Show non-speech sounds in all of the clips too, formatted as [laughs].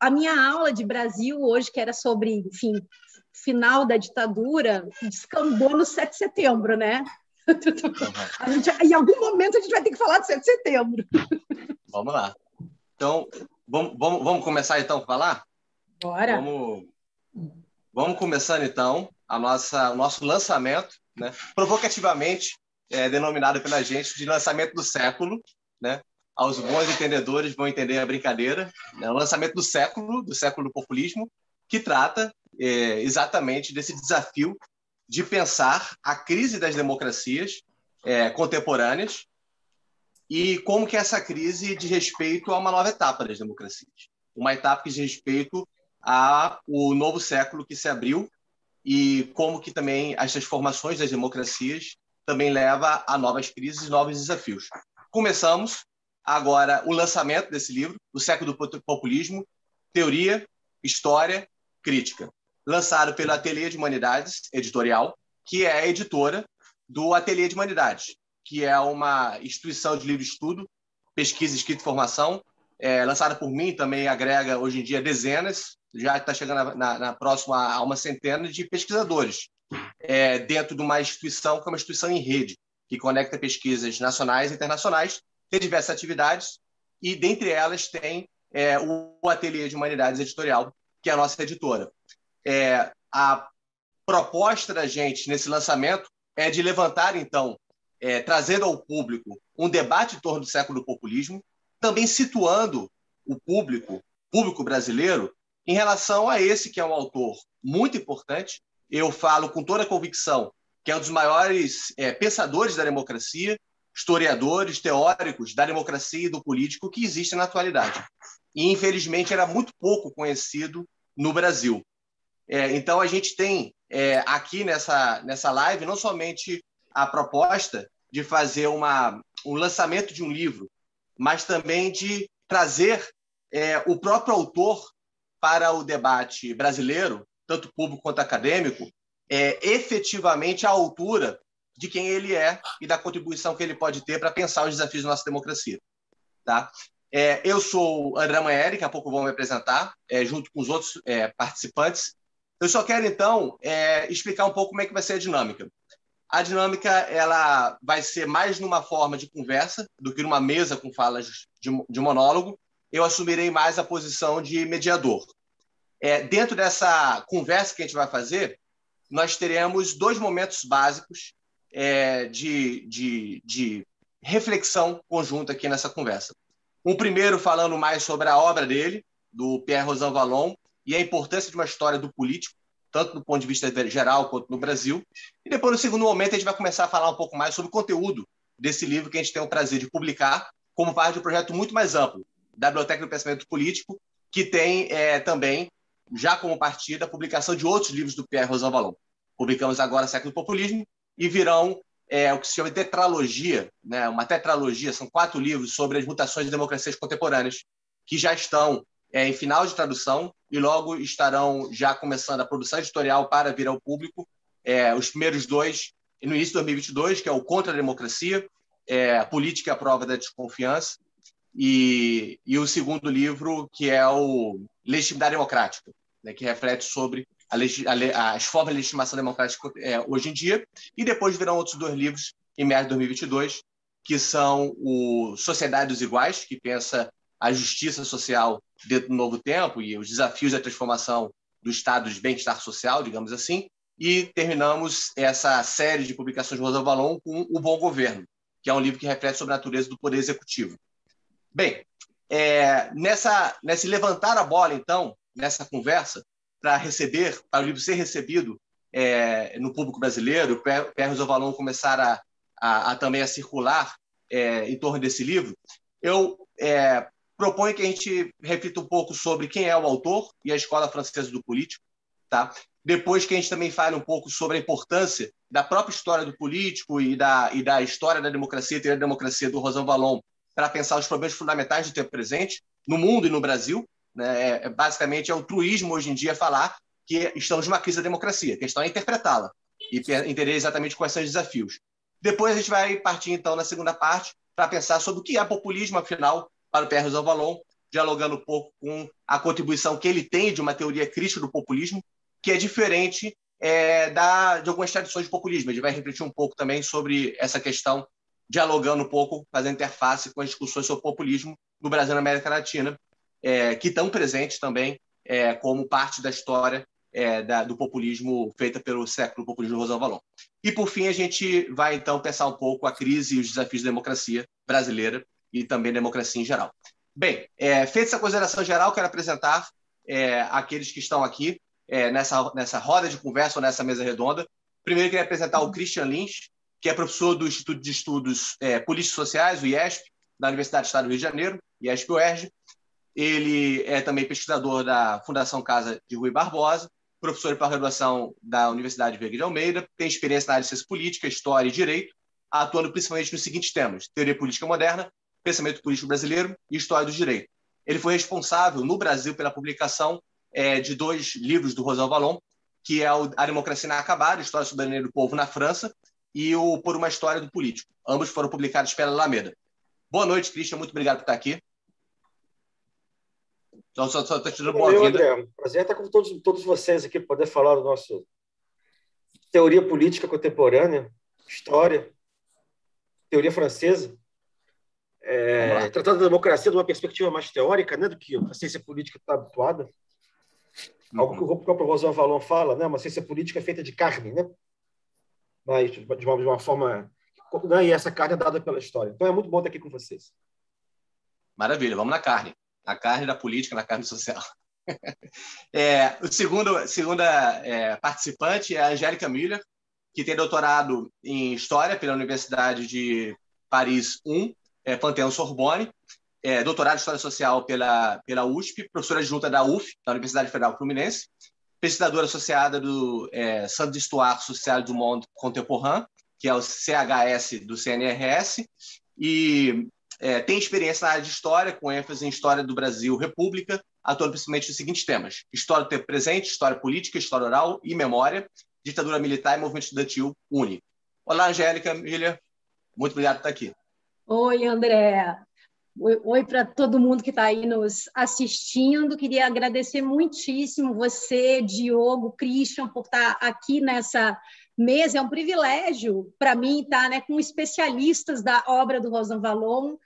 a minha aula de Brasil hoje, que era sobre, enfim, final da ditadura, descambou no 7 de setembro, né? [laughs] A gente, em algum momento a gente vai ter que falar de 7 de setembro. Vamos lá. Então, vamos, vamos, vamos começar então a falar? Bora. Vamos, vamos começando então a nossa, o nosso lançamento, né? provocativamente é, denominado pela gente de lançamento do século, né? Aos bons entendedores vão entender a brincadeira. Né? O lançamento do século, do século do populismo, que trata é, exatamente desse desafio de pensar a crise das democracias é, contemporâneas e como que essa crise diz respeito a uma nova etapa das democracias, uma etapa que diz respeito a o novo século que se abriu e como que também as transformações das democracias também leva a novas crises novos desafios. Começamos agora o lançamento desse livro, O Século do Populismo, Teoria, História, Crítica, lançado pelo Ateliê de Humanidades Editorial, que é a editora do Ateliê de Humanidades, que é uma instituição de livre estudo, pesquisa, escrita e formação, é, lançada por mim, também agrega hoje em dia dezenas, já está chegando na, na, próxima a uma centena de pesquisadores, é, dentro de uma instituição que é uma instituição em rede, que conecta pesquisas nacionais e internacionais, tem diversas atividades, e dentre elas tem é, o Ateliê de Humanidades Editorial, que é a nossa editora. É, a proposta da gente nesse lançamento é de levantar, então, é, trazendo ao público um debate em torno do século do populismo, também situando o público, público brasileiro, em relação a esse que é um autor muito importante. Eu falo com toda a convicção que é um dos maiores é, pensadores da democracia, historiadores, teóricos da democracia e do político que existem na atualidade. E, infelizmente, era muito pouco conhecido no Brasil. É, então, a gente tem é, aqui nessa, nessa live não somente a proposta de fazer uma, um lançamento de um livro, mas também de trazer é, o próprio autor para o debate brasileiro, tanto público quanto acadêmico, é, efetivamente à altura de quem ele é e da contribuição que ele pode ter para pensar os desafios da nossa democracia. Tá? É, eu sou André Maneri, daqui a pouco vou me apresentar, é, junto com os outros é, participantes. Eu só quero, então, é, explicar um pouco como é que vai ser a dinâmica. A dinâmica ela vai ser mais numa forma de conversa do que numa mesa com falas de, de monólogo. Eu assumirei mais a posição de mediador. É, dentro dessa conversa que a gente vai fazer, nós teremos dois momentos básicos é, de, de, de reflexão conjunta aqui nessa conversa. Um primeiro falando mais sobre a obra dele, do Pierre Rosan Vallon, e a importância de uma história do político, tanto do ponto de vista geral quanto no Brasil. E depois, no segundo momento, a gente vai começar a falar um pouco mais sobre o conteúdo desse livro que a gente tem o prazer de publicar, como parte de um projeto muito mais amplo, da Biblioteca do Pensamento Político, que tem é, também, já como partida, a publicação de outros livros do Pierre Rosan Vallon. Publicamos agora Século do Populismo e virão é, o que se chama tetralogia, né? uma tetralogia, são quatro livros sobre as mutações de democracias contemporâneas, que já estão é, em final de tradução e logo estarão já começando a produção editorial para vir ao público. É, os primeiros dois, no início de 2022, que é o Contra a Democracia, é, a Política à Prova da Desconfiança, e, e o segundo livro, que é o Legitimidade Democrática, né, que reflete sobre a, a, as formas de legitimação democrática é, hoje em dia, e depois virão outros dois livros em meados de 2022, que são o Sociedade dos Iguais, que pensa a justiça social dentro do novo tempo e os desafios da transformação do estado de bem-estar social, digamos assim, e terminamos essa série de publicações de Rosa Valon com O Bom Governo, que é um livro que reflete sobre a natureza do poder executivo. Bem, é, nessa, nesse levantar a bola, então, nessa conversa, para receber, para o livro ser recebido é, no público brasileiro, para Rosa Valon começar a, a, a, também a circular é, em torno desse livro, eu é, propõe que a gente reflita um pouco sobre quem é o autor e a escola francesa do político, tá? Depois que a gente também fale um pouco sobre a importância da própria história do político e da, e da história da democracia e da democracia do Rosan Vallon para pensar os problemas fundamentais do tempo presente no mundo e no Brasil. Né? É, é, basicamente, é o truísmo hoje em dia falar que estamos numa crise da democracia. A questão é interpretá-la e entender exatamente quais são os desafios. Depois a gente vai partir, então, na segunda parte, para pensar sobre o que é populismo, afinal, para o Pierre Rosanvallon, dialogando um pouco com a contribuição que ele tem de uma teoria crítica do populismo, que é diferente é, da, de algumas tradições de populismo. Ele vai refletir um pouco também sobre essa questão, dialogando um pouco, fazendo interface com as discussões sobre populismo no Brasil e na América Latina, é, que estão presentes também é, como parte da história é, da, do populismo feita pelo século populismo Rosão Valon. E, por fim, a gente vai, então, pensar um pouco a crise e os desafios da democracia brasileira e também democracia em geral. Bem, é, feita essa consideração geral, quero apresentar é, aqueles que estão aqui é, nessa, nessa roda de conversa ou nessa mesa redonda. Primeiro, queria apresentar o Christian Lins, que é professor do Instituto de Estudos é, Políticos Sociais, o IESP, da Universidade do Estado do Rio de Janeiro, IESP-UERJ. Ele é também pesquisador da Fundação Casa de Rui Barbosa, professor de pós-graduação da Universidade Veiga de Almeida, tem experiência na área de ciência política, história e direito, atuando principalmente nos seguintes temas: teoria política moderna, pensamento político brasileiro e história do direito. Ele foi responsável no Brasil pela publicação é, de dois livros do Rosal Valon, que é A Democracia Inacabada, História Soberana do Povo na França, e o Por uma História do Político. Ambos foram publicados pela Alameda. Boa noite, Christian. Muito obrigado por estar aqui. Então, só estou te dando boa vida. André. Prazer estar com todos, todos vocês aqui, poder falar do nosso teoria política contemporânea, história, teoria francesa, é, tratando da democracia de uma perspectiva mais teórica né, do que a ciência política está habituada. Uhum. Algo que o próprio Rosan Valon fala, né, uma ciência política é feita de carne, né? mas de uma, de uma forma. Né, e essa carne é dada pela história. Então é muito bom estar aqui com vocês. Maravilha, vamos na carne na carne da política, na carne social. [laughs] é, o segundo, segunda é, participante é a Angélica Miller, que tem doutorado em História pela Universidade de Paris 1, é, Panteão Sorbonne, é, doutorado em História Social pela, pela USP, professora adjunta da UF, da Universidade Federal Fluminense, pesquisadora associada do é, Centre d'Histoire Social du Monde Contemporain, que é o CHS do CNRS, e é, tem experiência na área de história, com ênfase em história do Brasil, República, atuando principalmente nos seguintes temas: história do tempo presente, história política, história oral e memória, ditadura militar e movimento estudantil único. Olá, Angélica, Milha, muito obrigado por estar aqui. Oi, André. Oi, oi para todo mundo que está aí nos assistindo. Queria agradecer muitíssimo você, Diogo, Christian, por estar aqui nessa mesa. É um privilégio para mim estar né, com especialistas da obra do Rosan Valon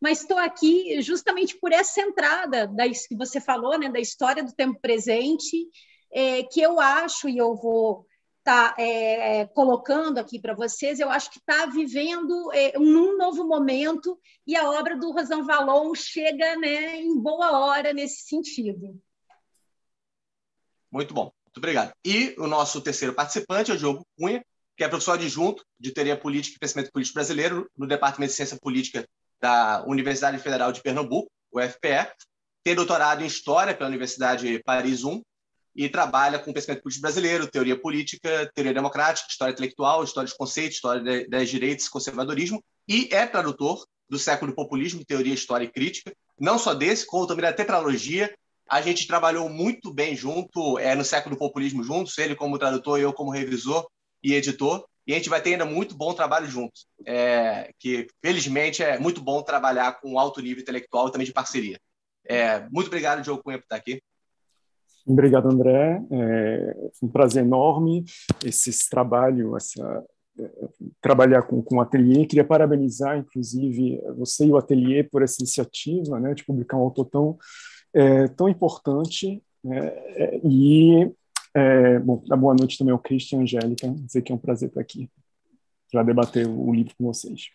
mas estou aqui justamente por essa entrada da, que você falou, né, da história do tempo presente, é, que eu acho, e eu vou estar tá, é, colocando aqui para vocês, eu acho que está vivendo é, um novo momento e a obra do Rosan Valon chega né, em boa hora nesse sentido. Muito bom, muito obrigado. E o nosso terceiro participante é o Diogo Cunha, que é professor adjunto de Teoria Política e Pensamento Político Brasileiro no Departamento de Ciência Política da Universidade Federal de Pernambuco, UFPE, tem doutorado em História pela Universidade Paris 1 e trabalha com pensamento político brasileiro, teoria política, teoria democrática, história intelectual, história dos conceitos, história das direitos, conservadorismo, e é tradutor do século do populismo, teoria, história e crítica, não só desse, como também da tetralogia. A gente trabalhou muito bem junto, é, no século do populismo juntos, ele como tradutor e eu como revisor e editor e a gente vai ter ainda muito bom trabalho juntos. É, que, felizmente, é muito bom trabalhar com alto nível intelectual e também de parceria. É, muito obrigado, Diogo Cunha, por estar aqui. Obrigado, André. É um prazer enorme esse trabalho, essa, é, trabalhar com, com o Ateliê. Queria parabenizar, inclusive, você e o Ateliê por essa iniciativa né, de publicar um autor tão, é, tão importante. Né, é, e é, bom, dar boa noite também ao Christian Angélica, dizer que é um prazer estar aqui para debater o livro com vocês.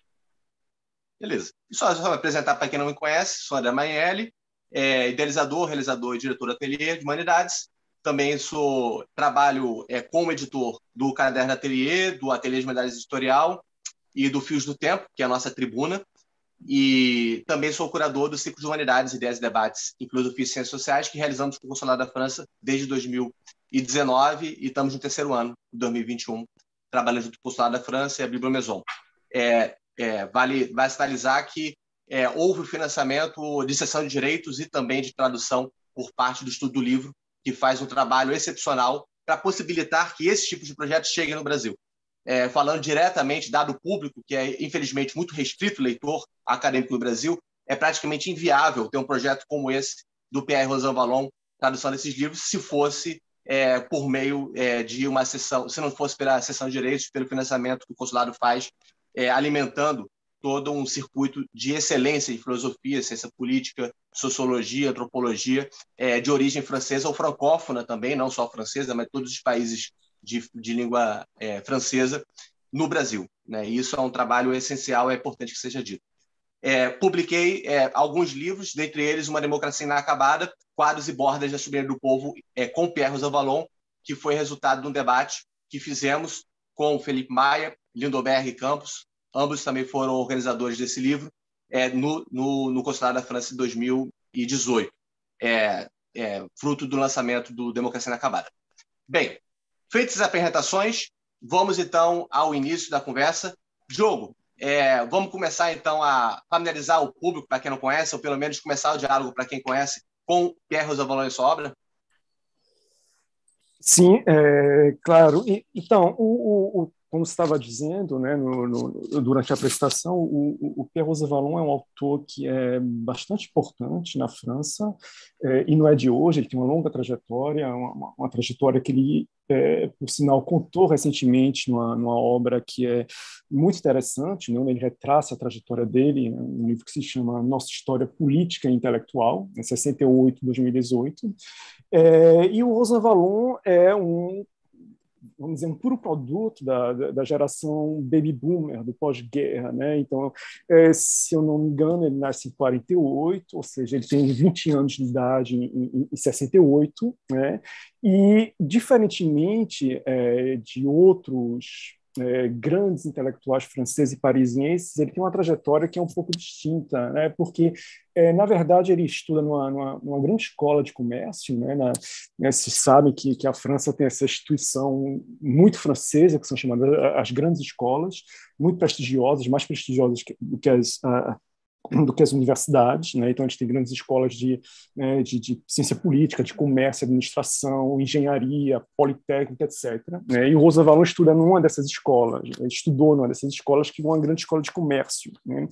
Beleza. E só, só apresentar para quem não me conhece, sou André Mainelli, é, idealizador, realizador e diretor do Ateliê de Humanidades. Também sou trabalho é, como editor do Caderno Ateliê, do Ateliê de Humanidades Editorial e do Fios do Tempo, que é a nossa tribuna. E também sou curador do Ciclo de Humanidades, Ideias e Debates em Filosofia e Ciências Sociais, que realizamos com o Consulado da França desde 2000 e 19 e estamos no terceiro ano, 2021, trabalhando junto com o Consulado da França e a Bíblia Maison. É, é, vale, vale sinalizar que é, houve financiamento de sessão de direitos e também de tradução por parte do Estudo do Livro, que faz um trabalho excepcional para possibilitar que esse tipo de projetos cheguem no Brasil. É, falando diretamente, dado público, que é infelizmente muito restrito leitor acadêmico no Brasil, é praticamente inviável ter um projeto como esse do Pierre Rosan Vallon, tradução desses livros, se fosse é, por meio é, de uma sessão, se não fosse pela sessão de direitos, pelo financiamento que o consulado faz, é, alimentando todo um circuito de excelência em filosofia, ciência política, sociologia, antropologia, é, de origem francesa ou francófona também, não só francesa, mas todos os países de, de língua é, francesa no Brasil. Né? E isso é um trabalho essencial, é importante que seja dito. É, publiquei é, alguns livros, dentre eles Uma Democracia Inacabada, Quadros e Bordas da Soberania do Povo, é, com Pierre Rosanvallon, que foi resultado de um debate que fizemos com Felipe Maia, Lindoberg Campos, ambos também foram organizadores desse livro, é, no, no, no Consulado da França em 2018, é, é, fruto do lançamento do Democracia Inacabada. Bem, feitas as apresentações, vamos então ao início da conversa. Jogo, é, vamos começar então a familiarizar o público para quem não conhece, ou pelo menos começar o diálogo para quem conhece com Pierre Rosavalon e sua obra? Sim, é, claro. E, então, o, o, como estava dizendo né, no, no, durante a apresentação, o, o Pierre Rosanvallon é um autor que é bastante importante na França, é, e não é de hoje, ele tem uma longa trajetória, uma, uma trajetória que ele, é, por sinal, contou recentemente numa, numa, obra que é muito interessante, né, ele retraça a trajetória dele, né, um livro que se chama Nossa História Política e Intelectual, em 68, 2018. É, e o Rosanvallon é um vamos dizer, um puro produto da, da, geração baby boomer, do pós-guerra. Né? Então, é, se eu não me engano, ele nasce em 48, ou seja, ele tem 20 anos de idade em, em, em 68, né? e, diferentemente é, de outros é, grandes intelectuais franceses e parisienses, ele tem uma trajetória que é um pouco distinta, né? porque, é, na verdade, ele estuda numa, numa, numa grande escola de comércio. Né? Na, né, se sabe que, que a França tem essa instituição muito francesa, que são chamadas as grandes escolas, muito prestigiosas, mais prestigiosas do que as, do que as universidades, né? então a gente tem grandes escolas de, né, de, de, ciência política, de comércio, administração, engenharia, politécnica, etc. Né? E o Rosa Valon estuda numa dessas escolas, estudou numa dessas escolas que é uma grande escola de comércio. Né?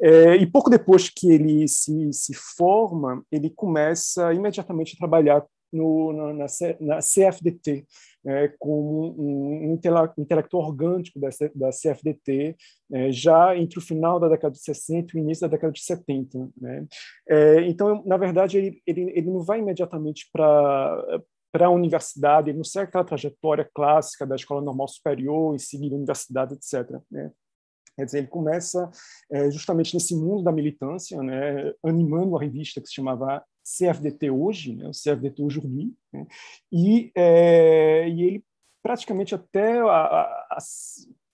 É, e pouco depois que ele se, se forma, ele começa imediatamente a trabalhar no, na, na, na CFDT, é, como um, intelectual orgânico da, da CFDT, é, já entre o final da década de 60 e o início da década de 70. Né? É, então, na verdade, ele, ele, ele não vai imediatamente para para a universidade, ele não segue aquela trajetória clássica da escola normal superior, em seguida universidade, etc. Né? Quer dizer, ele começa é, justamente nesse mundo da militância, né, animando uma revista que se chamava CFDT Hoje, né, o CFDT Aujourd'hui, né, e, é, e ele praticamente até a, a,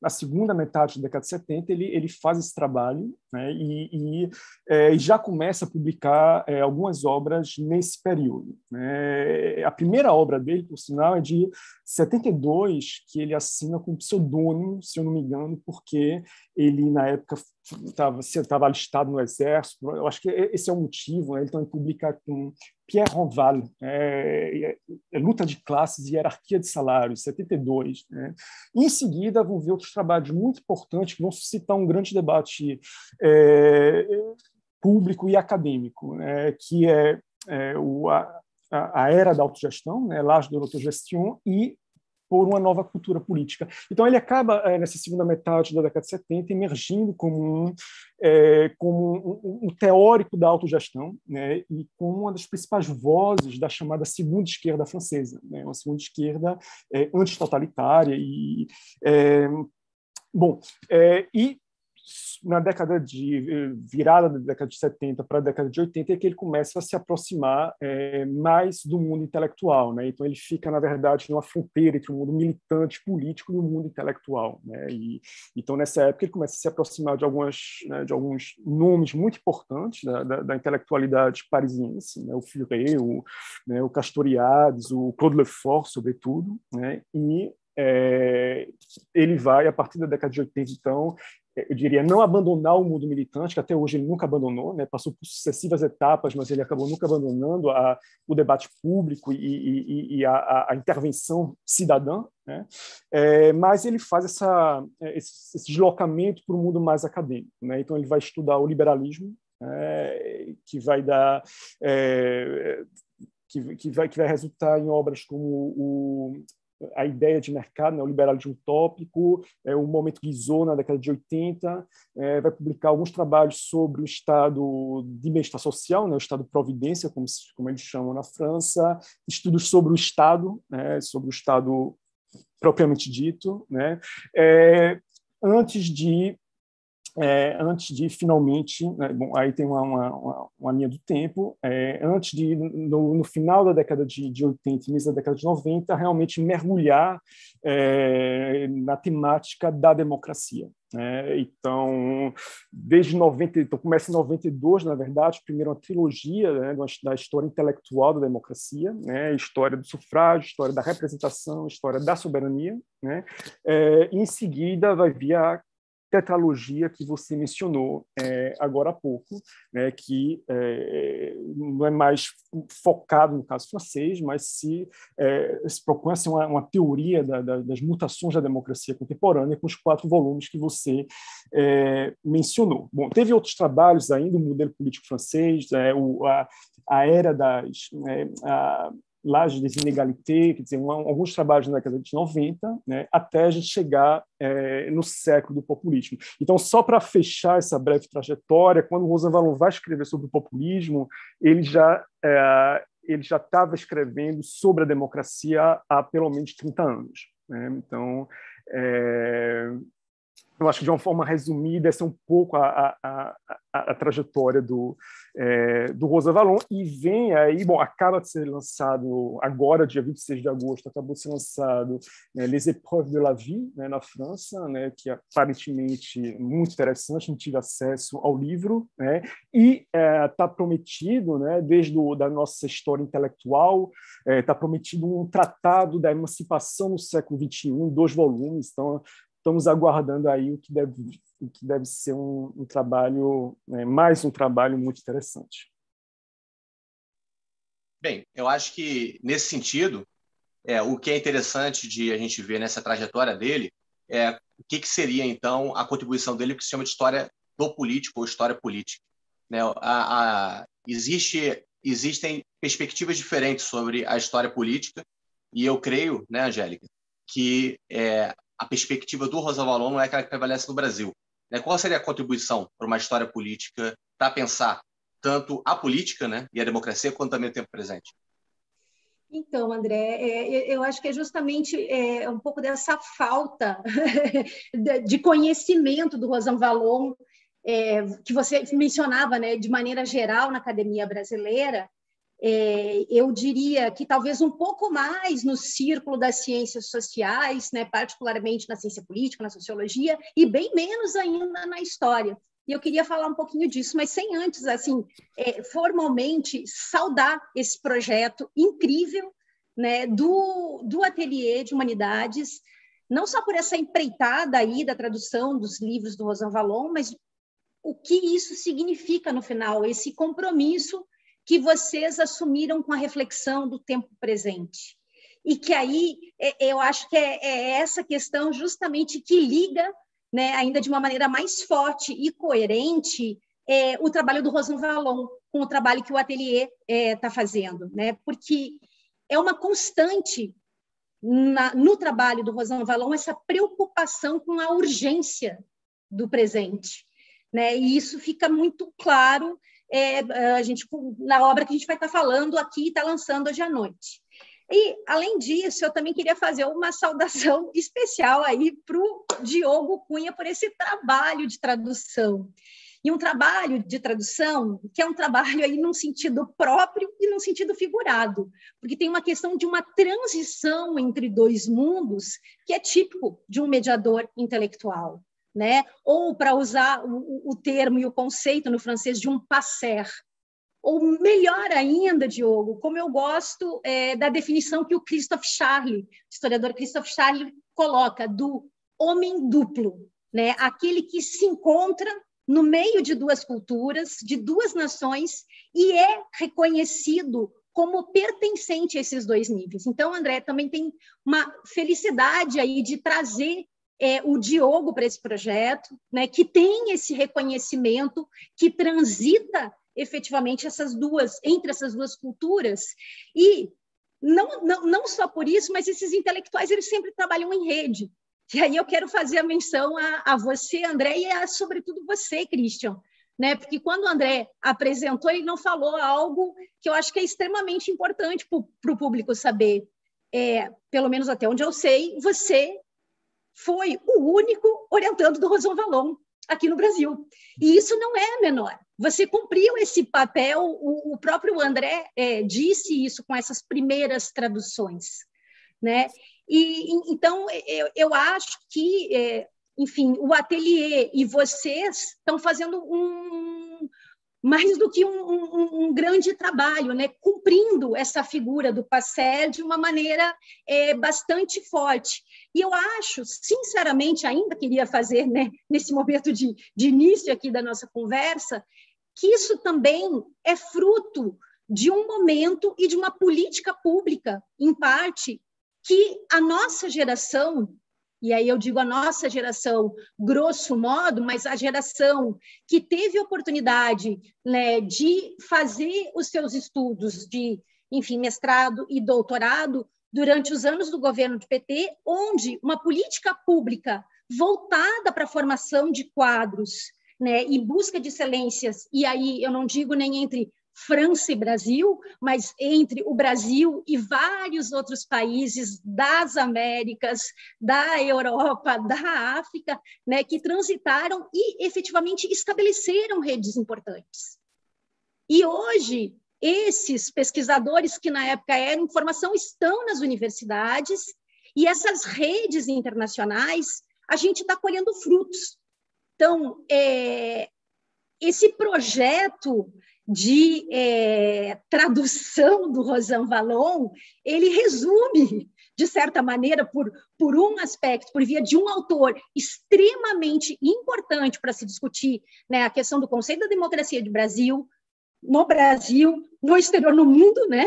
a segunda metade da década de 70, ele, ele faz esse trabalho né, e, e, é, já começa a publicar é, algumas obras nesse período. Né. A primeira obra dele, por sinal, é de 72, que ele assina com pseudônimo, se eu não me engano, porque ele, na época, estava alistado no exército. Eu acho que esse é o motivo. Né, ele também publica com Pierre Ronval, é, é, é, Luta de Classes e Hierarquia de Salários, 72. Né? Em seguida, vão ver outros trabalhos muito importantes que vão suscitar um grande debate é, público e acadêmico, né? que é, é o, a, a, Era da Autogestão, né? L'Age de l'Autogestion, e por uma nova cultura política. Então, ele acaba, é, nessa segunda metade da década de 70, emergindo como um, é, como um, um, teórico da autogestão né, e como uma das principais vozes da chamada segunda esquerda francesa, né, uma segunda esquerda é, antitotalitária. E, é, bom, é, e na década de eh, virada da década de 70 para a década de 80 é que ele começa a se aproximar é, mais do mundo intelectual, né? Então ele fica na verdade numa fronteira entre o mundo militante político e o mundo intelectual, né? E então nessa época ele começa a se aproximar de algumas né, de alguns nomes muito importantes da, da, da intelectualidade parisiense, né? O Furet, o, né, o Castoriadis, o Claude Lefort, sobretudo, né? E é, ele vai, a partir da década de 80, então, eu diria, não abandonar o mundo militante, que até hoje ele nunca abandonou, né? passou por sucessivas etapas, mas ele acabou nunca abandonando a, o debate público e, e, e a, a, intervenção cidadã, né? É, mas ele faz essa, esse, esse deslocamento para o mundo mais acadêmico. Né? Então, ele vai estudar o liberalismo, é, que vai dar é, que, que, vai, que vai resultar em obras como o, a ideia de mercado, né, o liberalismo utópico, é, o momento Guizot na década de 80, é, vai publicar alguns trabalhos sobre o estado de bem-estar social, né, o estado de providência, como, como eles chamam na França, estudos sobre o estado, né, sobre o estado propriamente dito, né, é, antes de é, antes de finalmente, né, bom, aí tem uma, uma, uma, linha do tempo, é, antes de, no, no, final da década de, de 80 início da década de 90, realmente mergulhar é, na temática da democracia. Né? Então, desde 90, então começa em 92, na verdade, primeiro uma trilogia né, da história intelectual da democracia, né, história do sufrágio, história da representação, história da soberania, né, é, em seguida vai vir a tetralogia que você mencionou é, agora há pouco, né, que é, não é mais focado no caso francês, mas se, é, se propõe assim, uma, uma teoria da, da, das mutações da democracia contemporânea com os quatro volumes que você é, mencionou. Bom, teve outros trabalhos ainda, o modelo político francês, é, o, a, a era das né, a, Laje des Inégalités, quer dizer, um, alguns trabalhos na década de 90, né, até a gente chegar é, no século do populismo. Então, só para fechar essa breve trajetória, quando Rosa Valon vai escrever sobre o populismo, ele já é, ele já estava escrevendo sobre a democracia há pelo menos 30 anos. Né? Então, é, eu acho que de uma forma resumida essa é um pouco a, a, a, a trajetória do, é, do Rosa Valon. E vem aí, bom, acaba de ser lançado agora, dia 26 de agosto, acabou de ser lançado né, Les Épreuves de la Vie, né, na França, né, que é aparentemente muito interessante, não tive acesso ao livro, né, e está é, prometido, né, desde o, da nossa história intelectual, está é, tá prometido um tratado da emancipação no século XXI, dois volumes, então estamos aguardando aí o que deve, o que deve ser um, um trabalho, né, mais um trabalho muito interessante. Bem, eu acho que nesse sentido, é, o que é interessante de a gente ver nessa trajetória dele é o que, que seria então a contribuição dele que se chama de história do político ou história política. Né? A, a, existe, existem perspectivas diferentes sobre a história política e eu creio, né, Angélica, que é, a perspectiva do Rosa Valon não é aquela que prevalece no Brasil. Né? Qual seria a contribuição para uma história política para pensar tanto a política né, e a democracia, quanto também o tempo presente? Então, André, é, eu acho que é justamente é, um pouco dessa falta [laughs] de conhecimento do Rosan Valon, é, que você mencionava né, de maneira geral na academia brasileira, é, eu diria que talvez um pouco mais no círculo das ciências sociais, né, particularmente na ciência política, na sociologia, e bem menos ainda na história. E eu queria falar um pouquinho disso, mas sem antes, assim, é, formalmente saudar esse projeto incrível né, do, do Ateliê de Humanidades, não só por essa empreitada aí da tradução dos livros do Rosan Valon, mas o que isso significa no final, esse compromisso que vocês assumiram com a reflexão do tempo presente. E que aí é, eu acho que é, é essa questão justamente que liga, né, ainda de uma maneira mais forte e coerente, é, o trabalho do Rosan Valon com o trabalho que o ateliê está é, tá fazendo, né? Porque é uma constante na, no trabalho do Rosan Valon essa preocupação com a urgência do presente, né? E isso fica muito claro é, a gente, na obra que a gente vai estar falando aqui e está lançando hoje à noite. E, além disso, eu também queria fazer uma saudação [laughs] especial aí para o Diogo Cunha por esse trabalho de tradução. E um trabalho de tradução que é um trabalho aí num sentido próprio e num sentido figurado, porque tem uma questão de uma transição entre dois mundos que é típico de um mediador intelectual né? ou para usar o, o, termo e o conceito no francês de um passer. Ou melhor ainda, Diogo, como eu gosto é, da definição que o Christophe Charlie, historiador Christophe Charlie, coloca do homem duplo, né? aquele que se encontra no meio de duas culturas, de duas nações, e é reconhecido como pertencente a esses dois níveis. Então, André também tem uma felicidade aí de trazer é, o Diogo para esse projeto, né, que tem esse reconhecimento, que transita efetivamente essas duas, entre essas duas culturas. E não, não, não só por isso, mas esses intelectuais eles sempre trabalham em rede. E aí eu quero fazer a menção a, a você, André, e a, sobretudo você, Christian, né? Porque quando o André apresentou, ele não falou algo que eu acho que é extremamente importante para o público saber. É, pelo menos até onde eu sei, você foi o único orientando do Rosão Valon aqui no Brasil. E isso não é menor. Você cumpriu esse papel, o, o próprio André é, disse isso com essas primeiras traduções. Né? E, então, eu, eu acho que é, enfim, o ateliê e vocês estão fazendo um mais do que um, um, um, grande trabalho, né? cumprindo essa figura do Passer de uma maneira é, bastante forte. E eu acho, sinceramente, ainda queria fazer, né, nesse momento de, de início aqui da nossa conversa, que isso também é fruto de um momento e de uma política pública, em parte, que a nossa geração e aí eu digo a nossa geração, grosso modo, mas a geração que teve oportunidade né, de fazer os seus estudos de, enfim, mestrado e doutorado durante os anos do governo do PT, onde uma política pública voltada para a formação de quadros né, e busca de excelências, e aí eu não digo nem entre França e Brasil, mas entre o Brasil e vários outros países das Américas, da Europa, da África, né, que transitaram e efetivamente estabeleceram redes importantes. E hoje, esses pesquisadores que na época eram formação estão nas universidades e essas redes internacionais, a gente está colhendo frutos. Então, é, esse projeto de é, tradução do Rosan Vallon, ele resume, de certa maneira, por, por um aspecto, por via de um autor extremamente importante para se discutir né, a questão do conceito da democracia de Brasil, no Brasil, no exterior, no mundo, né?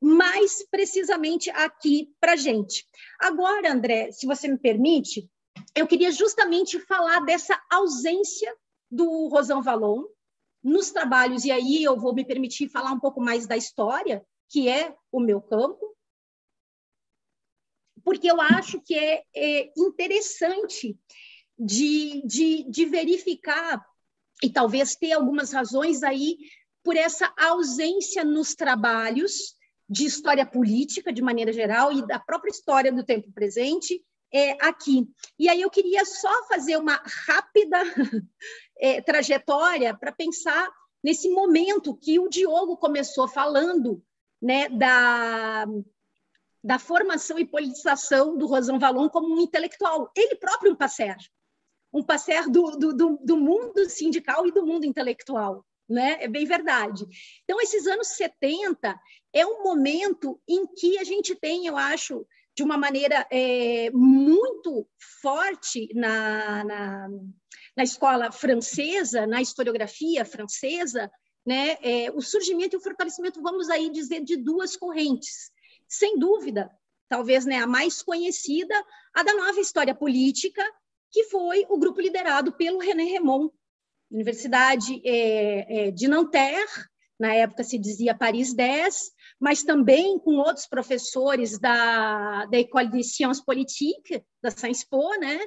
mais precisamente aqui para gente. Agora, André, se você me permite, eu queria justamente falar dessa ausência do Rosan Vallon, nos trabalhos, e aí eu vou me permitir falar um pouco mais da história, que é o meu campo, porque eu acho que é, é interessante de, de, de verificar, e talvez ter algumas razões aí, por essa ausência nos trabalhos de história política, de maneira geral, e da própria história do tempo presente, é, aqui. E aí eu queria só fazer uma rápida [laughs] é, trajetória para pensar nesse momento que o Diogo começou falando né, da, da formação e politização do Rosão Valon como um intelectual. Ele próprio um passer, um passer do, do, do mundo sindical e do mundo intelectual. Né? É bem verdade. Então, esses anos 70 é um momento em que a gente tem, eu acho, de uma maneira é, muito forte na, na, na, escola francesa, na historiografia francesa, né, é, o surgimento e o fortalecimento, vamos aí dizer, de duas correntes. Sem dúvida, talvez né, a mais conhecida, a da nova história política, que foi o grupo liderado pelo René Remond, Universidade é, é de Nanterre, na época se dizia Paris 10, mas também com outros professores da, da École de Sciences Politiques, da Sciences Po, né?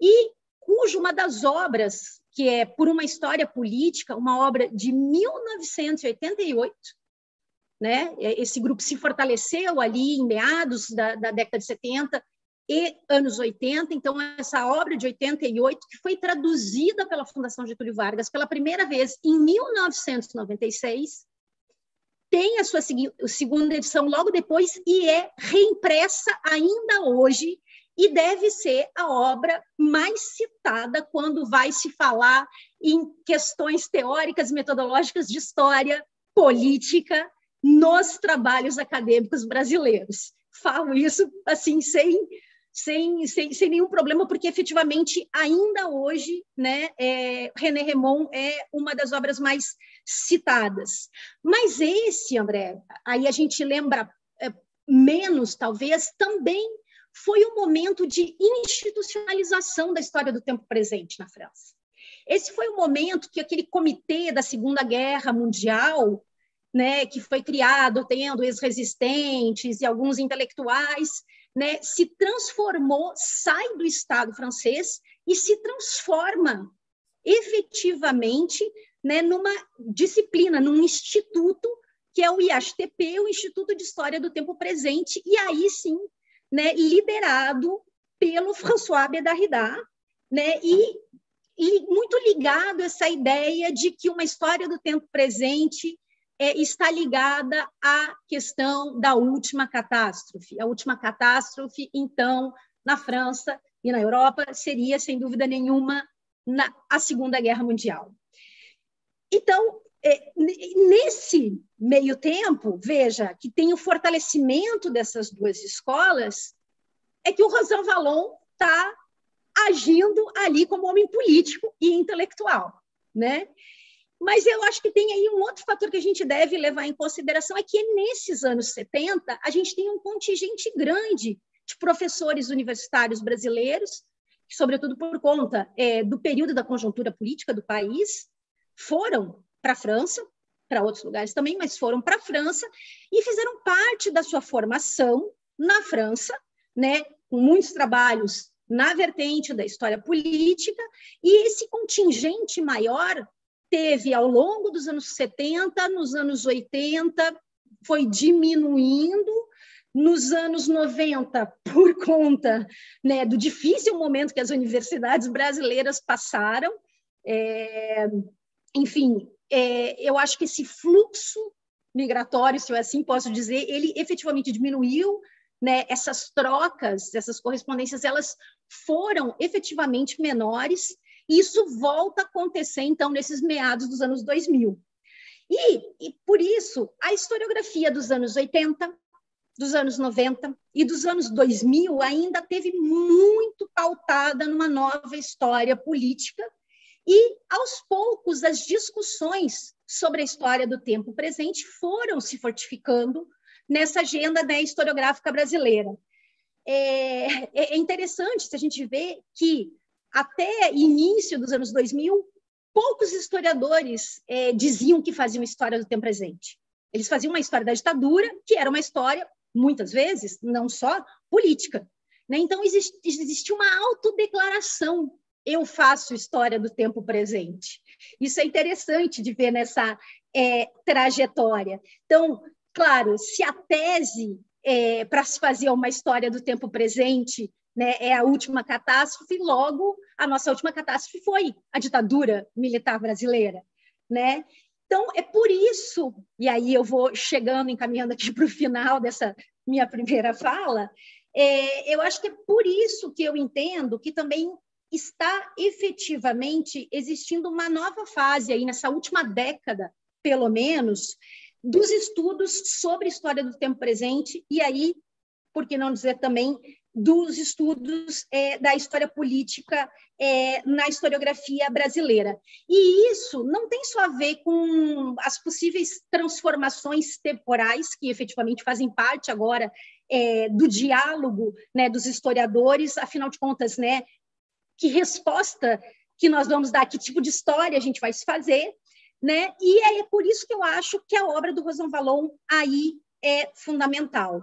e cujo uma das obras, que é Por uma História Política, uma obra de 1988, né? esse grupo se fortaleceu ali em meados da, da década de 70 e anos 80, então essa obra de 88, que foi traduzida pela Fundação Getúlio Vargas pela primeira vez em 1996, tem a sua segunda edição logo depois e é reimpressa ainda hoje e deve ser a obra mais citada quando vai se falar em questões teóricas e metodológicas de história política nos trabalhos acadêmicos brasileiros. Falo isso assim sem sem, sem, sem nenhum problema, porque efetivamente ainda hoje, né, é, René Remon é uma das obras mais citadas. Mas esse, André, aí a gente lembra é, menos, talvez, também foi um momento de institucionalização da história do tempo presente na França. Esse foi o momento que aquele comitê da Segunda Guerra Mundial, né, que foi criado tendo ex-resistentes e alguns intelectuais, né, se transformou, sai do Estado francês e se transforma efetivamente né, numa disciplina, num instituto que é o IHTP, o Instituto de História do Tempo Presente, e aí sim, né, liderado pelo François Bédarrida, né, e, e muito ligado a essa ideia de que uma história do tempo presente é, está ligada à questão da última catástrofe. A última catástrofe, então, na França e na Europa, seria, sem dúvida nenhuma, na, a Segunda Guerra Mundial. Então, nesse meio tempo, veja que tem o fortalecimento dessas duas escolas, é que o Rosan Vallon está agindo ali como homem político e intelectual, né? Mas eu acho que tem aí um outro fator que a gente deve levar em consideração, é que nesses anos 70, a gente tem um contingente grande de professores universitários brasileiros, sobretudo por conta é, do período da conjuntura política do país, foram para a França, para outros lugares também, mas foram para a França e fizeram parte da sua formação na França, né, com muitos trabalhos na vertente da história política, e esse contingente maior teve ao longo dos anos 70, nos anos 80, foi diminuindo, nos anos 90, por conta né, do difícil momento que as universidades brasileiras passaram, é, enfim, é, eu acho que esse fluxo migratório, se eu assim posso dizer, ele efetivamente diminuiu, né, essas trocas, essas correspondências, elas foram efetivamente menores, e isso volta a acontecer, então, nesses meados dos anos 2000. E, e por isso, a historiografia dos anos 80, dos anos 90 e dos anos 2000 ainda teve muito pautada numa nova história política e, aos poucos, as discussões sobre a história do tempo presente foram se fortificando nessa agenda né, historiográfica brasileira. É, é interessante se a gente vê que até início dos anos 2000, poucos historiadores é, diziam que faziam história do tempo presente. Eles faziam uma história da ditadura, que era uma história, muitas vezes, não só política. Né? Então, existia existe uma autodeclaração. Eu faço história do tempo presente. Isso é interessante de ver nessa é, trajetória. Então, claro, se a tese é, para se fazer uma história do tempo presente né, é a última catástrofe, logo a nossa última catástrofe foi a ditadura militar brasileira, né? Então é por isso, e aí eu vou chegando, encaminhando aqui [laughs] para o final dessa minha primeira fala, é, eu acho que é por isso que eu entendo que também está efetivamente existindo uma nova fase aí nessa última década, pelo menos, dos estudos sobre história do tempo presente e aí, por que não dizer também dos estudos é, da história política é, na historiografia brasileira. E isso não tem só a ver com as possíveis transformações temporais, que efetivamente fazem parte agora é, do diálogo né, dos historiadores, afinal de contas, né, que resposta que nós vamos dar, que tipo de história a gente vai se fazer, né? E é por isso que eu acho que a obra do Rosan Vallon aí é fundamental.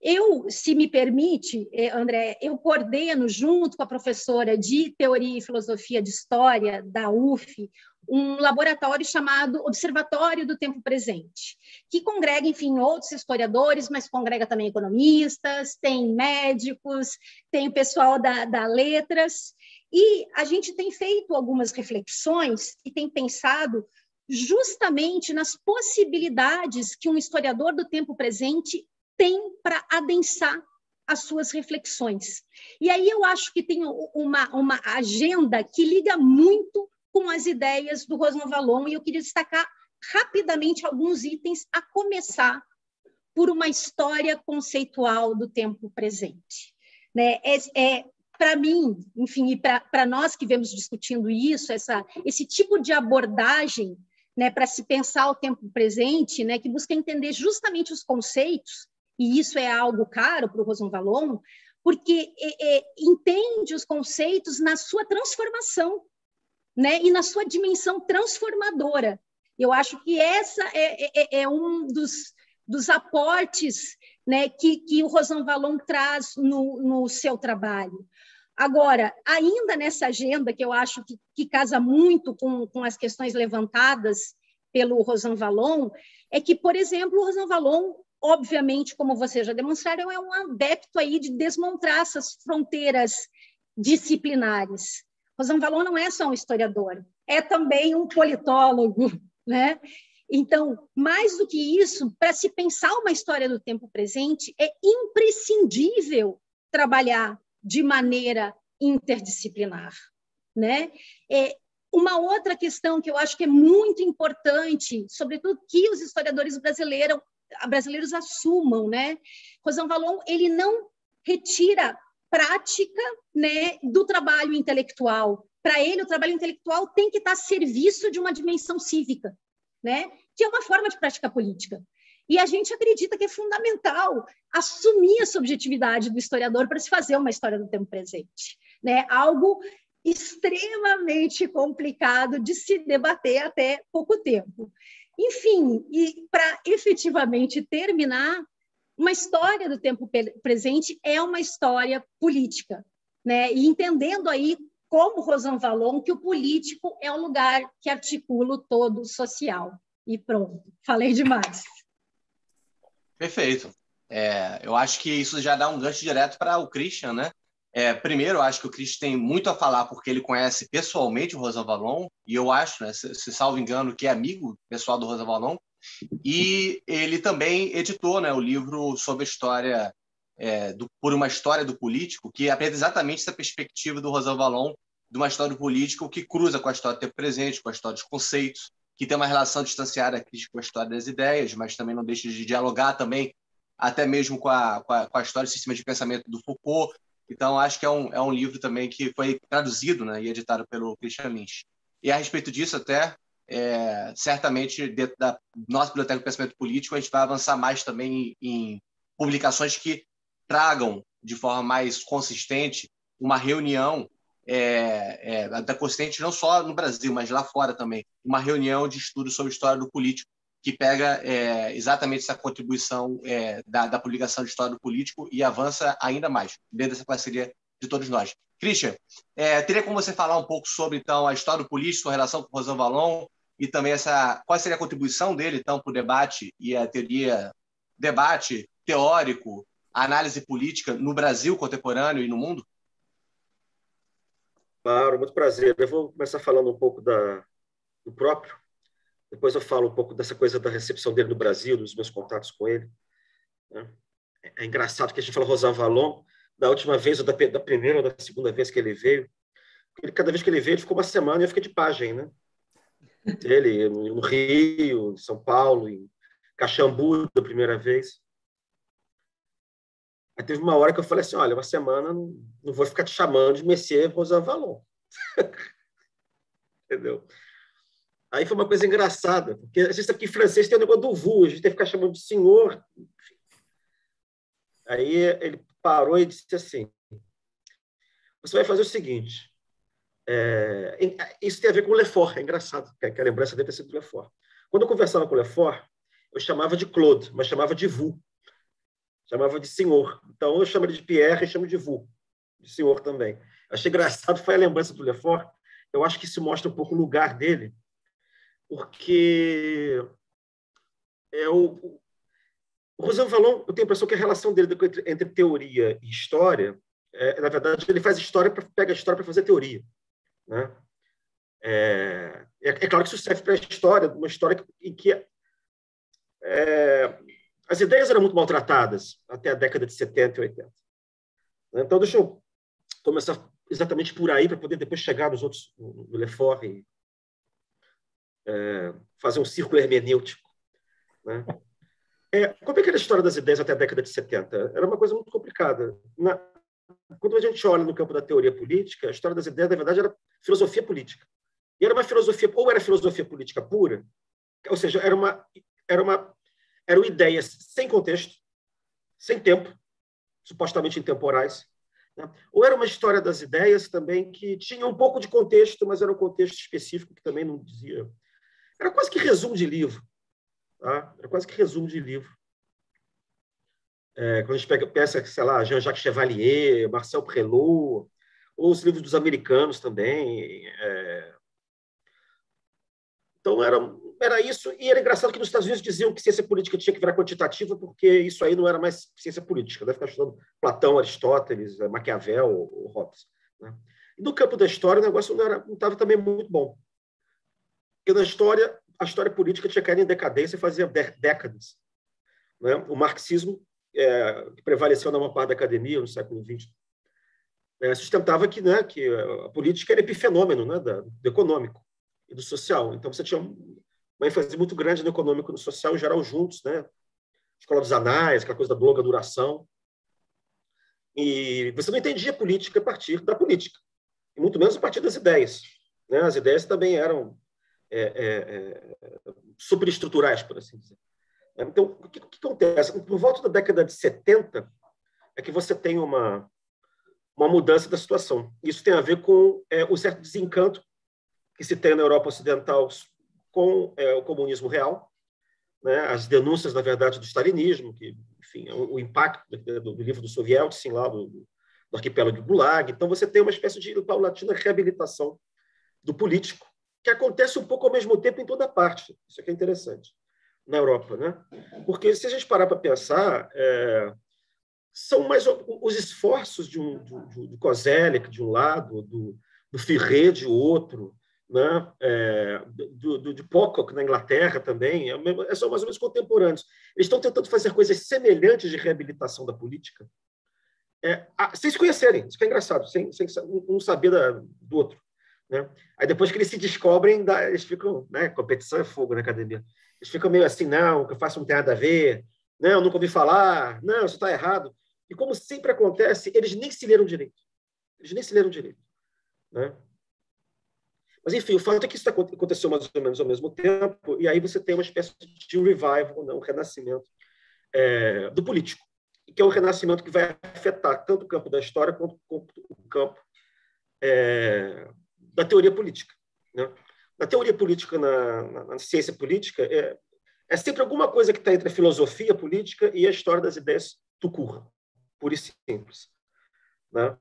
Eu, se me permite, eh, André, eu coordeno, junto com a professora de Teoria e Filosofia de História da UF, um laboratório chamado Observatório do Tempo Presente, que congrega, enfim, outros historiadores, mas congrega também economistas, tem médicos, tem o pessoal da, da Letras, e a gente tem feito algumas reflexões e tem pensado justamente nas possibilidades que um historiador do tempo presente tem para adensar as suas reflexões. E aí eu acho que tem uma, uma agenda que liga muito com as ideias do Rosan Vallon, e eu queria destacar rapidamente alguns itens, a começar por uma história conceitual do tempo presente. Né? É, é para mim, enfim, e para nós que vemos discutindo isso, essa, esse tipo de abordagem né, para se pensar o tempo presente, né, que busca entender justamente os conceitos e isso é algo caro para o Rosan Vallon, porque é, é, entende os conceitos na sua transformação, né? E na sua dimensão transformadora. Eu acho que essa é, é, é, é um dos, dos aportes né, que, que o Rosan Valon traz no, no seu trabalho. Agora, ainda nessa agenda, que eu acho que, que casa muito com, com as questões levantadas pelo Rosan Valon, é que, por exemplo, o Rosan Valon obviamente, como vocês já demonstraram, é um adepto aí de desmontar essas fronteiras disciplinares. Rosan Valon não é só um historiador, é também um politólogo, né? Então, mais do que isso, para se pensar uma história do tempo presente, é imprescindível trabalhar de maneira interdisciplinar, né? É, uma outra questão que eu acho que é muito importante, sobretudo que os historiadores brasileiros brasileiros assumam, né? Rosan Valon, ele não retira prática, né, do trabalho intelectual. Para ele, o trabalho intelectual tem que estar a serviço de uma dimensão cívica, né? Que é uma forma de prática política. E a gente acredita que é fundamental assumir a subjetividade do historiador para se fazer uma história do tempo presente, né? Algo extremamente complicado de se debater até pouco tempo. Enfim, e para efetivamente terminar, uma história do tempo presente é uma história política, né? E entendendo aí como Rosan Valon que o político é o lugar que articula o todo social. E pronto, falei demais. Perfeito. É, eu acho que isso já dá um gancho direto para o Christian, né? É, primeiro, eu acho que o Chris tem muito a falar porque ele conhece pessoalmente o Rosa Valon, e eu acho, né, se, se salvo engano, que é amigo pessoal do Rosa Valon, e ele também editou né, o livro sobre a história, é, do, por uma história do político, que apresenta exatamente essa perspectiva do Rosa Valon, de uma história do político que cruza com a história do tempo presente, com a história dos conceitos, que tem uma relação distanciada com a história das ideias, mas também não deixa de dialogar também até mesmo com a, com a, com a história do sistema de pensamento do Foucault, então, acho que é um, é um livro também que foi traduzido né, e editado pelo Christian Lynch. E a respeito disso, até, é, certamente, dentro da nossa Biblioteca do Pensamento Político, a gente vai avançar mais também em, em publicações que tragam de forma mais consistente uma reunião é, é, até consistente não só no Brasil, mas lá fora também, uma reunião de estudo sobre história do político, que pega é, exatamente essa contribuição é, da, da, publicação de história do político e avança ainda mais dentro dessa parceria de todos nós. Christian, é, teria como você falar um pouco sobre então a história do político, a relação com o Rosan Valon e também essa qual seria a contribuição dele então para o debate e a teoria debate teórico, análise política no Brasil contemporâneo e no mundo? Claro, muito prazer. Eu vou começar falando um pouco da, do próprio depois eu falo um pouco dessa coisa da recepção dele no Brasil, dos meus contatos com ele. Né? É engraçado que a gente fala Rosan Valon, da última vez, ou da, da primeira ou da segunda vez que ele veio. Ele, cada vez que ele veio, ele ficou uma semana e eu fiquei de página, né? Ele no Rio, em São Paulo, em Caxambu, da primeira vez. Aí teve uma hora que eu falei assim, olha, uma semana não, vou ficar te chamando de Messier Rosan Valon. [laughs] Entendeu? Aí foi uma coisa engraçada, porque a gente que em francês tem o negócio do vous, a gente tem que ficar chamando de senhor. Aí ele parou e disse assim: Você vai fazer o seguinte. É, isso tem a ver com o Lefort, é engraçado, que a lembrança deve ter sido do Lefort. Quando eu conversava com o Lefort, eu chamava de Claude, mas chamava de vous. Chamava de senhor. Então eu chamo ele de Pierre e chamo de vous, de senhor também. Achei engraçado, foi a lembrança do Lefort. Eu acho que isso mostra um pouco o lugar dele porque é o, o Rosan eu tenho a impressão que a relação dele entre, entre teoria e história, é, na verdade, ele faz história, pra, pega a história para fazer teoria. Né? É, é, é, claro que isso serve para a história, uma história em que é, as ideias eram muito maltratadas até a década de 70 e 80. Então, deixa eu começar exatamente por aí, para poder depois chegar nos outros, no Lefort e é, fazer um círculo hermenêutico. Né? É, como é que era a história das ideias até a década de 70? Era uma coisa muito complicada. Na, quando a gente olha no campo da teoria política, a história das ideias, na verdade, era filosofia política. E era uma filosofia, ou era filosofia política pura, ou seja, era uma, era uma, eram ideias sem contexto, sem tempo, supostamente intemporais, Né? Ou era uma história das ideias também que tinha um pouco de contexto, mas era um contexto específico que também não dizia. Era quase que resumo de livro. Tá? Era quase que resumo de livro. É, quando a gente pega, pensa, sei lá, Jean-Jacques Chevalier, Marcel Prelot, ou os livros dos americanos também. É... Então, era, era isso. E era engraçado que nos Estados Unidos diziam que ciência política tinha que virar quantitativa, porque isso aí não era mais ciência política. Deve ficar estudando Platão, Aristóteles, Maquiavel ou Hobbes. Né? E no campo da história, o negócio não estava também muito bom. Porque na história, a história política tinha caído em decadência fazia décadas. Né? O marxismo, é, que prevaleceu na maior parte da academia no século XX, é, sustentava que, né, que a política era epifenômeno né, da, do econômico e do social. Então, você tinha uma ênfase muito grande no econômico e no social, em geral, juntos. Né? Escola dos anais, aquela coisa da longa duração. E você não entendia política a partir da política, e muito menos a partir das ideias. Né? As ideias também eram é, é, é, superestruturais, por assim dizer. Então, o que, o que acontece? Por volta da década de 70, é que você tem uma, uma mudança da situação. Isso tem a ver com é, o certo desencanto que se tem na Europa Ocidental com é, o comunismo real, né? as denúncias, na verdade, do stalinismo, que, enfim, é o, o impacto do, do, livro do Soviético, lá, do, do arquipélago de Gulag. Então, você tem uma espécie de paulatina reabilitação do político, que acontece um pouco ao mesmo tempo em toda parte. Isso aqui é interessante, na Europa. Né? Porque, se a gente parar para pensar, é, são mais os esforços de um do, do Kozelik de um lado, do, do Firret de outro, né? É, do, do, de Pocock na Inglaterra também, é, são mais ou menos contemporâneos. Eles estão tentando fazer coisas semelhantes de reabilitação da política, é, sem se conhecerem, isso que é engraçado, sem, sem um saber da, do outro. Né? Aí depois que eles se descobrem, dá, eles ficam, né? competição é fogo na academia. Eles ficam meio assim, não, o que eu faço não tem nada a ver, não, nunca ouvi falar, não, isso está errado. E como sempre acontece, eles nem se leram direito. Eles nem se leram direito. Né? Mas, enfim, o fato é que isso aconteceu mais ou menos ao mesmo tempo, e aí você tem uma espécie de revival, né? um renascimento é, do político, que é um renascimento que vai afetar tanto o campo da história quanto o campo é, da teoria política. Né? Na teoria política, na, na, na ciência política, é, é sempre alguma coisa que está entre a filosofia política e a história das ideias do curra pura e simples. Né?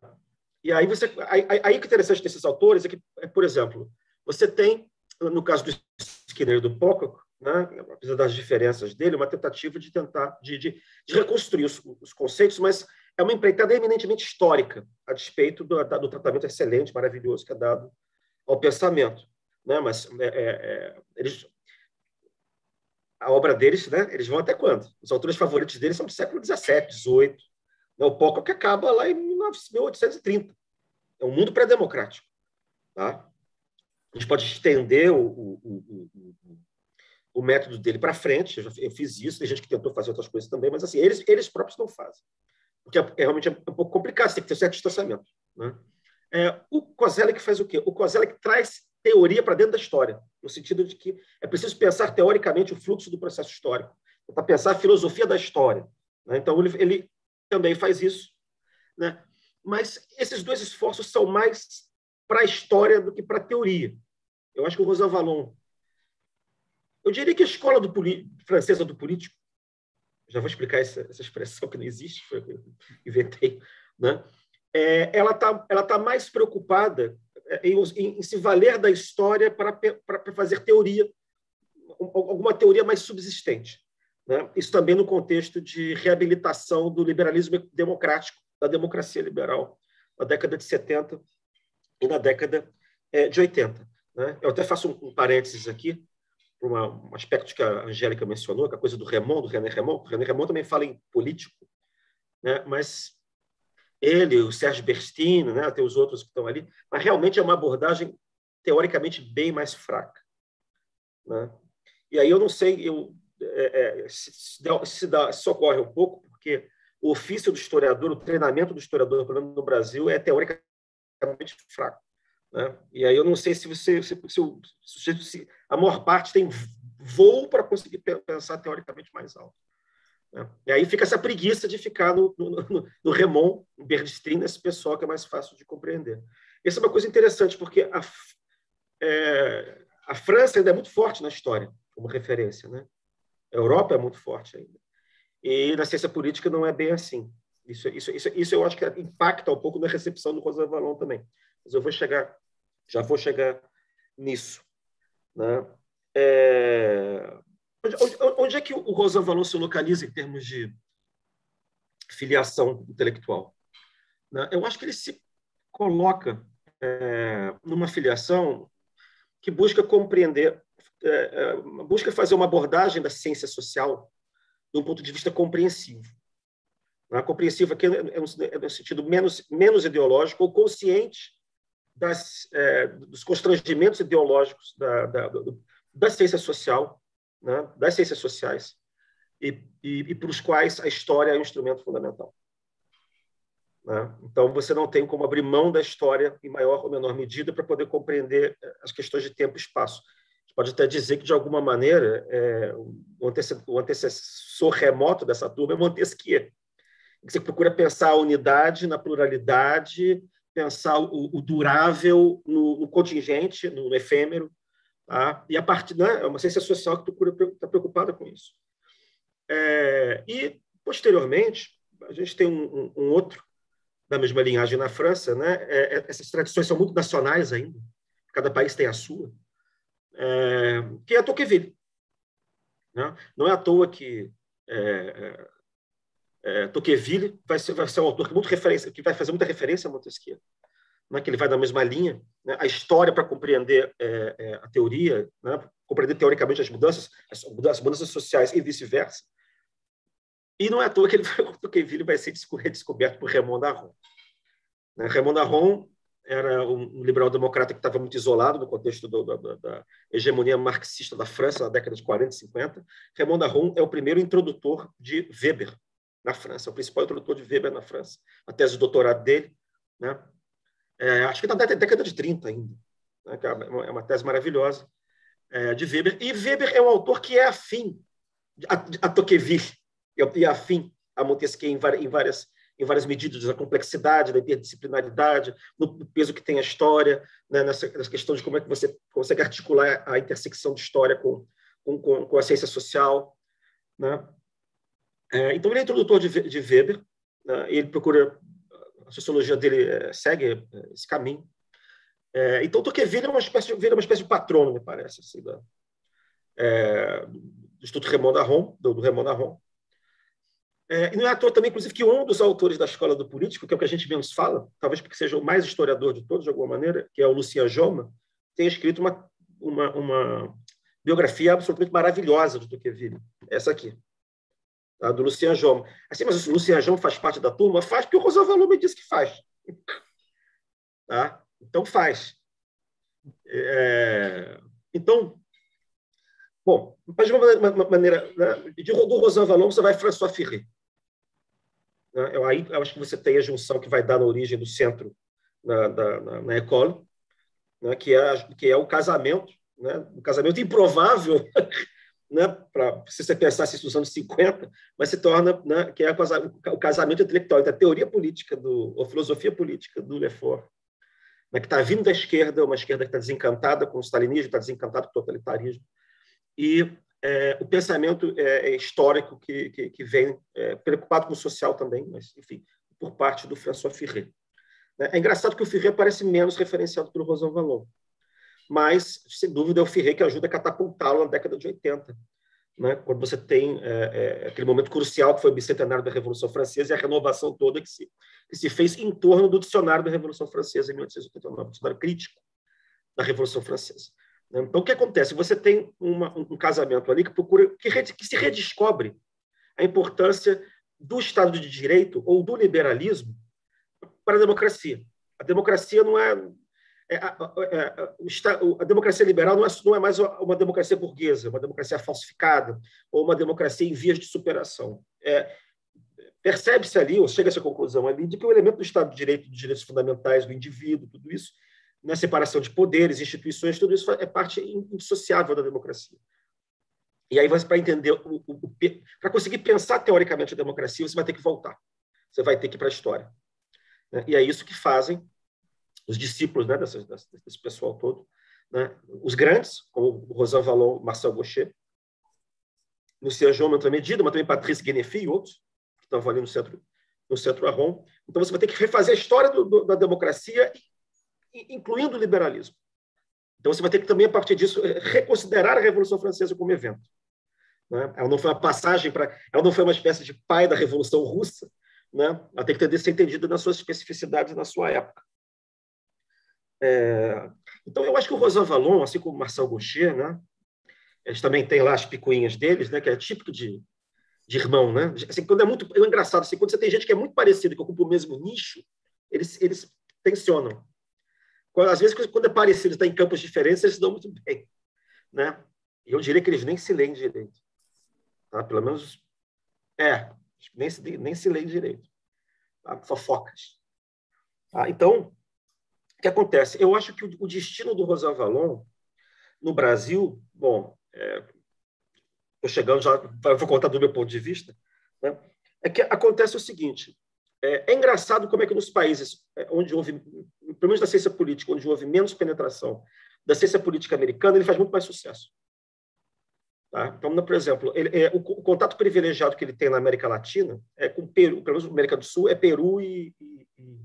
E aí você, aí, aí que é interessante desses autores é que, é, por exemplo, você tem no caso do Skinner e do Pocock, né, apesar das diferenças dele, uma tentativa de tentar de, de, de reconstruir os, os, conceitos, mas é uma empreitada eminentemente histórica, a despeito do, do, tratamento excelente, maravilhoso que é dado ao pensamento. Né? Mas é, é, é eles, a obra deles, né, eles vão até quando? Os autores favoritos deles são do século XVII, XVIII, é o POCA que acaba lá em 1830. É um mundo pré-democrático. Tá? A gente pode estender o, o, o, o método dele para frente. Eu, já, eu fiz isso, tem gente que tentou fazer outras coisas também, mas assim, eles, eles próprios não fazem. Porque é, é realmente é um pouco complicado, você tem que ter certo distanciamento. Né? É, o Kozelek faz o quê? O Kozelek traz teoria para dentro da história, no sentido de que é preciso pensar teoricamente o fluxo do processo histórico, para pensar a filosofia da história. Né? Então, ele, ele também faz isso. Né? Mas esses dois esforços são mais para a história do que para a teoria. Eu acho que o Rosan Vallon. Eu diria que a escola do francesa do político, já vou explicar essa, essa expressão que não existe, foi eu inventei, né? É, ela está ela tá mais preocupada em, em, em, se valer da história para, para fazer teoria, alguma teoria mais subsistente. Né? Isso também no contexto de reabilitação do liberalismo democrático, da democracia liberal, na década de 70 e na década é, de 80. Né? Eu até faço um, parênteses aqui, um aspecto que a Angélica mencionou, que é a coisa do Remond, do René Remond. O René Remond também fala em político, né? mas ele, o Sérgio Berstino, né? os outros que estão ali, mas realmente é uma abordagem teoricamente bem mais fraca. Né? E aí eu não sei, eu é, é, se, se, dá, se ocorre um pouco, porque o ofício do historiador, o treinamento do historiador, menos no Brasil, é teoricamente fraco. Né? E aí eu não sei se você, se, se, se a maior parte tem voo para conseguir pensar teoricamente mais alto. Né? E aí fica essa preguiça de ficar no, no, no Remon, no Bernstein, esse pessoal que é mais fácil de compreender. Essa é uma coisa interessante, porque a, é, a França ainda é muito forte na história, como referência. Né? A Europa é muito forte ainda. E na ciência política não é bem assim. Isso, isso, isso, isso eu acho que impacta um pouco na recepção do Rosa Valon também. Mas eu vou chegar, já vou chegar nisso. Né? É... Onde, onde, é que o Rosa Valon se localiza em termos de filiação intelectual? Né? Eu acho que ele se coloca é, numa filiação que busca compreender, é, é, busca fazer uma abordagem da ciência social de um ponto de vista compreensivo. Né? Compreensivo aqui é no, é no sentido menos, menos ideológico ou consciente das, é, dos constrangimentos ideológicos da, da, da ciência social, né? das ciências sociais, e, e, e para os quais a história é um instrumento fundamental. Né? Então, você não tem como abrir mão da história em maior ou menor medida para poder compreender eh, as questões de tempo e espaço. Você pode até dizer que, de alguma maneira, é, o antecessor remoto dessa turma é Montesquieu. Você procura pensar a unidade na pluralidade, pensar o, o durável no, no, contingente, no, no efêmero, tá? e a partir né, é uma ciência social que está preocupada com isso. É, e, posteriormente, a gente tem um, um, um outro da mesma linhagem na França, né? É, é, essas tradições são muito nacionais ainda. Cada país tem a sua. É, que é Tocqueville. Né? Não é à toa que é, é, é, Tocqueville vai ser, vai ser um autor que, muito referência, que vai fazer muita referência a Montesquieu, né? que ele vai na mesma linha. Né? A história para compreender é, a teoria, né? compreender teoricamente as mudanças, as mudanças sociais e vice-versa, e não é à toa que ele vai, [laughs] Tocqueville vai ser redescoberto por Raymond Aron. Né? Raymond Aron era um liberal-democrata que estava muito isolado no contexto do, da, da, hegemonia marxista da França na década de 40 e 50. Raymond Aron é o primeiro introdutor de Weber na França, o principal introdutor de Weber na França. A tese de doutorado dele, né? É, acho que está na década de 30 ainda, né? É, é uma tese maravilhosa é, de Weber. E Weber é um autor que é afim a, a Tocqueville, e afim a Montesquieu em várias, em várias medidas, da complexidade, da interdisciplinaridade, no peso que tem a história, né, nessa, nessa questão de como é que você consegue articular a intersecção de história com, com, com a ciência social. Né? É, então, ele é introdutor de, de Weber, né, ele procura, a sociologia dele é, segue é, esse caminho. É, então, Tocqueville é uma espécie, vira uma espécie de patrono, me parece, assim, da, é, do Instituto Raymond Aron, do, do Raymond Aron. É, e não é à toa também, inclusive, que um dos autores da Escola do Político, que é o que a gente menos fala, talvez porque seja o mais historiador de todos, de alguma maneira, que é o Lucien Joma, tem escrito uma, uma, uma biografia absolutamente maravilhosa de Tocqueville. Essa aqui, tá? do Lucien Joma. Assim, mas o Lucien Joma faz parte da turma? Faz, porque o Rosa me disse que faz. [laughs] Tá? Então, faz. É... Então, bom, mas de uma maneira, né? de, do Rosan Valon, você vai François Ferré. Né? Eu, aí, eu acho que você tem a junção que vai dar na origem do centro na, na, na Ecole, né? que, é, que é o casamento, né? um casamento improvável, [laughs] né? Pra, se você pensasse isso nos anos 50, mas se torna né? que é o casamento intelectual entre a teoria política, do, a filosofia política do Lefort, né? que está vindo da esquerda, uma esquerda que está desencantada com o stalinismo, está desencantada com o totalitarismo, e é, o pensamento é, é, histórico que, que, que vem é, preocupado com o social também, mas, enfim, por parte do François Ferré. É engraçado que o Ferré parece menos referenciado pelo Rosan Vallon, mas, sem dúvida, é o Ferré que ajuda a catapultá-lo na década de 80, né? quando você tem é, é, aquele momento crucial que foi o bicentenário da Revolução Francesa e a renovação toda que se, que se fez em torno do dicionário da Revolução Francesa em 1889, o dicionário crítico da Revolução Francesa. Né? Então, o que acontece? Você tem uma, um casamento ali que procura que, que se redescobre a importância do Estado de Direito ou do liberalismo para a democracia. A democracia não é, a, a, a, democracia liberal não é, é mais uma democracia burguesa, uma democracia falsificada ou uma democracia em vias de superação. É, Percebe-se ali, ou chega a essa conclusão ali, de que o elemento do Estado de Direito, dos direitos fundamentais do indivíduo, tudo isso, na separação de poderes, instituições, tudo isso é parte indissociável da democracia. E aí, para entender, para conseguir pensar teoricamente a democracia, você vai ter que voltar. Você vai ter que ir para a história. Né? E é isso que fazem os discípulos né, desse, pessoal todo. Né? Os grandes, como Rosan Vallon, Marcel Gaucher, Lucien João, outra medida, mas também Patrice Guenefi e outros, que estavam ali no centro, no centro Arron. Então, você vai ter que refazer a história do, do, da democracia, incluindo o liberalismo. Então, você vai ter que também, a partir disso, reconsiderar a Revolução Francesa como evento. Né? Ela não foi uma passagem para. Ela não foi uma espécie de pai da Revolução Russa. Né? Ela tem que ter, ser entendida nas suas especificidades na sua época. É... Então, eu acho que o Rosan Vallon, assim como o Marcel Gaucher, né? eles também têm lá as picuinhas deles, né? que é típico de, de irmão. Né? Assim, quando é muito é engraçado, assim, quando você tem gente que é muito parecida, que ocupa o mesmo nicho, eles, eles tensionam. Às vezes, quando é parecido, está em campos diferentes, eles se dão muito bem. Né? E eu diria que eles nem se leem direito. Tá? Pelo menos, é, nem se, nem se leem direito. Tá? Fofocas. Tá? Então, o que acontece? Eu acho que o, destino do Rosan Valon no Brasil, bom, estou é, chegando já, vou contar do meu ponto de vista, né? é que acontece o seguinte: é, é, engraçado como é que nos países é, onde houve, pelo menos na ciência política, onde houve menos penetração da ciência política americana, ele faz muito mais sucesso. Tá? Então, por exemplo, ele, é, o, o, contato privilegiado que ele tem na América Latina é com Peru, pelo menos na América do Sul, é Peru e, e, e...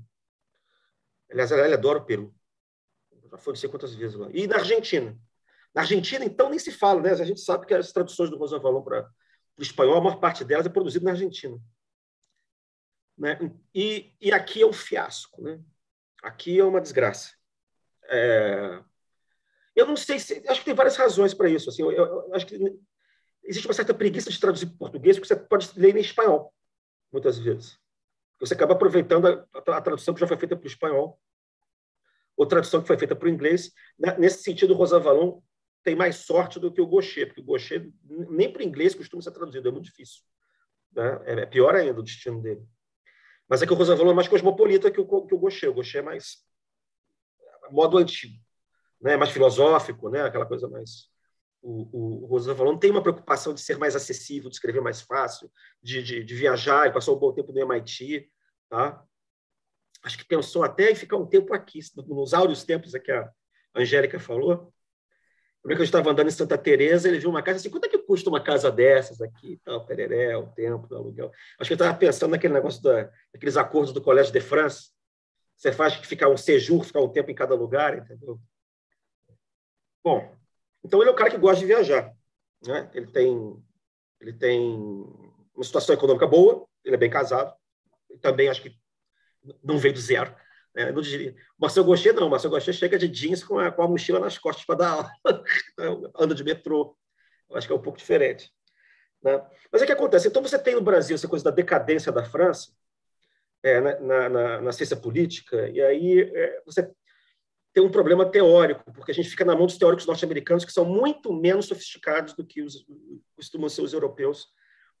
Aliás, ele adora o Peru. Já foi não sei quantas vezes lá. E na Argentina. Na Argentina, então, nem se fala, né? A gente sabe que as traduções do Rosan Valon para o espanhol, a maior parte delas é produzida na Argentina. Né? E, e aqui é um fiasco. Né? Aqui é uma desgraça. É... Eu não sei se. Acho que tem várias razões para isso. Assim, eu, eu, acho que existe uma certa preguiça de traduzir para português, porque você pode ler em espanhol, muitas vezes. Você acaba aproveitando a, a tradução que já foi feita para o espanhol, ou tradução que foi feita para o inglês. Nesse sentido, o Rosa Valon tem mais sorte do que o Gaucher, porque o Gaucher nem para o inglês costuma ser traduzido, é muito difícil. Né? É, é pior ainda o destino dele. Mas é que o Rosavalon é mais cosmopolita que o, que o Gaucher. O Gaucher é mais modo antigo, né? mais filosófico, né? aquela coisa mais... O, o Rosavalon tem uma preocupação de ser mais acessível, de escrever mais fácil, de, de, de viajar, e passou um bom tempo no MIT. Tá? Acho que pensou até em ficar um tempo aqui, nos áureos tempos é que a Angélica falou, Lembra que eu estava andando em Santa Teresa, ele viu uma casa assim, quanto é que custa uma casa dessas aqui, tal, pereré, o tempo, o aluguel. Acho que ele estava pensando naquele negócio da, daqueles acordos do Colégio de France. Você faz que ficar um séjour, ficar um tempo em cada lugar, entendeu? Bom, então ele é um cara que gosta de viajar, né? Ele tem ele tem uma situação econômica boa, ele é bem casado, também acho que não veio do zero. É, não diria. Marcel Gaucher não, Marcel Gaucher chega de jeans com a, com a mochila nas costas para dar aula, [laughs] anda de metrô. Eu acho que é um pouco diferente. Né? Mas é que acontece. Então você tem no Brasil essa coisa da decadência da França é, na, na, na, ciência política, e aí é, você tem um problema teórico, porque a gente fica na mão dos teóricos norte-americanos que são muito menos sofisticados do que os, costumam ser os europeus,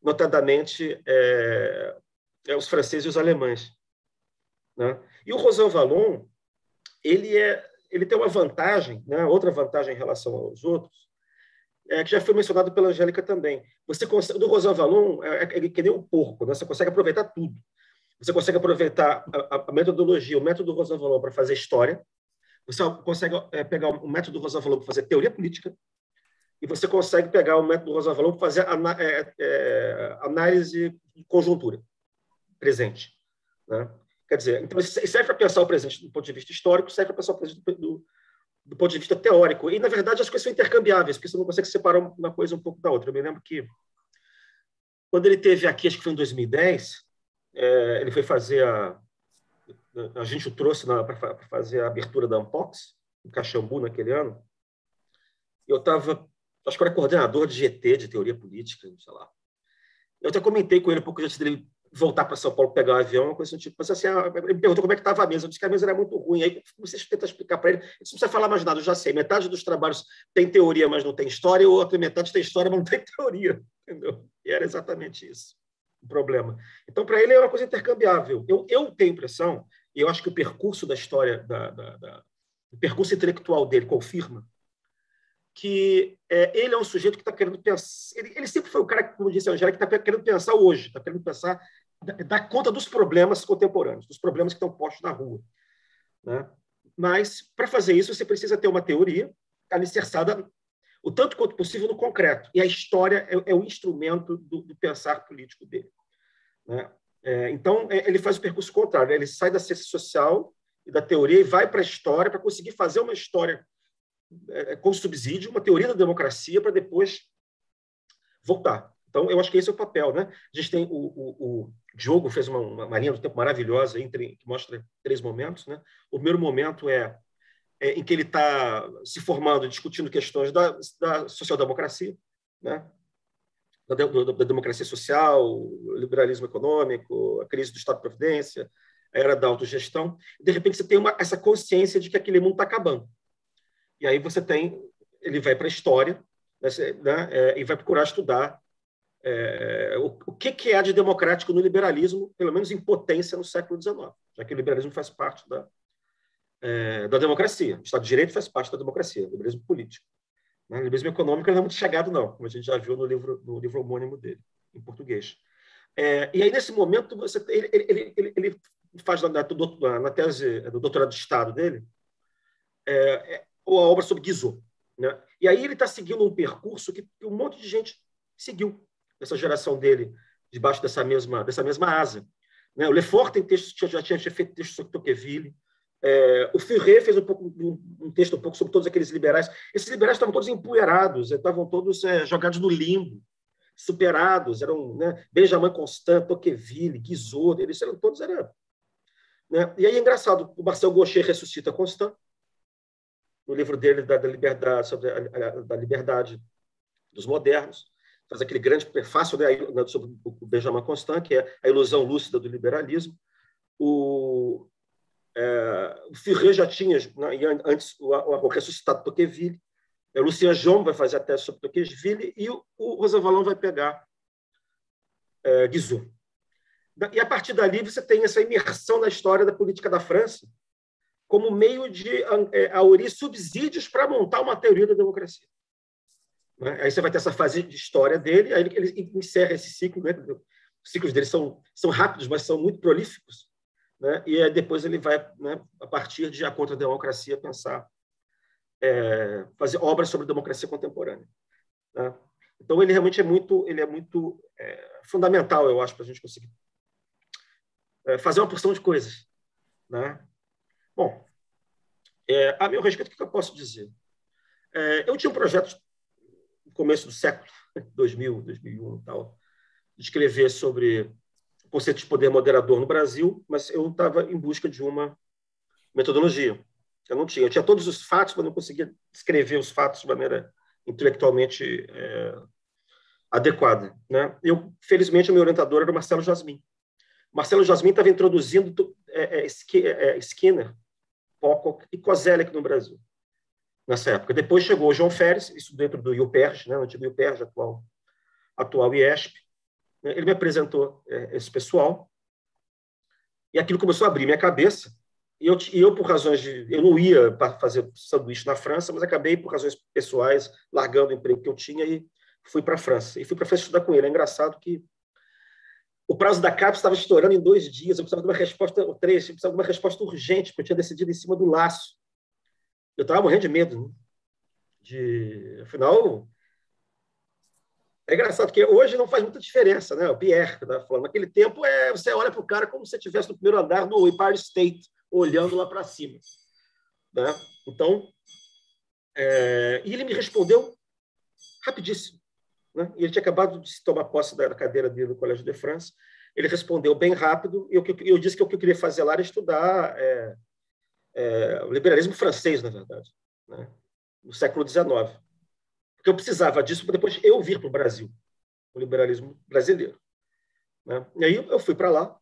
notadamente é, é os franceses e os alemães. Né? E o Rosan Vallon, ele, é, ele tem uma vantagem, né? outra vantagem em relação aos outros, é, que já foi mencionado pela Angélica também. Você consegue, do Rosan Vallon é, é que nem um porco, né? você consegue aproveitar tudo. Você consegue aproveitar a, a metodologia, o método do Rosan Vallon para fazer história, você consegue é, pegar o método do para fazer teoria política, e você consegue pegar o método do para fazer é, é, análise de conjuntura presente. Né? Quer dizer, então serve para pensar o presente do ponto de vista histórico, serve para pensar o presente do, do, do, ponto de vista teórico. E, na verdade, as coisas são intercambiáveis, porque você não consegue separar uma coisa um pouco da outra. Eu me lembro que, quando ele teve aqui, acho que foi em 2010, é, ele foi fazer a. A gente o trouxe para fazer a abertura da Unbox, em Caxambu, naquele ano. E eu estava, acho que era coordenador de GT, de teoria política, sei lá. Eu até comentei com ele um pouco antes dele voltar para São Paulo pegar o um avião, uma coisa assim, tipo, mas assim, ele me perguntou como é que estava a mesa, eu disse que a mesa era muito ruim, aí você tenta explicar para ele, você não precisa falar mais nada, eu já sei, metade dos trabalhos tem teoria, mas não tem história, ou outra metade tem história, mas não tem teoria, entendeu? E era exatamente isso o problema. Então, para ele é uma coisa intercambiável. Eu, eu tenho impressão, e eu acho que o percurso da história, da, da, da, o percurso intelectual dele confirma, que é, ele é um sujeito que está querendo pensar. Ele, ele, sempre foi o cara, como disse a Angélica, que está querendo pensar hoje, está querendo pensar, dar conta dos problemas contemporâneos, dos problemas que estão postos na rua. Né? Mas, para fazer isso, você precisa ter uma teoria alicerçada o tanto quanto possível no concreto. E a história é, é o instrumento do, do, pensar político dele. Né? É, então, é, ele faz o percurso contrário. Né? Ele sai da ciência social e da teoria e vai para a história para conseguir fazer uma história é, é, com subsídio, uma teoria da democracia para depois voltar. Então, eu acho que esse é o papel. Né? A gente tem o, o, o Diogo fez uma, uma linha do tempo maravilhosa entre, que mostra três momentos. Né? O primeiro momento é, é em que ele está se formando, discutindo questões da, da social-democracia, né? Da, da, da, democracia social, liberalismo econômico, a crise do Estado-Providência, a era da autogestão. De repente, você tem uma, essa consciência de que aquele mundo está acabando. E aí você tem, ele vai para a história né, né, é, e vai procurar estudar é, o, o que, que há de democrático no liberalismo, pelo menos em potência no século XIX, já que o liberalismo faz parte da, é, da democracia. O Estado de Direito faz parte da democracia, o liberalismo político. Né? O liberalismo econômico não é muito chegado, não, como a gente já viu no livro, no livro homônimo dele, em português. É, e aí, nesse momento, você, ele, ele, ele, ele faz na, na, na, tese do doutorado de Estado dele, é, é a obra sobre Guizot. Né? E aí ele está seguindo um percurso que um monte de gente seguiu, essa geração dele, debaixo dessa mesma, dessa mesma asa. Né? O Lefort tem texto, já tinha feito texto sobre Tocqueville, é, o Furet fez um, pouco, um, um, texto um pouco sobre todos aqueles liberais. Esses liberais estavam todos empoeirados, estavam todos é, jogados no limbo, superados. Eram né, Benjamin Constant, Tocqueville, Guizot, eles eram todos. Era, né? E aí é engraçado, o Marcel Gaucher ressuscita Constant, no livro dele da, da liberdade sobre a, a, da liberdade dos modernos faz aquele grande prefácio né, sobre o Benjamin Constant que é a ilusão lúcida do liberalismo o, é, o Furet já tinha né, antes o, o, o ressuscitado Tocqueville é, Lucien Jean vai fazer a tese sobre Tocqueville e o, o Rosa vai pegar é, Guizot e a partir dali você tem essa imersão na história da política da França como meio de é, aurir subsídios para montar uma teoria da democracia. Né? Aí você vai ter essa fase de história dele, aí ele encerra esse ciclo. Né? Os ciclos dele são, são rápidos, mas são muito prolíficos. Né? E depois ele vai, né, a partir de A Contra-Democracia, pensar, é, fazer obras sobre democracia contemporânea. Né? Então ele realmente é muito, ele é muito é, fundamental, eu acho, para a gente conseguir é, fazer uma porção de coisas. Né? Bom, é, a meu respeito, o que eu posso dizer? É, eu tinha um projeto no começo do século, [laughs] 2000, 2001 tal, de escrever sobre conceito de poder moderador no Brasil, mas eu estava em busca de uma metodologia. Eu não tinha. Eu tinha todos os fatos, mas não conseguia escrever os fatos de maneira intelectualmente é, adequada. Né? Eu, felizmente, o meu orientador era o Marcelo Jasmin. Marcelo Jasmin estava introduzindo é, é, é Skinner Pocock e Kozelek no Brasil, nessa época. Depois chegou o João Férez, isso dentro do IUPERJ, né, o antigo IUPERJ, atual, atual IESP. Ele me apresentou é, esse pessoal e aquilo começou a abrir minha cabeça. E eu, eu, por razões de. Eu não ia fazer sanduíche na França, mas acabei, por razões pessoais, largando o emprego que eu tinha e fui para a França. E fui para a França estudar com ele. É engraçado que o prazo da CAPES estava estourando em dois dias, eu precisava de uma resposta, ou três, eu precisava de uma resposta urgente, porque eu tinha decidido em cima do laço. Eu estava morrendo de medo. Né? De, afinal, é engraçado, porque hoje não faz muita diferença, né? O Pierre que estava falando. Naquele tempo, é, você olha para o cara como se você estivesse no primeiro andar do Empire State, olhando lá para cima. Né? Então, é, e ele me respondeu rapidíssimo. Né? E ele tinha acabado de tomar posse da cadeira dele no Colégio de France. Ele respondeu bem rápido, e eu, eu disse que o que eu queria fazer lá era estudar é, é, liberalismo francês, na verdade, né? no século XIX. Porque eu precisava disso para depois eu vir para o Brasil, o liberalismo brasileiro. Né? E aí eu fui para lá,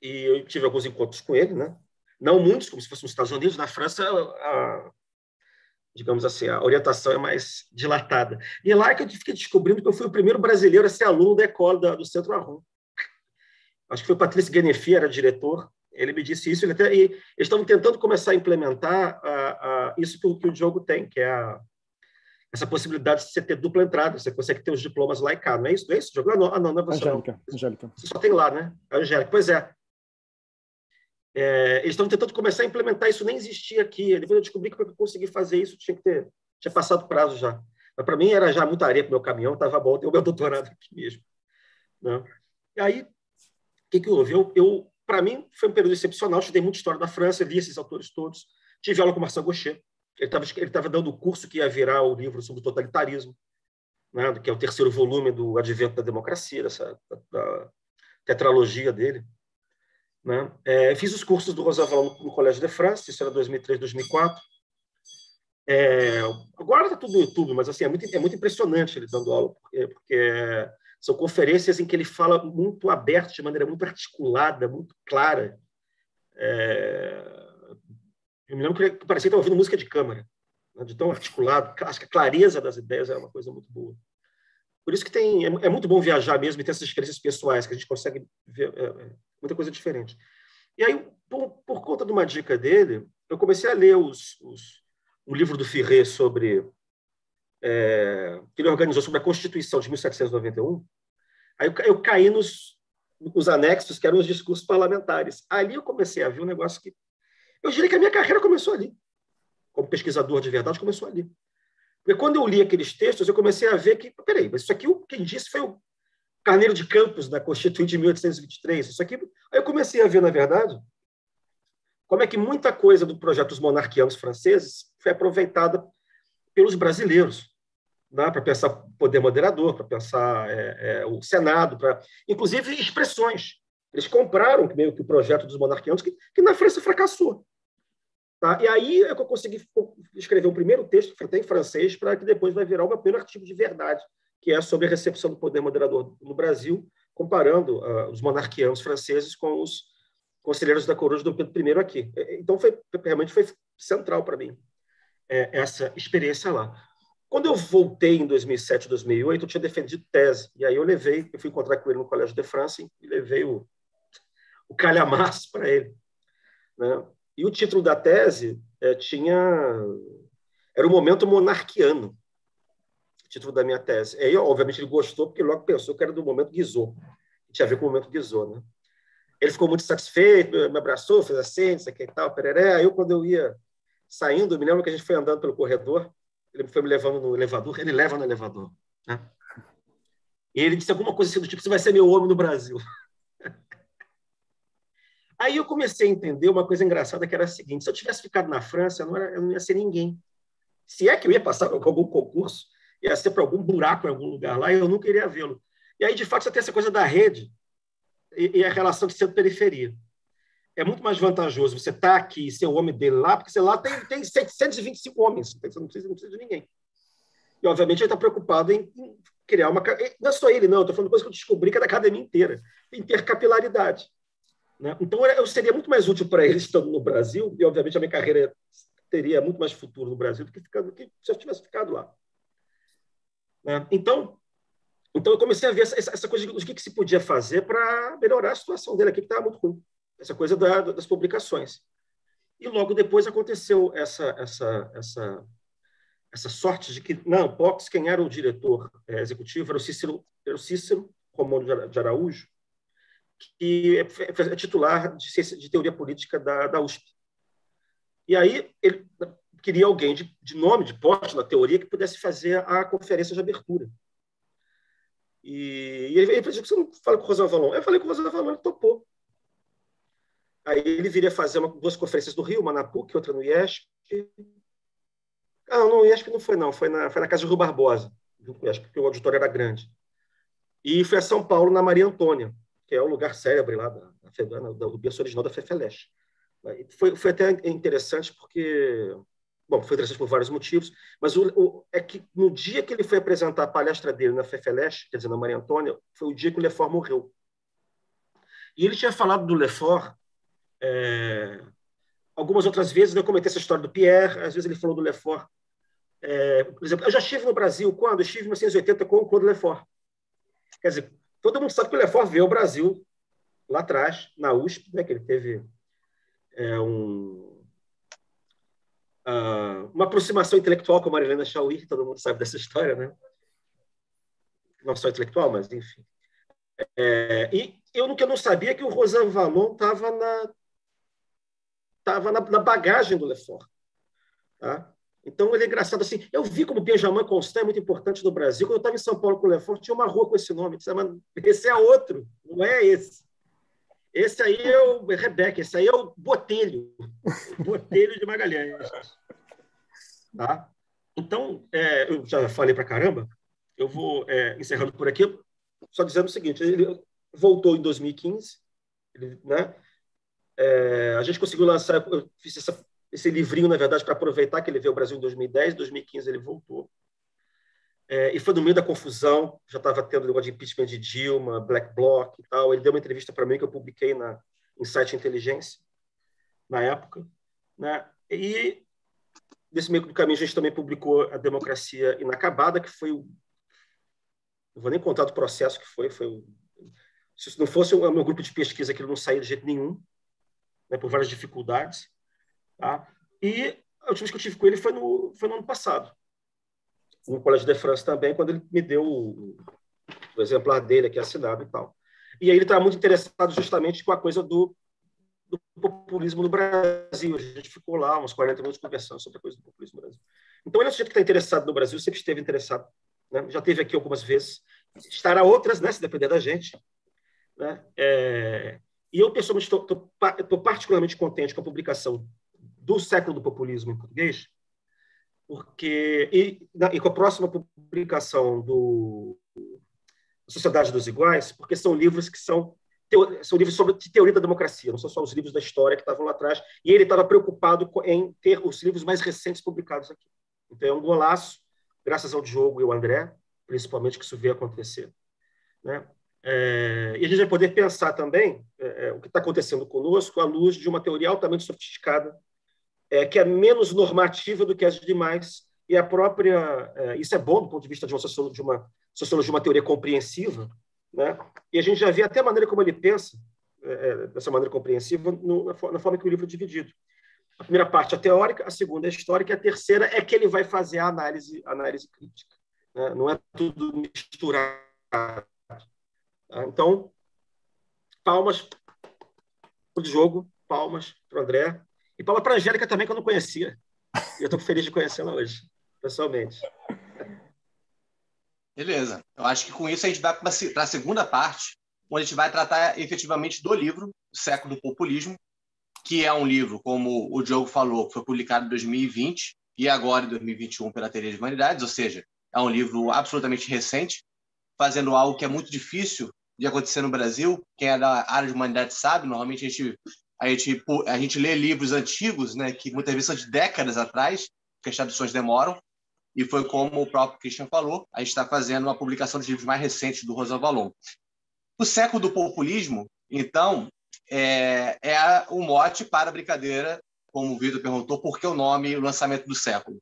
e eu tive alguns encontros com ele, né? não muitos, como se fosse nos Estados Unidos. Na França, a, digamos assim, a orientação é mais dilatada. E é lá que eu fiquei descobrindo que eu fui o primeiro brasileiro a ser aluno da escola do Centro Arrum. Acho que foi o Patrício Genefi, era diretor, ele me disse isso, ele até, e eles estavam tentando começar a implementar isso que, que, o Diogo tem, que é a, essa possibilidade de você ter dupla entrada, você consegue ter os diplomas lá e cá, não é isso? Não é isso? Ah, não, ah, não, não é você Angélica, não. Angélica. Você só tem lá, né? A Angélica, pois é. é eles estão tentando começar a implementar isso, nem existia aqui. Depois eu descobri que para consegui fazer isso tinha que ter, tinha passado prazo já. Mas para mim era já muita areia para o meu caminhão, estava bom ter o meu doutorado aqui mesmo. Né? E aí, o que, que houve? Eu, eu para mim, foi um período excepcional. Estudei muita história da França, li esses autores todos. Tive aula com Marcel Gaucher, ele estava ele tava dando o curso que ia virar o livro sobre o totalitarismo, né, que é o terceiro volume do Advento da Democracia, dessa da, tetralogia dele. Né? É, fiz os cursos do Rosaval no, no Colégio de France, isso era 2003, 2004. É, agora está tudo no YouTube, mas assim é muito, é muito impressionante ele dando aula, porque, porque são conferências em que ele fala muito aberto, de maneira muito articulada, muito clara. É, eu me lembro que parecia que estava ouvindo música de câmara, né, de tão articulado. Acho que a clareza das ideias é uma coisa muito boa. Por isso que tem, é, é muito bom viajar mesmo e ter essas experiências pessoais, que a gente consegue ver é, é, muita coisa diferente. E aí, por, por, conta de uma dica dele, eu comecei a ler os, os, livro do Firret sobre é, que ele organizou sobre a Constituição de 1791. Aí eu, eu caí nos, nos anexos, que eram os discursos parlamentares. Ali eu comecei a ver um negócio que eu diria que a minha carreira começou ali. Como pesquisador de verdade, começou ali. Porque quando eu li aqueles textos, eu comecei a ver que, peraí, mas isso aqui quem disse foi o Carneiro de Campos, na Constituinte de 1823. Isso aqui. Aí eu comecei a ver, na verdade, como é que muita coisa do projeto dos monarquianos franceses foi aproveitada pelos brasileiros, né, para pensar poder moderador, para pensar é, é, o Senado, para inclusive expressões. Eles compraram meio que o projeto dos monarquianos, que, que na França fracassou. Tá? E aí é que eu consegui escrever um primeiro texto, até em francês, para que depois vai virar o meu primeiro artigo de verdade, que é sobre a recepção do poder moderador no Brasil, comparando uh, os monarquianos franceses com os conselheiros da coroa Dom Pedro I aqui. Então, foi, realmente foi central para mim é, essa experiência lá. Quando eu voltei em 2007, 2008, eu tinha defendido tese. E aí eu levei, eu fui encontrar com ele no Colégio de France e levei o, o calhamaço para ele. Né? E o título da tese é, tinha era o momento monarquiano, o título da minha tese. Aí, obviamente, ele gostou, porque logo pensou que era do momento Guizot. Tinha a ver com o momento Guizot, né? Ele ficou muito satisfeito, me abraçou, fez assim, isso aqui e tal, pereré. Aí, eu, quando eu ia saindo, me lembro que a gente foi andando pelo corredor, ele foi me levando no elevador, ele leva no elevador, né? E ele disse alguma coisa assim do tipo, você vai ser meu homem no Brasil. [laughs] Aí eu comecei a entender uma coisa engraçada que era a seguinte: se eu tivesse ficado na França, eu não, era, eu não ia ser ninguém. Se é que eu ia passar por algum concurso, ia ser para algum buraco em algum lugar lá, eu nunca iria vê-lo. E aí, de fato, você tem essa coisa da rede e, e a relação de centro-periferia. É muito mais vantajoso você estar tá aqui e ser o homem dele lá, porque você lá tem, tem 725 homens, você não precisa, não precisa de ninguém. E, obviamente, ele está preocupado em, em, criar uma. Não é só ele, não, estou falando coisa que eu descobri que é da academia inteira. Intercapilaridade. Né? Então, eu seria muito mais útil para eles estando no Brasil, e, obviamente, a minha carreira teria muito mais futuro no Brasil do que, ficando, do que se eu tivesse ficado lá. Né? Então, então, eu comecei a ver essa, essa coisa do que, que, se podia fazer para melhorar a situação dele aqui, que estava muito ruim. Essa coisa da, das publicações. E logo depois aconteceu essa, essa, essa, essa sorte de que, não, Pox, quem era o diretor é, executivo era o Cícero, era o Cícero Romano de Araújo, que é, é titular de, ciência, de teoria política da, da USP. E aí ele queria alguém de, de nome, de porte na teoria, que pudesse fazer a conferência de abertura. E, e ele, ele falou, você não fala com o Rosão Valon? Eu falei com o Rosão Valon, ele topou. Aí ele viria fazer uma, duas conferências do Rio, uma na PUC, outra no IESP. Ah, não, no IESP não foi, não. Foi na, foi na casa do Rio Barbosa, junto com o IESP, porque o auditório era grande. E foi a São Paulo, na Maria Antônia que é o lugar célebre lá da, da, do berço original da Fefeleche. Foi, foi até interessante porque, bom, foi interessante por vários motivos, mas o, o, é que no dia que ele foi apresentar a palestra dele na Fefeleche, quer dizer, na Maria Antônia, foi o dia que o Lefort morreu. E ele tinha falado do Lefort é, algumas outras vezes, né, eu comentei essa história do Pierre, às vezes ele falou do Lefort. É, por exemplo, eu já estive no Brasil quando? Eu estive em 1980 com o Claude Lefort. Quer dizer, Todo mundo sabe que o Lefort veio ao Brasil lá atrás, na USP, né, que ele teve é, um, uh, uma aproximação intelectual com a Marilena Chauí, todo mundo sabe dessa história, né? Não só intelectual, mas enfim. É, e eu nunca não sabia que o Rosan Valon estava na, tava na, na, bagagem do Lefort. Tá? Então, ele é engraçado assim. Eu vi como Benjamin Constant é muito importante no Brasil. Quando eu estava em São Paulo com o Lefort, tinha uma rua com esse nome. Disse, mas esse é outro, não é esse. Esse aí é o Rebeca, esse aí é o Botelho. Botelho de Magalhães. Tá? Então, é, eu já falei para caramba. Eu vou é, encerrando por aqui, só dizendo o seguinte: ele voltou em 2015, ele, né? É, a gente conseguiu lançar, eu fiz essa, esse livrinho, na verdade, para aproveitar que ele veio ao Brasil em 2010, 2015 ele voltou. É, e foi no meio da confusão, já estava tendo negócio de impeachment de Dilma, Black Bloc e tal. Ele deu uma entrevista para mim que eu publiquei na Insight Inteligência, na época. Né? E nesse meio do caminho a gente também publicou A Democracia Inacabada, que foi o. Não vou nem contar do processo que foi. foi o... Se não fosse o meu grupo de pesquisa, aquilo não saía de jeito nenhum, né, por várias dificuldades. Tá? E a última vez que eu tive com ele foi no, foi no ano passado no Colégio de France também, quando ele me deu o, o exemplar dele aqui assinado e tal. E aí ele estava muito interessado justamente com a coisa do, do, populismo no Brasil. A gente ficou lá uns 40 minutos conversando sobre a coisa do populismo no Brasil. Então ele é um sujeito que está interessado no Brasil, sempre esteve interessado. Né? Já teve aqui algumas vezes. Estará outras, né, se depender da gente. Né? É... E eu, pessoalmente, estou particularmente contente com a publicação do século do populismo em português, porque e, e, com a próxima publicação do Sociedade dos Iguais, porque são livros que são são livros sobre teoria da democracia, não são só os livros da história que estavam lá atrás, e ele estava preocupado em ter os livros mais recentes publicados aqui. Então é um golaço, graças ao Diogo e ao André, principalmente que isso veio acontecer, né? É, e a gente vai poder pensar também é, é o que está acontecendo conosco à luz de uma teoria altamente sofisticada é, que é menos normativa do que as demais, e a própria. É, isso é bom do ponto de vista de uma sociologia, de uma, sociologia, uma teoria compreensiva, né? e a gente já vê até a maneira como ele pensa, é, é dessa maneira compreensiva, no, na, na, forma que o livro é dividido. A primeira parte é teórica, a segunda é histórica, e a terceira é que ele vai fazer a análise, análise crítica. Né? Não é tudo misturado. Tá? Então, palmas para o jogo, palmas para o André, e para a Angélica também, que eu não conhecia. E eu estou feliz de conhecê-la hoje, pessoalmente. Beleza. Eu acho que com isso a gente vai para a segunda parte, onde a gente vai tratar efetivamente do livro, O Século do Populismo, que é um livro, como o Diogo falou, que foi publicado em 2020 e agora em 2021 pela Teoria de Humanidades, ou seja, é um livro absolutamente recente, fazendo algo que é muito difícil de acontecer no Brasil. Quem é da área de humanidades sabe, normalmente a gente a gente, a gente lê livros antigos, né, que muitas vezes são de décadas atrás, que as traduções demoram, e foi como o próprio Christian falou, a gente está fazendo uma publicação dos livros mais recentes do Rosa Valon. O século do populismo, então, é, é o mote para a brincadeira, como o Vitor perguntou, por que o nome o lançamento do século?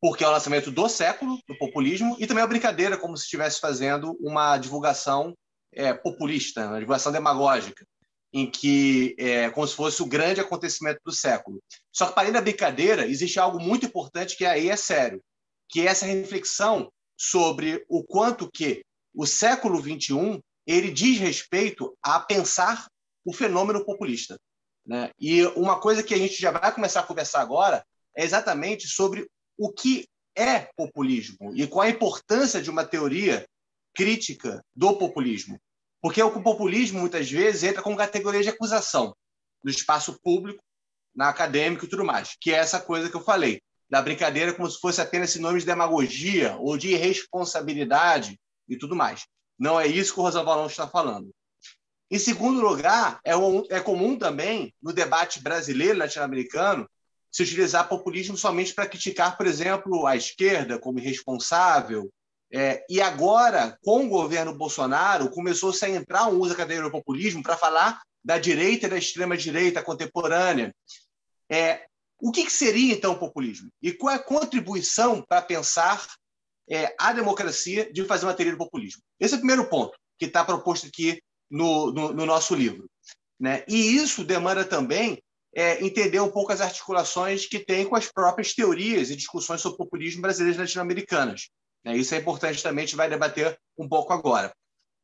Porque é o lançamento do século, do populismo, e também a brincadeira, como se estivesse fazendo uma divulgação é, populista, uma divulgação demagógica em que é como se fosse o grande acontecimento do século. Só que, para além da brincadeira, existe algo muito importante que aí é sério, que é essa reflexão sobre o quanto que o século XXI ele diz respeito a pensar o fenômeno populista. Né? E uma coisa que a gente já vai começar a conversar agora é exatamente sobre o que é populismo e qual a importância de uma teoria crítica do populismo. Porque o populismo, muitas vezes, entra como categoria de acusação no espaço público, na acadêmica e tudo mais, que é essa coisa que eu falei, da brincadeira como se fosse apenas sinônimo de demagogia ou de irresponsabilidade e tudo mais. Não é isso que o Rosa Valão está falando. Em segundo lugar, é, um, é comum também, no debate brasileiro latino-americano, se utilizar populismo somente para criticar, por exemplo, a esquerda como irresponsável, é, e agora, com o governo Bolsonaro, começou-se a entrar um uso da cadeira do populismo para falar da direita e da extrema-direita contemporânea. É, o que, que, seria, então, o populismo? E qual é a contribuição para pensar é, a democracia de fazer uma teoria do populismo? Esse é o primeiro ponto que está proposto aqui no, no, no nosso livro. Né? E isso demanda também é, entender um pouco as articulações que tem com as próprias teorias e discussões sobre populismo brasileiras e latino-americanas. É, isso é importante também, a gente vai debater um pouco agora.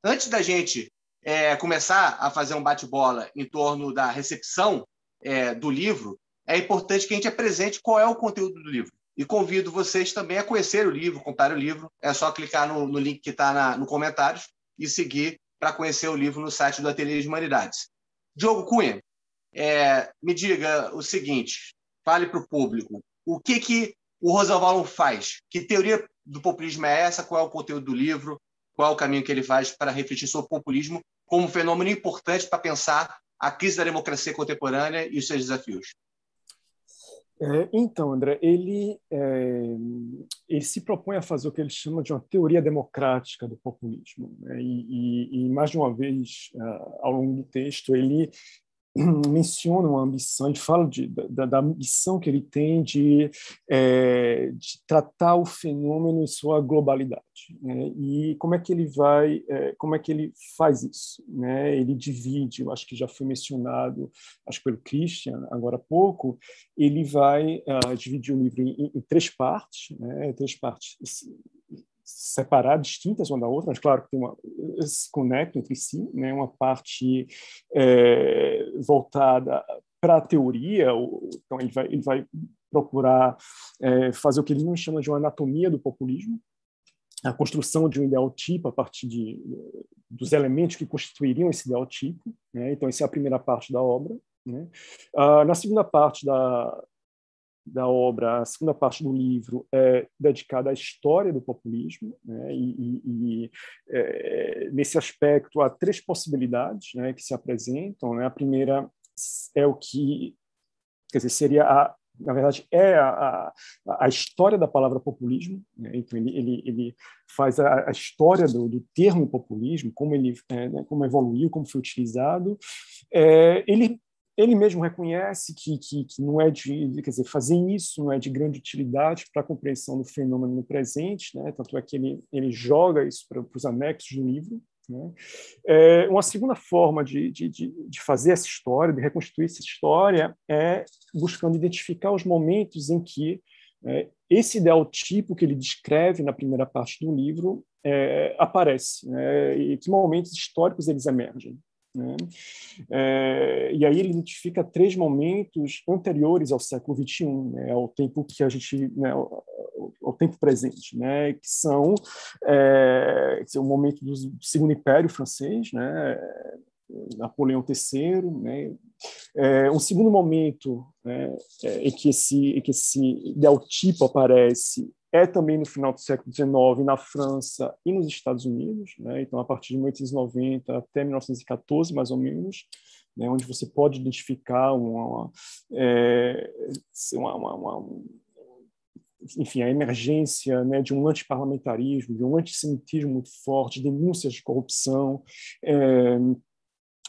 Antes da gente é, começar a fazer um bate-bola em torno da recepção é, do livro, é importante que a gente apresente qual é o conteúdo do livro. E convido vocês também a conhecer o livro, comprar o livro. É só clicar no, no link que está no comentários e seguir para conhecer o livro no site do Ateliê de Humanidades. Diogo Cunha, é, me diga o seguinte, fale para o público, o que, que o Roosevelt faz? Que teoria do populismo é essa? Qual é o conteúdo do livro? Qual é o caminho que ele faz para refletir sobre o populismo como um fenômeno importante para pensar a crise da democracia contemporânea e os seus desafios? É, então, André, ele, é, ele se propõe a fazer o que ele chama de uma teoria democrática do populismo. Né? E, e, e, mais de uma vez, uh, ao longo do texto, ele [clears throat] menciona uma ambição, ele fala de, da, da ambição que ele tem de, é, de, tratar o fenômeno em sua globalidade. Né? E como é que ele vai, é, como é que ele faz isso? Né? Ele divide, eu acho que já foi mencionado, acho pelo Christian agora há pouco, ele vai uh, dividir o livro em, em três partes, né? três partes separadas, distintas uma da outra, mas claro que tem uma, se conectam entre si, né? uma parte é, voltada para a teoria, então ele vai, ele vai procurar é, fazer o que ele não chama de uma anatomia do populismo, a construção de um ideal tipo a partir de, dos elementos que constituiriam esse ideal tipo. Né? Então, essa é a primeira parte da obra. Né? Ah, na segunda parte da, da obra, a segunda parte do livro é dedicada à história do populismo, né? e, e, e é, nesse aspecto há três possibilidades né, que se apresentam. Né? A primeira é o que, quer dizer, seria a na verdade, é a, a, a, história da palavra populismo. Né? Então, ele, ele, ele faz a, a história do, do, termo populismo, como ele é, né? como evoluiu, como foi utilizado. É, ele ele mesmo reconhece que, que, que, não é de, quer dizer, fazer isso não é de grande utilidade para a compreensão do fenômeno no presente, né? tanto é que ele, ele joga isso para, os anexos do livro. Né? É, uma segunda forma de, de, de, fazer essa história, de reconstruir essa história, é buscando identificar os momentos em que é, esse ideal tipo que ele descreve na primeira parte do livro é, aparece, né? e que momentos históricos eles emergem. Né? É, e aí ele identifica três momentos anteriores ao século XXI, né, ao tempo que a gente, né, ao, ao, tempo presente, né, que são é, o momento do Segundo Império Francês, né, Napoleão III, né, é, um segundo momento né, é, em que esse, em que esse aparece é também no final do século XIX na França e nos Estados Unidos, né? então a partir de 1890 até 1914 mais ou menos, né? onde você pode identificar uma, é, uma, uma, uma enfim, a emergência né, de um antiparlamentarismo, de um antissemitismo muito forte, denúncias de corrupção, é,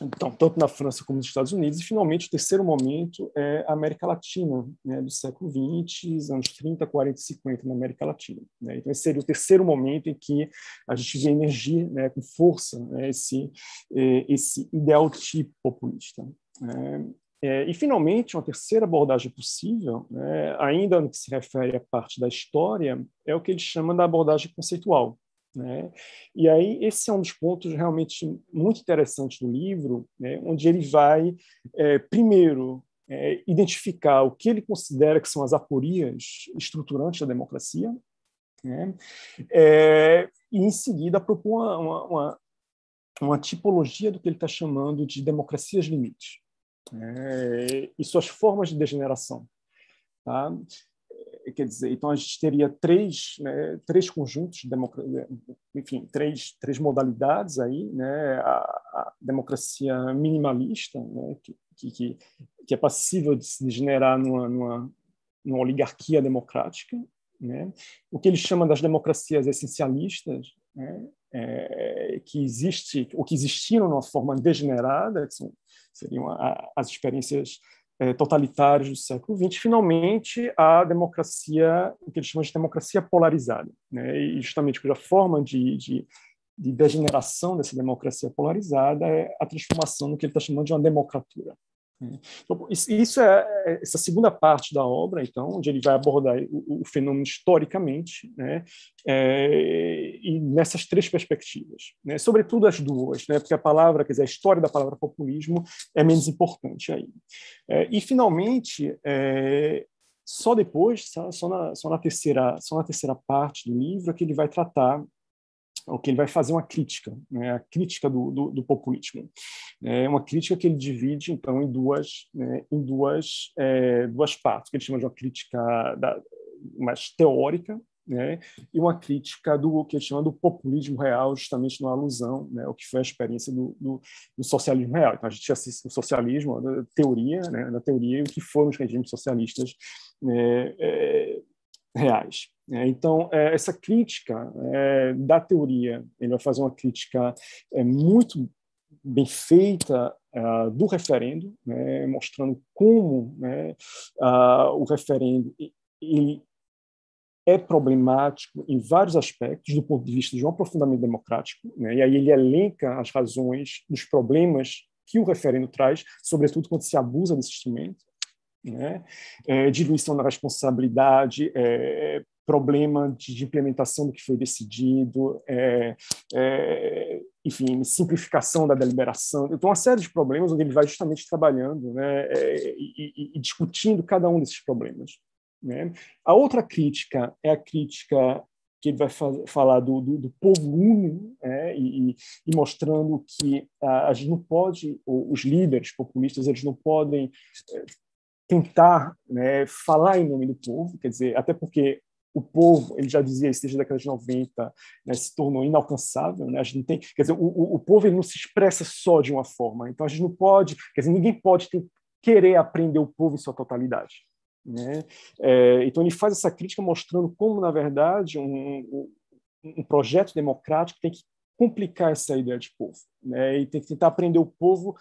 então, tanto na França como nos Estados Unidos. E, finalmente, o terceiro momento é a América Latina, né, do século XX, anos 30, 40 e 50 na América Latina. Né? Então, esse seria o terceiro momento em que a gente vê emergir né, com força né, esse, eh, esse ideal tipo populista. Né? É, e, finalmente, uma terceira abordagem possível, né, ainda no que se refere à parte da história, é o que ele chama da abordagem conceitual. Né? E aí esse é um dos pontos realmente muito interessantes do livro, né? onde ele vai, é, primeiro, é, identificar o que ele considera que são as aporias estruturantes da democracia, né? é, e em seguida propor uma, uma, uma, tipologia do que ele está chamando de democracias limites é, e suas formas de degeneração. Tá? Quer dizer, então a gente teria três, né, três conjuntos enfim, três, três modalidades aí, né, a, a democracia minimalista, né, que, que, que é passível de se degenerar numa, numa, numa oligarquia democrática, né, o que ele chama das democracias essencialistas, né, é, que existe, ou que existiram numa forma degenerada, que são, seriam a, as experiências totalitários do século XX, finalmente a democracia, o que eles chamam de democracia polarizada. Né? E justamente cuja forma de, de, de, degeneração dessa democracia polarizada é a transformação no que ele está chamando de uma democratura. Então, isso é, é essa segunda parte da obra, então, onde ele vai abordar o, o fenômeno historicamente, né, é, e nessas três perspectivas, né, sobretudo as duas, né, porque a palavra, quer dizer, a história da palavra populismo é menos importante aí. É, e finalmente, é, só depois, só na, só na terceira, só na terceira parte do livro, é que ele vai tratar o que ele vai fazer uma crítica, né, a crítica do, do, do, populismo. É uma crítica que ele divide, então, em duas, né, em duas, é, duas partes, que ele chama de uma crítica da, mais teórica, né, e uma crítica do que ele chama do populismo real, justamente numa alusão né, ao que foi a experiência do, do, do socialismo real. Então, a gente assiste o socialismo, a teoria, né, na teoria, o que foram os regimes socialistas né, é, reais. É, então, é, essa crítica é, da teoria, ele vai fazer uma crítica muito bem feita do referendo, né, mostrando como né, o referendo ele é problemático em vários aspectos do ponto de vista de um aprofundamento democrático, né, e aí ele elenca as razões dos problemas que o referendo traz, sobretudo quando se abusa desse instrumento, né? É, diluição da responsabilidade, é, problema de, implementação do que foi decidido, é, é, enfim, simplificação da deliberação. Então, uma série de problemas onde ele vai justamente trabalhando né, é, e, e, discutindo cada um desses problemas. Né? A outra crítica é a crítica que ele vai falar do, do, do povo uno né, e, e, mostrando que a, a gente não pode, os líderes populistas, eles não podem é, tentar né, falar em nome do povo, quer dizer, até porque o povo, ele já dizia isso desde a década de 90, né, se tornou inalcançável, né? A gente tem, quer dizer, o, o, povo ele não se expressa só de uma forma. Então a gente não pode, quer dizer, ninguém pode ter, querer aprender o povo em sua totalidade, né? É, então ele faz essa crítica mostrando como na verdade um, um projeto democrático tem que complicar essa ideia de povo, né? E tem que tentar aprender o povo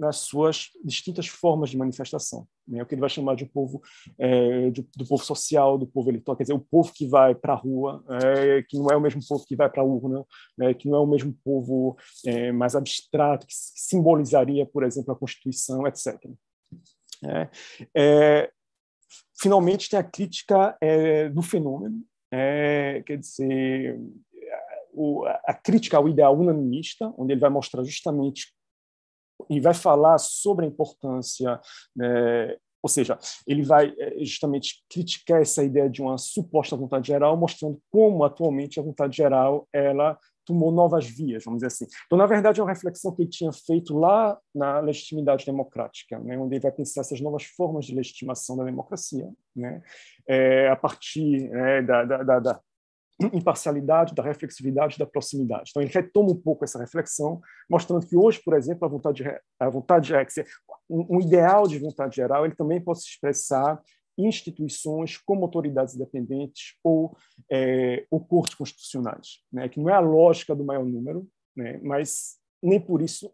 nas suas distintas formas de manifestação. Né? O que ele vai chamar de povo, é, de, do povo social, do povo eleitoral, quer dizer, o povo que vai para a rua, é, que não é o mesmo povo que vai para a urna, né? que não é o mesmo povo é, mais abstrato, que simbolizaria, por exemplo, a Constituição, etc. É, é, finalmente, tem a crítica é, do fenômeno, quer dizer, a crítica ao ideal unanimista, onde ele vai mostrar justamente e vai falar sobre a importância, né, ou seja, ele vai é, justamente criticar essa ideia de uma suposta vontade geral, mostrando como atualmente a vontade geral ela tomou novas vias, vamos dizer assim. Então, na verdade, é uma reflexão que ele tinha feito lá na legitimidade democrática, né, onde ele vai pensar essas novas formas de legitimação da democracia, né, é, a partir é, da, da, da, imparcialidade, da reflexividade, da proximidade. Então, ele retoma um pouco essa reflexão, mostrando que hoje, por exemplo, a vontade, a vontade é um, um ideal de vontade geral, ele também pode se expressar em instituições como autoridades independentes ou, é, ou cortes constitucionais, né? que não é a lógica do maior número, né? mas nem por isso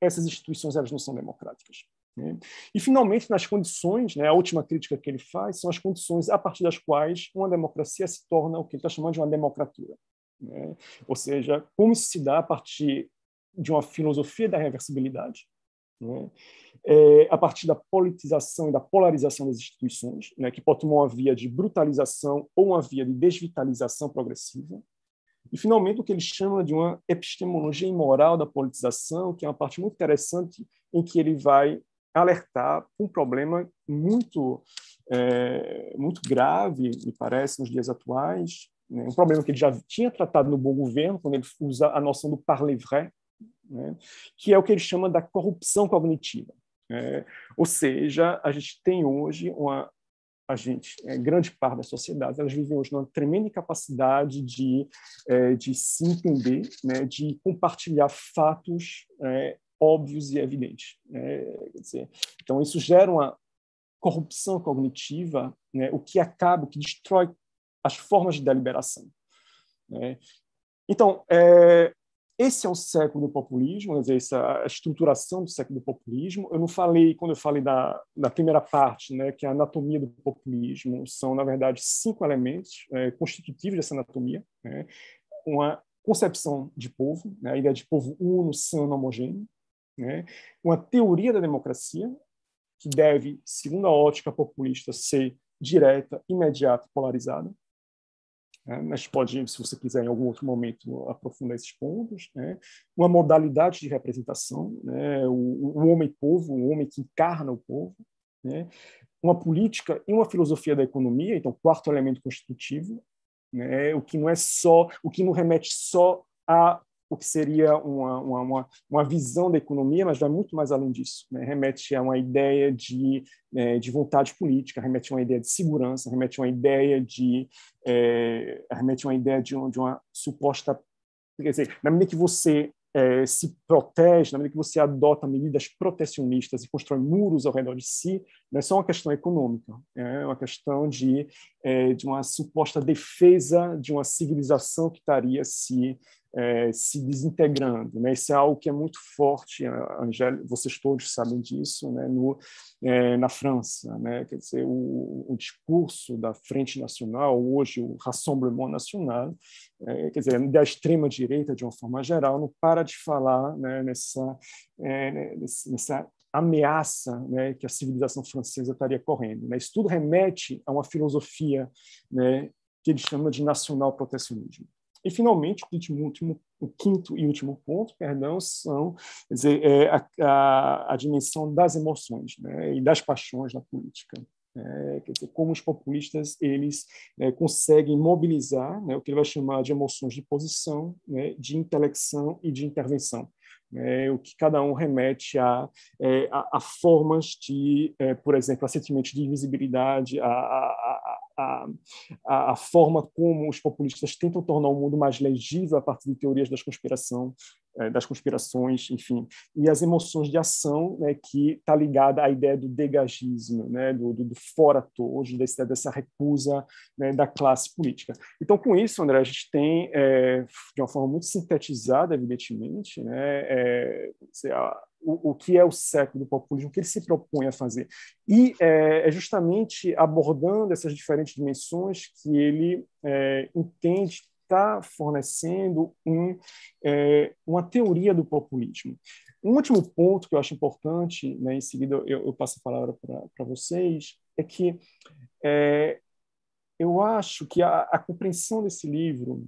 essas instituições elas não são democráticas. Né? E, finalmente, nas condições, né, a última crítica que ele faz são as condições a partir das quais uma democracia se torna o que ele está chamando de uma democratura. Né? Ou seja, como isso se dá a partir de uma filosofia da reversibilidade, né? é, a partir da politização e da polarização das instituições, né, que pode tomar uma via de brutalização ou uma via de desvitalização progressiva, e, finalmente, o que ele chama de uma epistemologia imoral da politização, que é uma parte muito interessante em que ele vai alertar um problema muito é, muito grave, me parece, nos dias atuais, né? um problema que ele já tinha tratado no bom governo, quando ele usa a noção do parler vrai, né? que é o que ele chama da corrupção cognitiva. É, ou seja, a gente tem hoje uma a gente, é, grande parte das sociedades, elas vivem hoje numa tremenda incapacidade de, é, de se entender, né, de compartilhar fatos é, óbvios e evidentes. Né? Dizer, então, isso gera uma corrupção cognitiva, né? o que acaba, o que destrói as formas de deliberação. Né? Então, é, esse é o século do populismo, quer dizer, essa a estruturação do século do populismo. Eu não falei, quando eu falei da, da primeira parte, né, que é a anatomia do populismo, são, na verdade, cinco elementos é, constitutivos dessa anatomia. Né? Uma concepção de povo, né, a ideia de povo uno, sano, homogêneo, né? uma teoria da democracia, que deve, segundo a ótica populista, ser direta, imediata, polarizada. Né? Mas pode, se você quiser, em algum outro momento, aprofundar esses pontos. Né? Uma modalidade de representação, né? o, o homem-povo, o homem que encarna o povo. Né? Uma política e uma filosofia da economia, então, quarto elemento constitutivo, né? o que não é só, o que não remete só a o que seria uma, uma, uma, visão da economia, mas vai muito mais além disso. Né? Remete a uma ideia de, é, de vontade política, remete a uma ideia de segurança, remete a uma ideia de, é, remete a uma ideia de, de uma suposta... Quer dizer, na medida que você é, se protege, na medida que você adota medidas protecionistas e constrói muros ao redor de si, não é só uma questão econômica, é uma questão de, é, de uma suposta defesa de uma civilização que estaria se é, se desintegrando. Né? Isso é algo que é muito forte, Angélica, vocês todos sabem disso, né? no, é, na França. Né? Quer dizer, o, o, discurso da Frente Nacional, hoje o Rassemblement National, é, quer dizer, da extrema-direita, de uma forma geral, não para de falar né, nessa, é, nessa ameaça né, que a civilização francesa estaria correndo. Né? Isso tudo remete a uma filosofia né, que ele chama de nacional protecionismo. E, finalmente, o, último, último, o quinto e último ponto, perdão, são dizer, é, a, a, a, dimensão das emoções né, e das paixões na política. É, quer dizer, como os populistas eles é, conseguem mobilizar né, o que ele vai chamar de emoções de posição, né, de intelecção e de intervenção. É, o que cada um remete a, é, a, a formas de, é, por exemplo, a sentimentos de invisibilidade, a, a, a, a, forma como os populistas tentam tornar o mundo mais legível a partir de teorias das conspiração, das conspirações, enfim, e as emoções de ação, né, que está ligada à ideia do degagismo, né, do, do, do fora todos, dessa, dessa recusa né, da classe política. Então, com isso, André, a gente tem, é, de uma forma muito sintetizada, evidentemente, né, é, o, o, que é o século do populismo, o que ele se propõe a fazer. E é, é justamente abordando essas diferentes dimensões que ele é, entende está fornecendo um, é, uma teoria do populismo. Um último ponto que eu acho importante, né, em seguida eu, eu passo a palavra para vocês, é que é, eu acho que a, a, compreensão desse livro.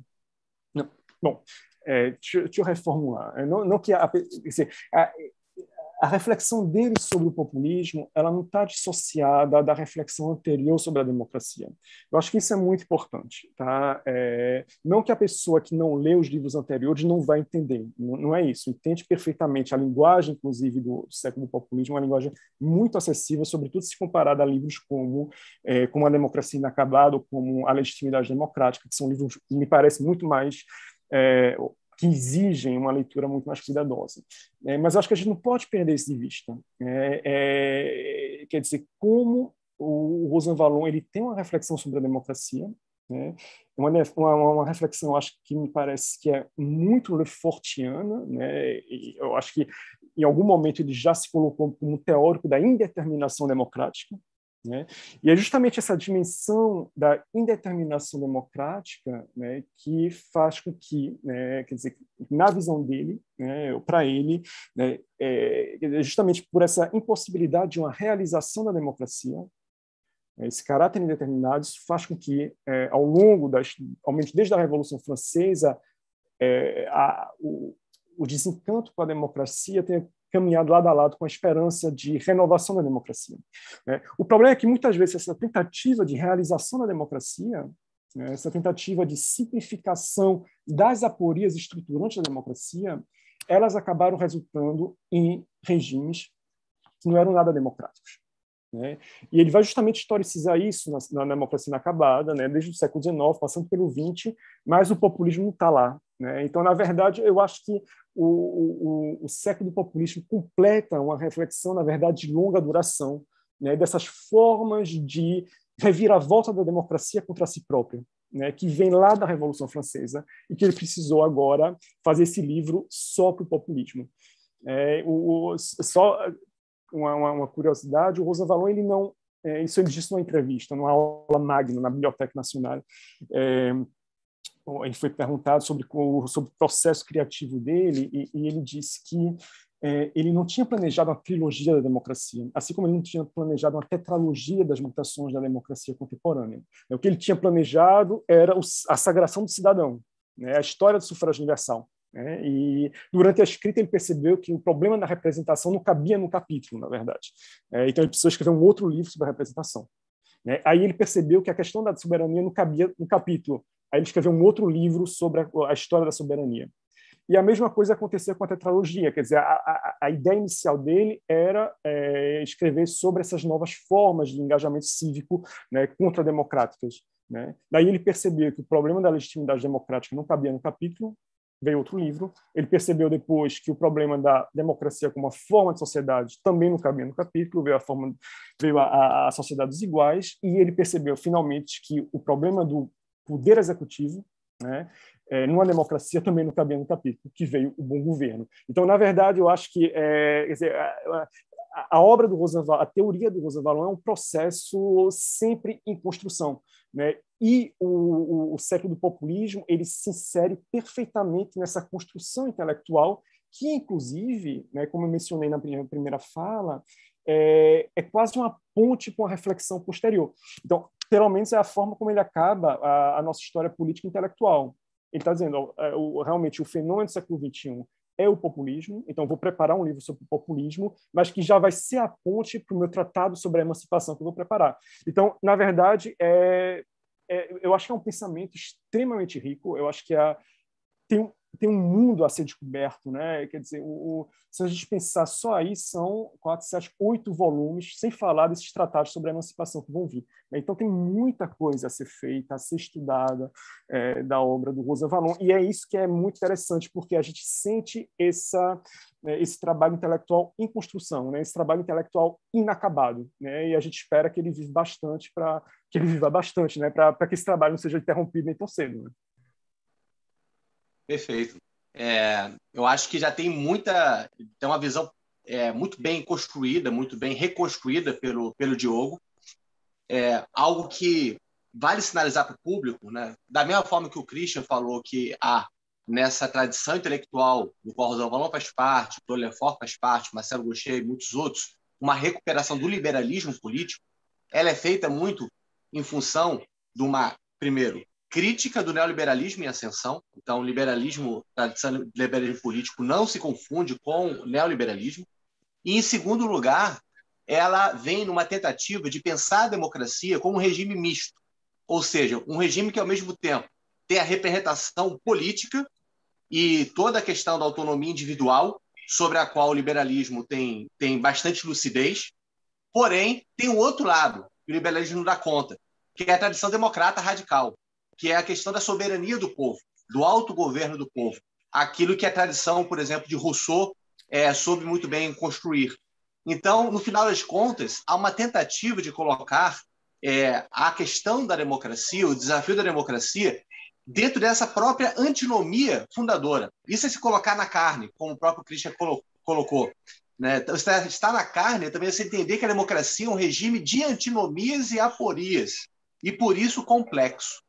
Não, bom, é, deixa, deixa, eu reformular. É, não, não que a, a, a reflexão dele sobre o populismo ela não está dissociada da reflexão anterior sobre a democracia. Eu acho que isso é muito importante. Tá? É, não que a pessoa que não lê os livros anteriores não vai entender, não, não é isso. Entende perfeitamente a linguagem, inclusive, do, século do populismo, uma linguagem muito acessível, sobretudo se comparada a livros como, é, como A Democracia Inacabada ou como A Legitimidade Democrática, que são livros que me parecem muito mais é, que exigem uma leitura muito mais cuidadosa. É, mas acho que a gente não pode perder isso de vista. É, é, quer dizer, como o Rosan Valon ele tem uma reflexão sobre a democracia, né? uma, uma, uma, reflexão, acho que me parece que é muito Lefortiana, né? E eu acho que em algum momento ele já se colocou como teórico da indeterminação democrática, né? E é justamente essa dimensão da indeterminação democrática né, que faz com que, né, quer dizer, na visão dele, né, para ele, né, é, justamente por essa impossibilidade de uma realização da democracia, né, esse caráter indeterminado faz com que, é, ao longo das, ao menos desde a Revolução Francesa, é, a, o, o desencanto com a democracia tenha caminhado lado a lado com a esperança de renovação da democracia. Né? O problema é que muitas vezes essa tentativa de realização da democracia, né, essa tentativa de simplificação das aporias estruturantes da democracia, elas acabaram resultando em regimes que não eram nada democráticos. Né? E ele vai justamente historicizar isso na, na democracia inacabada, né? desde o século XIX, passando pelo XX, mas o populismo não está lá. Né? Então, na verdade, eu acho que o, o, o século do populismo completa uma reflexão, na verdade, de longa duração, né? dessas formas de reviravolta da democracia contra si própria. Né, que vem lá da Revolução Francesa e que ele precisou agora fazer esse livro só para o populismo. É, o, só uma, uma, uma curiosidade, o Rosa Valon, ele não, é, isso ele disse numa entrevista, numa aula magna na Biblioteca Nacional, é, ele foi perguntado sobre sobre o processo criativo dele e, e ele disse que é, ele não tinha planejado uma trilogia da democracia, assim como ele não tinha planejado uma tetralogia das mutações da democracia contemporânea. O que ele tinha planejado era a sagração do cidadão, né, a história do sufrágio universal. Né, e durante a escrita ele percebeu que o problema da representação não cabia no capítulo, na verdade. É, então ele precisou escrever um outro livro sobre a representação. Né. Aí ele percebeu que a questão da soberania não cabia no capítulo. Aí ele escreveu um outro livro sobre a, a história da soberania. E a mesma coisa aconteceu com a tetralogia, quer dizer, a, a, a ideia inicial dele era é, escrever sobre essas novas formas de engajamento cívico né, contra-democráticas. Né? Daí ele percebeu que o problema da legitimidade democrática não cabia no capítulo, veio outro livro. Ele percebeu depois que o problema da democracia como uma forma de sociedade também não cabia no capítulo, veio a forma veio a, a, a sociedades iguais e ele percebeu finalmente que o problema do poder executivo, né, é, numa democracia [laughs] também não cabia no capítulo, que veio o bom governo. Então, na verdade, eu acho que é, dizer, a, a, a, obra do Roosevelt, a teoria do Roosevelt é um processo sempre em construção. Né? E o, o, o século do populismo ele se insere perfeitamente nessa construção intelectual que, inclusive, né, como eu mencionei na primeira, primeira fala, é, é, quase uma ponte com a reflexão posterior. Então, pelo menos é a forma como ele acaba a, a nossa história política intelectual. Ele está dizendo, é, o, realmente, o fenômeno do século XXI é o populismo, então vou preparar um livro sobre o populismo, mas que já vai ser a ponte para o meu tratado sobre a emancipação que eu vou preparar. Então, na verdade, é, é, eu acho que é um pensamento extremamente rico, eu acho que é, tem, tem um mundo a ser descoberto, né? Quer dizer, o, o, se a gente pensar só aí, são quatro, sete, oito volumes, sem falar desses tratados sobre a emancipação que vão vir. Né? Então, tem muita coisa a ser feita, a ser estudada é, da obra do Rosa Valon, e é isso que é muito interessante, porque a gente sente essa, né, esse trabalho intelectual em construção, né? esse trabalho intelectual inacabado, né? e a gente espera que ele viva bastante para que ele viva bastante, né? para que esse trabalho não seja interrompido nem tão cedo. Né? Perfeito. É, eu acho que já tem muita, tem uma visão é, muito bem construída, muito bem reconstruída pelo, pelo Diogo. É, algo que vale sinalizar para o público, né? da mesma forma que o Christian falou que há nessa tradição intelectual do qual Rosa Valon faz parte, Lefort faz parte, Marcelo Gaucher e muitos outros, uma recuperação do liberalismo político, ela é feita muito em função de uma, primeiro, crítica do neoliberalismo em ascensão. Então, liberalismo, tradição liberalismo político, não se confunde com neoliberalismo. E, em segundo lugar, ela vem numa tentativa de pensar a democracia como um regime misto, ou seja, um regime que, ao mesmo tempo, tem a representação política e toda a questão da autonomia individual, sobre a qual o liberalismo tem, tem bastante lucidez, porém, tem um outro lado, que o liberalismo não dá conta, que é a tradição democrata radical, que é a questão da soberania do povo, do autogoverno do povo. Aquilo que a tradição, por exemplo, de Rousseau é, soube muito bem construir. Então, no final das contas, há uma tentativa de colocar é, a questão da democracia, o desafio da democracia, dentro dessa própria antinomia fundadora. Isso é se colocar na carne, como o próprio Christian colocou. Né? Então, está na carne também é você entender que a democracia é um regime de antinomias e aporias, e por isso complexo.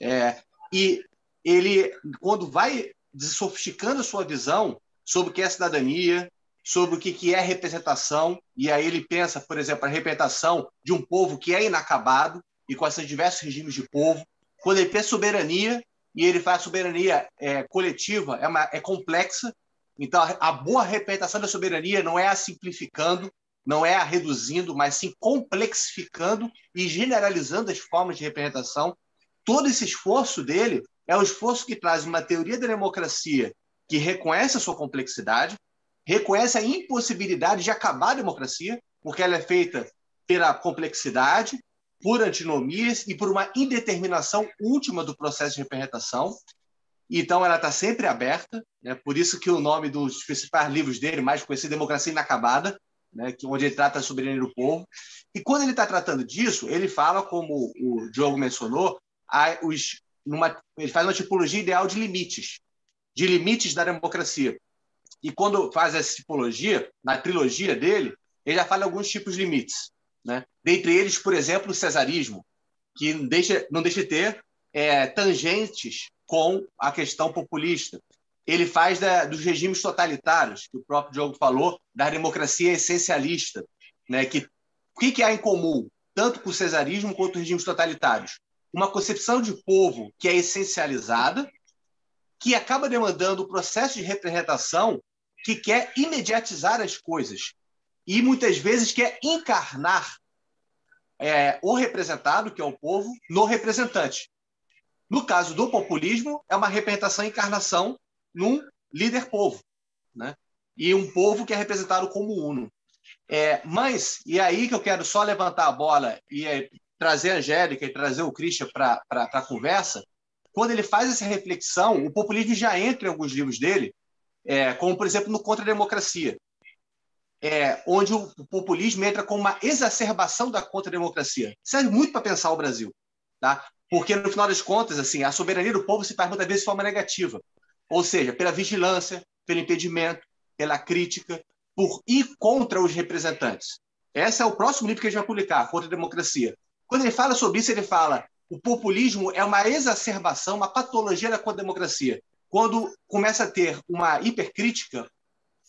É, e ele, quando vai sofisticando a sua visão sobre o que é cidadania, sobre o que é representação, e aí ele pensa, por exemplo, a representação de um povo que é inacabado, e com esses diversos regimes de povo. Quando ele pensa soberania, e ele faz soberania é, coletiva, é, uma, é complexa, então a, boa representação da soberania não é a simplificando, não é a reduzindo, mas sim complexificando e generalizando as formas de representação todo esse esforço dele é o esforço que traz uma teoria da democracia que reconhece a sua complexidade, reconhece a impossibilidade de acabar a democracia, porque ela é feita pela complexidade, por antinomias e por uma indeterminação última do processo de representação. Então, ela está sempre aberta, né? por isso que o nome dos principais livros dele, mais conhecido, Democracia Inacabada, né? onde ele trata a soberania do povo. E quando ele está tratando disso, ele fala, como o Diogo mencionou, a, os, numa, ele faz uma tipologia ideal de limites, de limites da democracia. E quando faz essa tipologia, na trilogia dele, ele já fala alguns tipos de limites. Né? Dentre eles, por exemplo, o cesarismo, que não deixa, não deixa de ter é, tangentes com a questão populista. ele faz da, dos regimes totalitários, que o próprio Diogo falou, da democracia essencialista. Né? Que, o que, que há em comum, tanto com o cesarismo quanto os regimes totalitários? Uma concepção de povo que é essencializada, que acaba demandando o processo de representação que quer imediatizar as coisas e muitas vezes quer encarnar é, o representado, que é o povo, no representante. No caso do populismo, é uma representação e encarnação num líder povo, né? E um povo que é representado como uno. É, mas, e aí que eu quero só levantar a bola e é, trazer a Angélica e trazer o Christian para a conversa, quando ele faz essa reflexão, o populismo já entra em alguns livros dele, é, como, por exemplo, no Contra a Democracia, é, onde o, populismo entra com uma exacerbação da contra-democracia. Serve muito para pensar o Brasil. Tá? Porque, no final das contas, assim, a soberania do povo se faz muitas vezes de forma negativa. Ou seja, pela vigilância, pelo impedimento, pela crítica, por ir contra os representantes. Esse é o próximo livro que a gente vai publicar, Contra a Democracia. Quando ele fala sobre isso, ele fala o populismo é uma exacerbação, uma patologia da contra-democracia. Quando começa a ter uma hipercrítica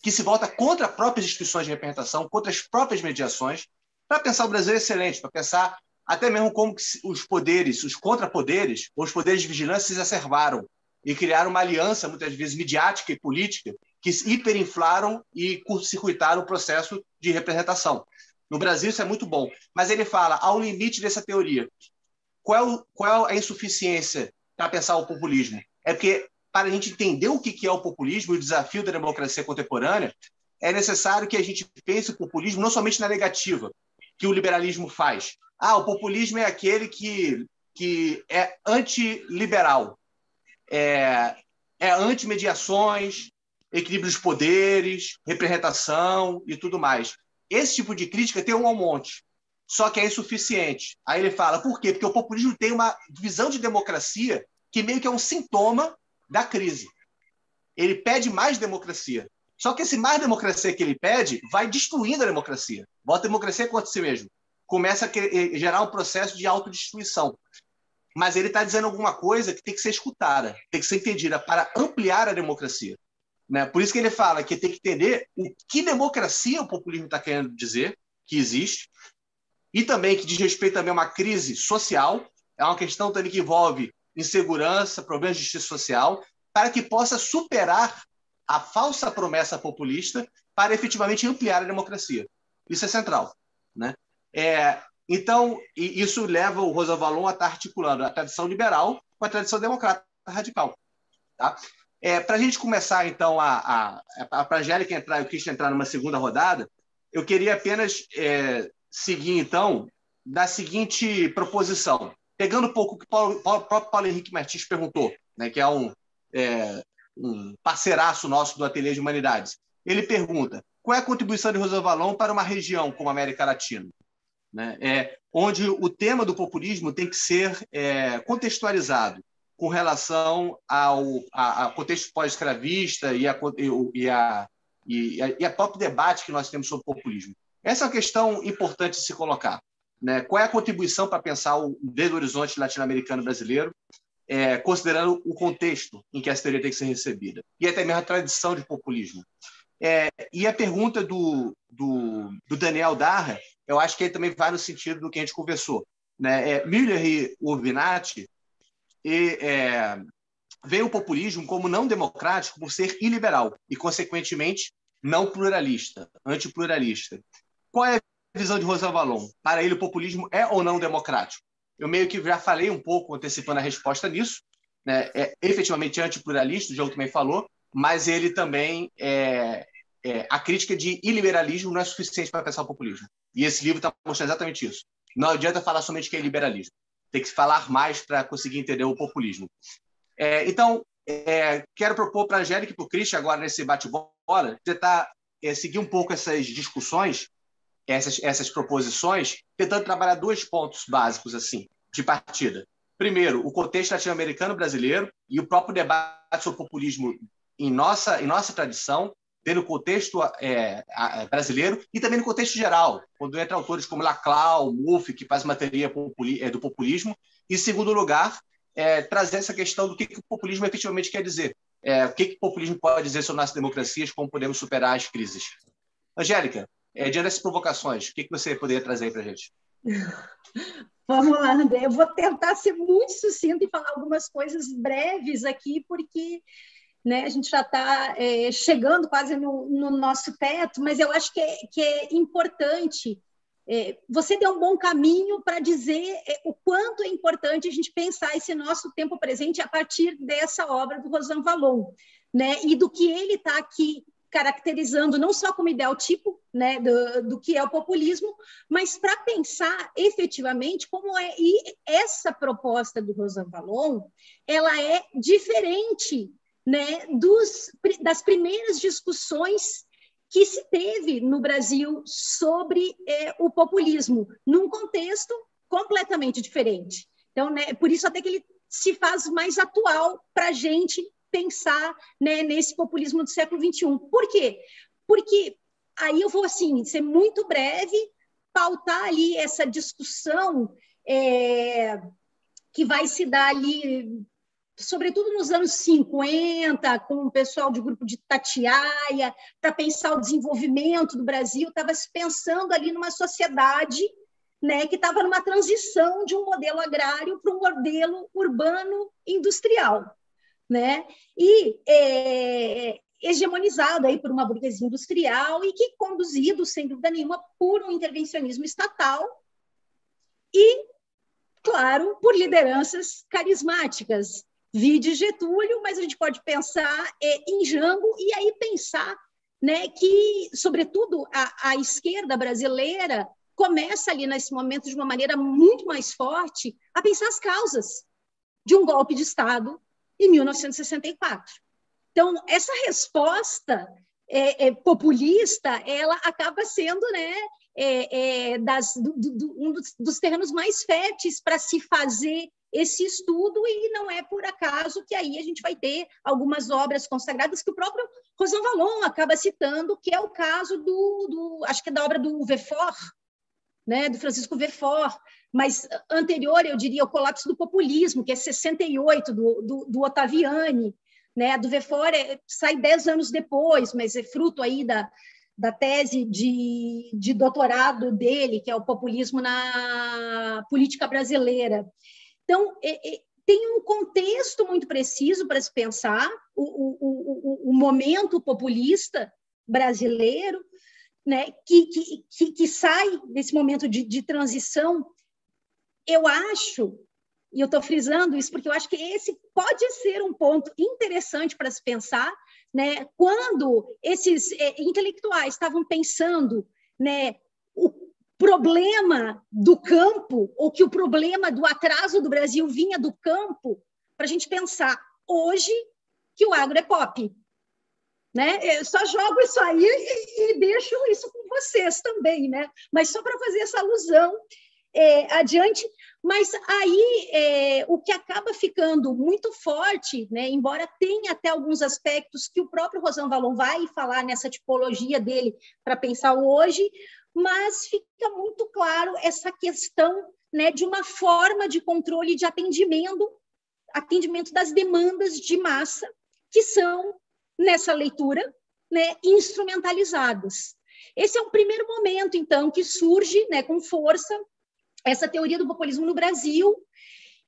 que se volta contra as próprias instituições de representação, contra as próprias mediações, para pensar o Brasil é excelente, para pensar até mesmo como os poderes, os contrapoderes, ou os poderes de vigilância se exacerbaram e criaram uma aliança, muitas vezes midiática e política, que hiperinflaram e curto-circuitaram o processo de representação. No Brasil, isso é muito bom. Mas ele fala, há um limite dessa teoria. Qual é, qual é a insuficiência para pensar o populismo? É porque, para a gente entender o que é o populismo e o desafio da democracia contemporânea, é necessário que a gente pense o populismo não somente na negativa, que o liberalismo faz. Ah, o populismo é aquele que, que é antiliberal, é, é anti-mediações, equilíbrio dos poderes, representação e tudo mais. Esse tipo de crítica tem um ao monte, só que é insuficiente. Aí ele fala, por quê? Porque o populismo tem uma visão de democracia que meio que é um sintoma da crise. Ele pede mais democracia. Só que esse mais democracia que ele pede vai destruindo a democracia. Bota a democracia contra si mesmo. Começa a gerar um processo de autodestruição mas ele está dizendo alguma coisa que tem que ser escutada, tem que ser entendida para ampliar a democracia. Né? Por isso que ele fala que tem que entender o que democracia o populismo está querendo dizer que existe, e também que diz respeito também a uma crise social, é uma questão também que envolve insegurança, problemas de justiça social, para que possa superar a falsa promessa populista para efetivamente ampliar a democracia. Isso é central. Né? É, então, isso leva o Rosa Valon a estar articulando a tradição liberal com a tradição democrata radical. Tá? É, para a gente começar, então, a, a, a, Angélica entrar e o entrar numa segunda rodada, eu queria apenas é, seguir, então, da seguinte proposição. Pegando um pouco o que o próprio Paulo Henrique Martins perguntou, né, que é um, é, um parceiraço nosso do Ateliê de Humanidades. Ele pergunta, qual é a contribuição de Rosa Valon para uma região como a América Latina? né? é, onde o tema do populismo tem que ser é, contextualizado com relação ao a, a contexto pós-escravista e e, e, e a próprio debate que nós temos sobre o populismo. Essa é uma questão importante de se colocar. Né? Qual é a contribuição para pensar o desde o horizonte latino-americano brasileiro, é, considerando o contexto em que essa teoria tem que ser recebida, e até mesmo a tradição de populismo. É, e a pergunta do, do, do Daniel Darra eu acho que ele também vai no sentido do que a gente conversou. Né? É, Miller e Urbinati e, é, veem o populismo como não democrático por ser iliberal e, consequentemente, não pluralista, antipluralista. Qual é a visão de Rosa Valon? Para ele, o populismo é ou não democrático? Eu meio que já falei um pouco, antecipando a resposta nisso. Né? É efetivamente antipluralista, o João também falou, mas ele também é, é, a crítica de iliberalismo não é suficiente para pensar o populismo. E esse livro está mostrando exatamente isso. Não adianta falar somente que é liberalismo. Tem que falar mais para conseguir entender o populismo. É, então, é, quero propor para a Angélica e para o Christian, agora nesse bate-bola, tentar é, seguir um pouco essas discussões, essas, essas proposições, tentando trabalhar dois pontos básicos assim de partida. Primeiro, o contexto latino-americano brasileiro e o próprio debate sobre populismo em nossa, em nossa tradição, no contexto é, brasileiro e também no contexto geral, quando entra autores como Laclau, Muff, que faz matéria é, do populismo, e, em segundo lugar, é, trazer essa questão do que, que o populismo efetivamente quer dizer. é, o que, que o populismo pode dizer sobre nossas democracias, como podemos superar as crises. Angélica, é, diante dessas provocações, o que, que você poderia trazer para a gente? [laughs] Vamos lá, André. Eu vou tentar ser muito sucinto e falar algumas coisas breves aqui, porque né, a gente já está é, chegando quase no, no, nosso teto, mas eu acho que é, que é importante. É, você deu um bom caminho para dizer é, o quanto é importante a gente pensar esse nosso tempo presente a partir dessa obra do Rosan Valon, né, e do que ele está aqui caracterizando não só como ideal tipo né, do, do que é o populismo, mas para pensar efetivamente como é e essa proposta do Rosan Valon, ela é diferente né, dos, das primeiras discussões que se teve no Brasil sobre é, o populismo, num contexto completamente diferente. Então, né, por isso até que ele se faz mais atual para a gente pensar né, nesse populismo do século XXI. Por quê? Porque aí eu vou assim ser muito breve, pautar ali essa discussão é, que vai se dar ali, sobretudo nos anos 50, com o pessoal de grupo de Tatiaia, para pensar o desenvolvimento do Brasil, estava se pensando ali numa sociedade né, que estava numa transição de um modelo agrário para um modelo urbano industrial né? E é, hegemonizado aí por uma burguesia industrial e que conduzido, sem dúvida nenhuma, por um intervencionismo estatal e, claro, por lideranças carismáticas. Vide Getúlio, mas a gente pode pensar é, em Jango e aí pensar né, que, sobretudo, a, a esquerda brasileira começa ali nesse momento de uma maneira muito mais forte a pensar as causas de um golpe de Estado em 1964. Então, essa resposta é, é, populista, ela acaba sendo né, é, é das, do, do, um dos, dos terrenos mais férteis para se fazer esse estudo, e não é por acaso que aí a gente vai ter algumas obras consagradas que o próprio Rosan Vallon acaba citando, que é o caso do, do acho que é da obra do Vefort, né, do Francisco Vefort, mas anterior, eu diria, o colapso do populismo, que é 68, do, do, do Ottaviani, né? do Vefort é, sai dez anos depois, mas é fruto aí da, da tese de, de doutorado dele, que é o populismo na política brasileira. Então, é, é, tem um contexto muito preciso para se pensar o, o, o, o momento populista brasileiro, né, que, que, que, sai desse momento de, de transição eu acho, e eu estou frisando isso porque eu acho que esse pode ser um ponto interessante para se pensar, né? Quando esses é, intelectuais estavam pensando, né, o problema do campo, ou que o problema do atraso do Brasil vinha do campo, para a gente pensar hoje que o agro é pop. Né? Eu só jogo isso aí e, e deixo isso com vocês também, né? Mas só para fazer essa alusão é, adiante, mas aí é, o que acaba ficando muito forte, né, embora tenha até alguns aspectos que o próprio Rosan Valon vai falar nessa tipologia dele para pensar hoje, mas fica muito claro essa questão né, de uma forma de controle de atendimento, atendimento das demandas de massa que são, nessa leitura, né, instrumentalizadas. Esse é um primeiro momento, então, que surge né, com força essa teoria do populismo no Brasil.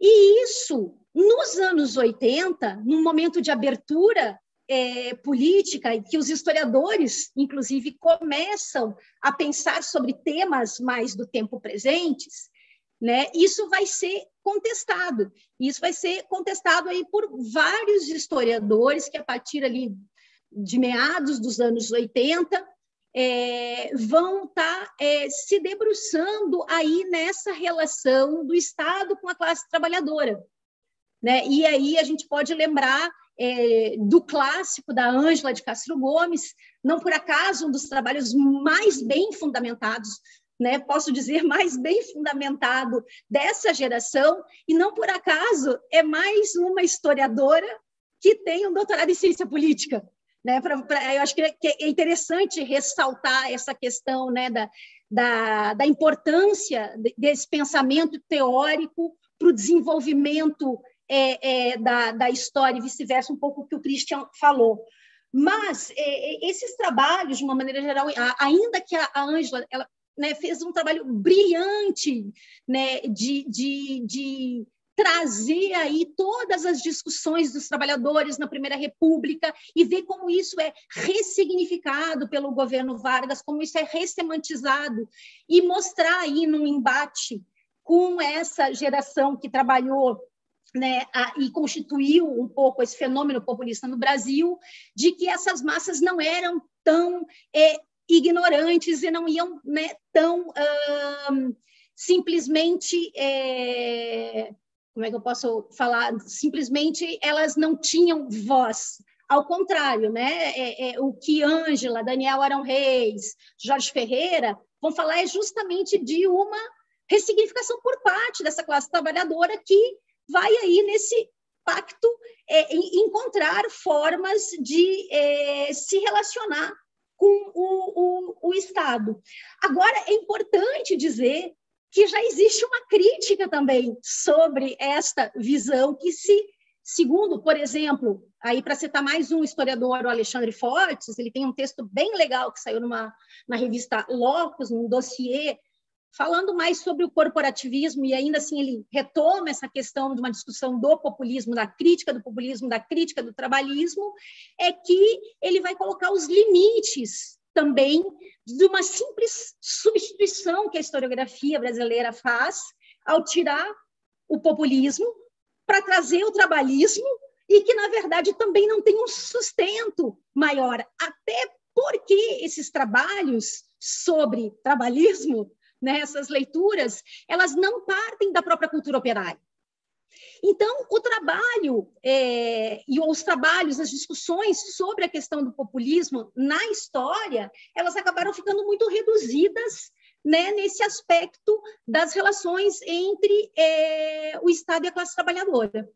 E isso, nos anos 80, num momento de abertura é, política, e que os historiadores, inclusive, começam a pensar sobre temas mais do tempo presentes, né? Isso vai ser contestado. Isso vai ser contestado aí por vários historiadores que a partir ali de meados dos anos 80 é, vão estar tá, é, se debruçando aí nessa relação do Estado com a classe trabalhadora. Né? E aí a gente pode lembrar é, do clássico da Ângela de Castro Gomes, não por acaso um dos trabalhos mais bem fundamentados, né? posso dizer mais bem fundamentado dessa geração, e não por acaso é mais uma historiadora que tem um doutorado em ciência política, né? Pra, pra, eu acho que é interessante ressaltar essa questão né, da, da, da importância desse pensamento teórico para o desenvolvimento é, é, da, da história e vice-versa, um pouco o que o Christian falou. Mas é, é, esses trabalhos, de uma maneira geral, ainda que a Ângela ela né, fez um trabalho brilhante né, de, de, de trazer aí todas as discussões dos trabalhadores na Primeira República e ver como isso é ressignificado pelo governo Vargas, como isso é ressemantizado e mostrar aí num embate com essa geração que trabalhou né, a, e constituiu um pouco esse fenômeno populista no Brasil, de que essas massas não eram tão é, ignorantes e não iam né, tão uh, simplesmente. É, como é que eu posso falar? Simplesmente elas não tinham voz. Ao contrário, né? É, é, o que Ângela, Daniel Arão Reis, Jorge Ferreira vão falar é justamente de uma ressignificação por parte dessa classe trabalhadora que vai aí nesse pacto é, encontrar formas de é, se relacionar com o, o, o Estado. Agora, é importante dizer que já existe uma crítica também sobre esta visão que se Segundo, por exemplo, aí para citar mais um historiador, o Alexandre Fortes, ele tem um texto bem legal que saiu numa, na revista Locus, num dossiê falando mais sobre o corporativismo, e ainda assim ele retoma essa questão de uma discussão do populismo, da crítica do populismo, da crítica do trabalhismo, é que ele vai colocar os limites também de uma simples substituição que a historiografia brasileira faz ao tirar o populismo para trazer o trabalhismo e que, na verdade, também não tem um sustento maior, até porque esses trabalhos sobre trabalhismo né, essas leituras, elas não partem da própria cultura operária. Então, o trabalho é, e os trabalhos, as discussões sobre a questão do populismo na história, elas acabaram ficando muito reduzidas né, nesse aspecto das relações entre é, o Estado e a classe trabalhadora.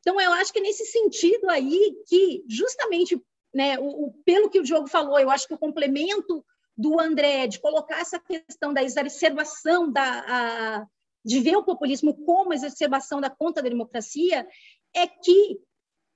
Então, eu acho que é nesse sentido aí que, justamente, né, o, o, pelo que o Diogo falou, eu acho que o complemento do André, de colocar essa questão da exacerbação, da, a, de ver o populismo como exacerbação da conta da democracia, é que,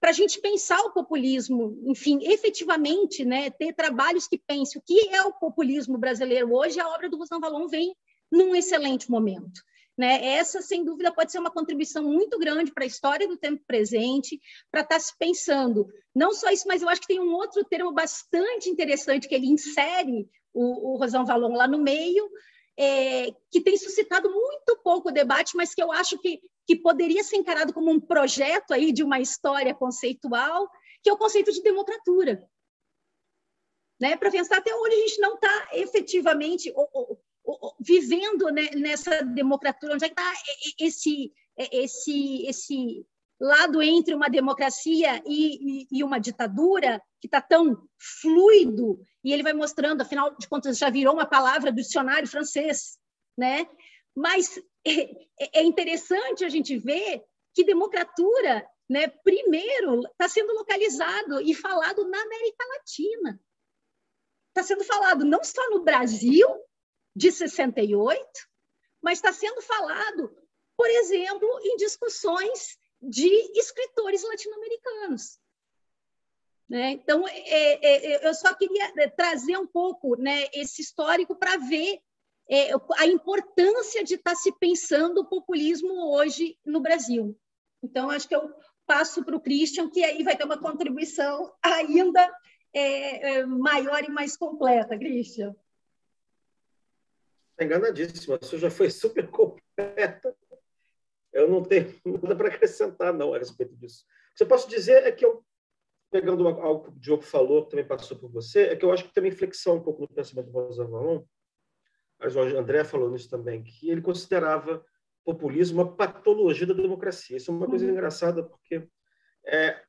para a gente pensar o populismo, enfim, efetivamente, né, ter trabalhos que pensem o que é o populismo brasileiro hoje, a obra do Rosan Valon vem num excelente momento. Né? Essa, sem dúvida, pode ser uma contribuição muito grande para a história do tempo presente, para estar tá se pensando. Não só isso, mas eu acho que tem um outro termo bastante interessante que ele insere o, o Rosão Valon lá no meio, é, que tem suscitado muito pouco debate, mas que eu acho que, que poderia ser encarado como um projeto aí de uma história conceitual, que é o conceito de democratura. Né? Para pensar até onde a gente não está efetivamente ou, ou, ou, vivendo né, nessa democratura, onde é que está esse, esse, esse lado entre uma democracia e, e, e uma ditadura que está tão fluido e ele vai mostrando, afinal de contas, já virou uma palavra do dicionário francês, né? Mas [laughs] é, é interessante a gente ver que democratura, né, primeiro, está sendo localizado e falado na América Latina. Está sendo falado não só no Brasil, de 68, mas está sendo falado, por exemplo, em discussões de escritores latino-americanos. Né? Então, é, é, é eu só queria é, trazer um pouco né, esse histórico para ver é, a importância de estar tá se pensando o populismo hoje no Brasil. Então, acho que eu passo para o Christian, que aí vai ter uma contribuição ainda é, maior e mais completa. Christian. Enganadíssima, você já foi super [laughs] completa eu não tenho [laughs] nada para acrescentar, não, a respeito disso. O que eu posso dizer é que eu, pegando algo que o Diogo falou, que também passou por você, é que eu acho que tem uma inflexão um pouco no pensamento do Rosa Valon, mas o André falou nisso também, que ele considerava populismo uma patologia da democracia. Isso é uma coisa uhum. engraçada, porque é,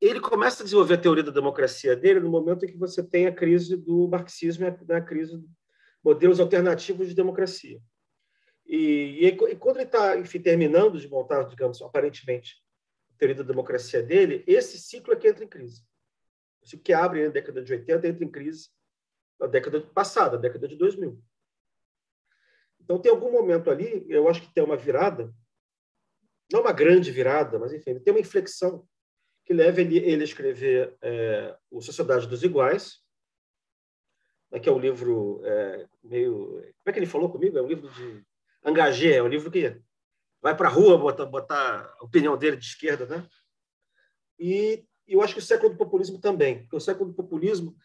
ele começa a desenvolver a teoria da democracia dele no momento em que você tem a crise do marxismo e a crise de modelos alternativos de democracia. E, e, e quando ele está, terminando de montar, digamos, aparentemente, a teoria da democracia dele, esse ciclo é que entra em crise. O ciclo que abre na década de 80 entra em crise na década passada, década de 2000. Então, tem algum momento ali, eu acho que tem uma virada, não uma grande virada, mas enfim, tem uma inflexão que leva ele, ele a escrever é, o Sociedade dos Iguais, né, que é um livro é, meio. Como é que ele falou comigo? É um livro de. Engagé, é um livro que vai para a rua botar, botar a opinião dele de esquerda, né? E eu acho que o século do populismo também, porque o século do populismo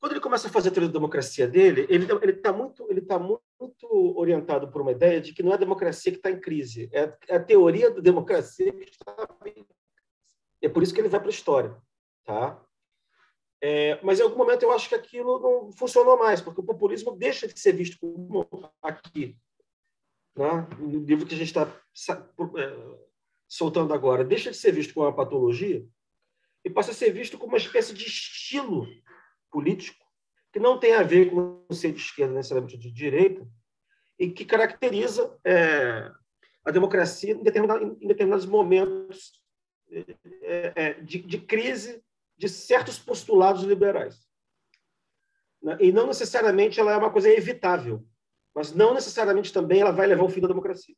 quando ele começa a fazer a teoria da democracia dele, ele está muito, ele tá muito orientado por uma ideia de que não é a democracia que está em crise, é, é a teoria da democracia que está em É por isso que ele vai para a história. Tá? É, mas em algum momento eu acho que aquilo não funcionou mais, porque o populismo deixa de ser visto como aqui, né? no livro que a gente está é, soltando agora, deixa de ser visto como uma patologia e passa a ser visto como uma espécie de estilo político que não tem a ver com ser de esquerda necessariamente de direita e que caracteriza é, a democracia em, em determinados momentos é, é, de, de, crise de certos postulados liberais. Né? E não necessariamente ela é uma coisa evitável, mas não necessariamente também ela vai levar ao fim da democracia.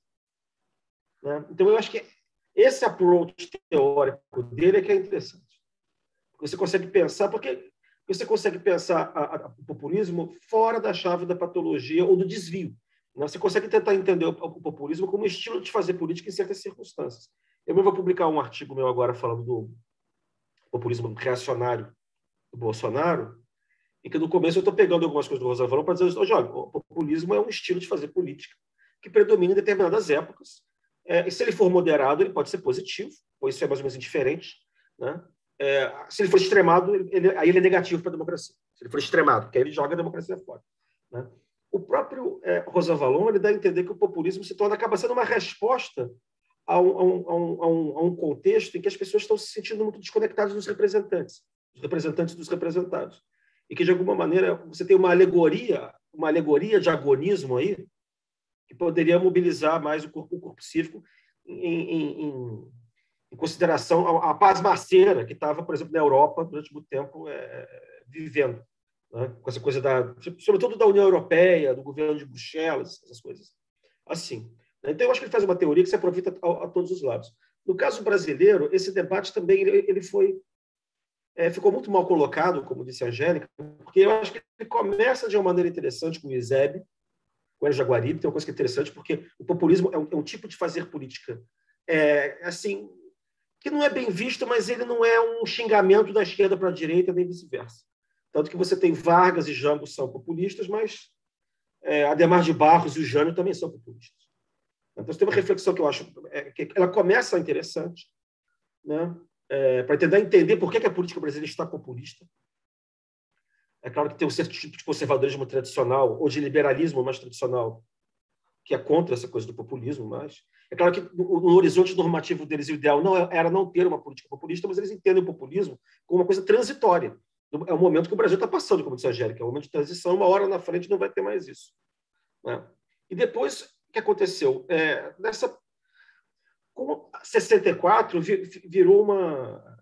Né? Então, eu acho que esse approach teórico dele é que é interessante. Você consegue pensar, porque você consegue pensar o populismo fora da chave da patologia ou do desvio. Né? Você consegue tentar entender o, populismo como um estilo de fazer política em certas circunstâncias. Eu vou publicar um artigo meu agora falando do populismo reacionário do Bolsonaro, e que no começo eu estou pegando algumas coisas do Rosa para dizer, olha, o populismo é um estilo de fazer política que predomina em determinadas épocas. É, e se ele for moderado, ele pode ser positivo, ou isso é mais ou menos indiferente. Né? é, se ele for extremado, ele, aí ele é negativo para a democracia. Se ele for extremado, porque aí ele joga a democracia fora. Né? O próprio é, Rosa Valon ele dá a entender que o populismo se torna acaba sendo uma resposta a um, a, um, a, um, a um, contexto em que as pessoas estão se sentindo muito desconectadas dos representantes, dos representantes dos representados, e que de alguma maneira você tem uma alegoria, uma alegoria de agonismo aí que poderia mobilizar mais o corpo, o corpo cívico em, em, em em consideração a, a pasmaceira que estava, por exemplo, na Europa durante muito tempo é, vivendo, né? com essa coisa da, sobretudo da União Europeia, do governo de Bruxelas, essas coisas assim. Então, eu acho que ele faz uma teoria que se aproveita a, a todos os lados. No caso brasileiro, esse debate também ele, ele foi é, ficou muito mal colocado, como disse a Angélica, porque eu acho que ele começa de uma maneira interessante com o ISEB, com o Jaguaribe, tem uma coisa que é interessante, porque o populismo é um, é um tipo de fazer política é, assim que não é bem visto, mas ele não é um xingamento da esquerda para a direita, nem vice-versa. Tanto que você tem Vargas e Jango são populistas, mas é, Ademar de Barros e o Jânio também são populistas. Então, tem uma reflexão que eu acho é, que ela começa interessante, né? É, para tentar entender por que, que a política brasileira está populista. É claro que tem um certo tipo de conservadorismo tradicional, ou de liberalismo mais tradicional, que é contra essa coisa do populismo, mas é claro que no, horizonte normativo deles o ideal não é, era não ter uma política populista, mas eles entendem o populismo como uma coisa transitória. É o momento que o Brasil está passando, como disse a Angélica, é um momento de transição, uma hora na frente não vai ter mais isso. Né? E depois, que aconteceu? É, nessa, como 64 virou uma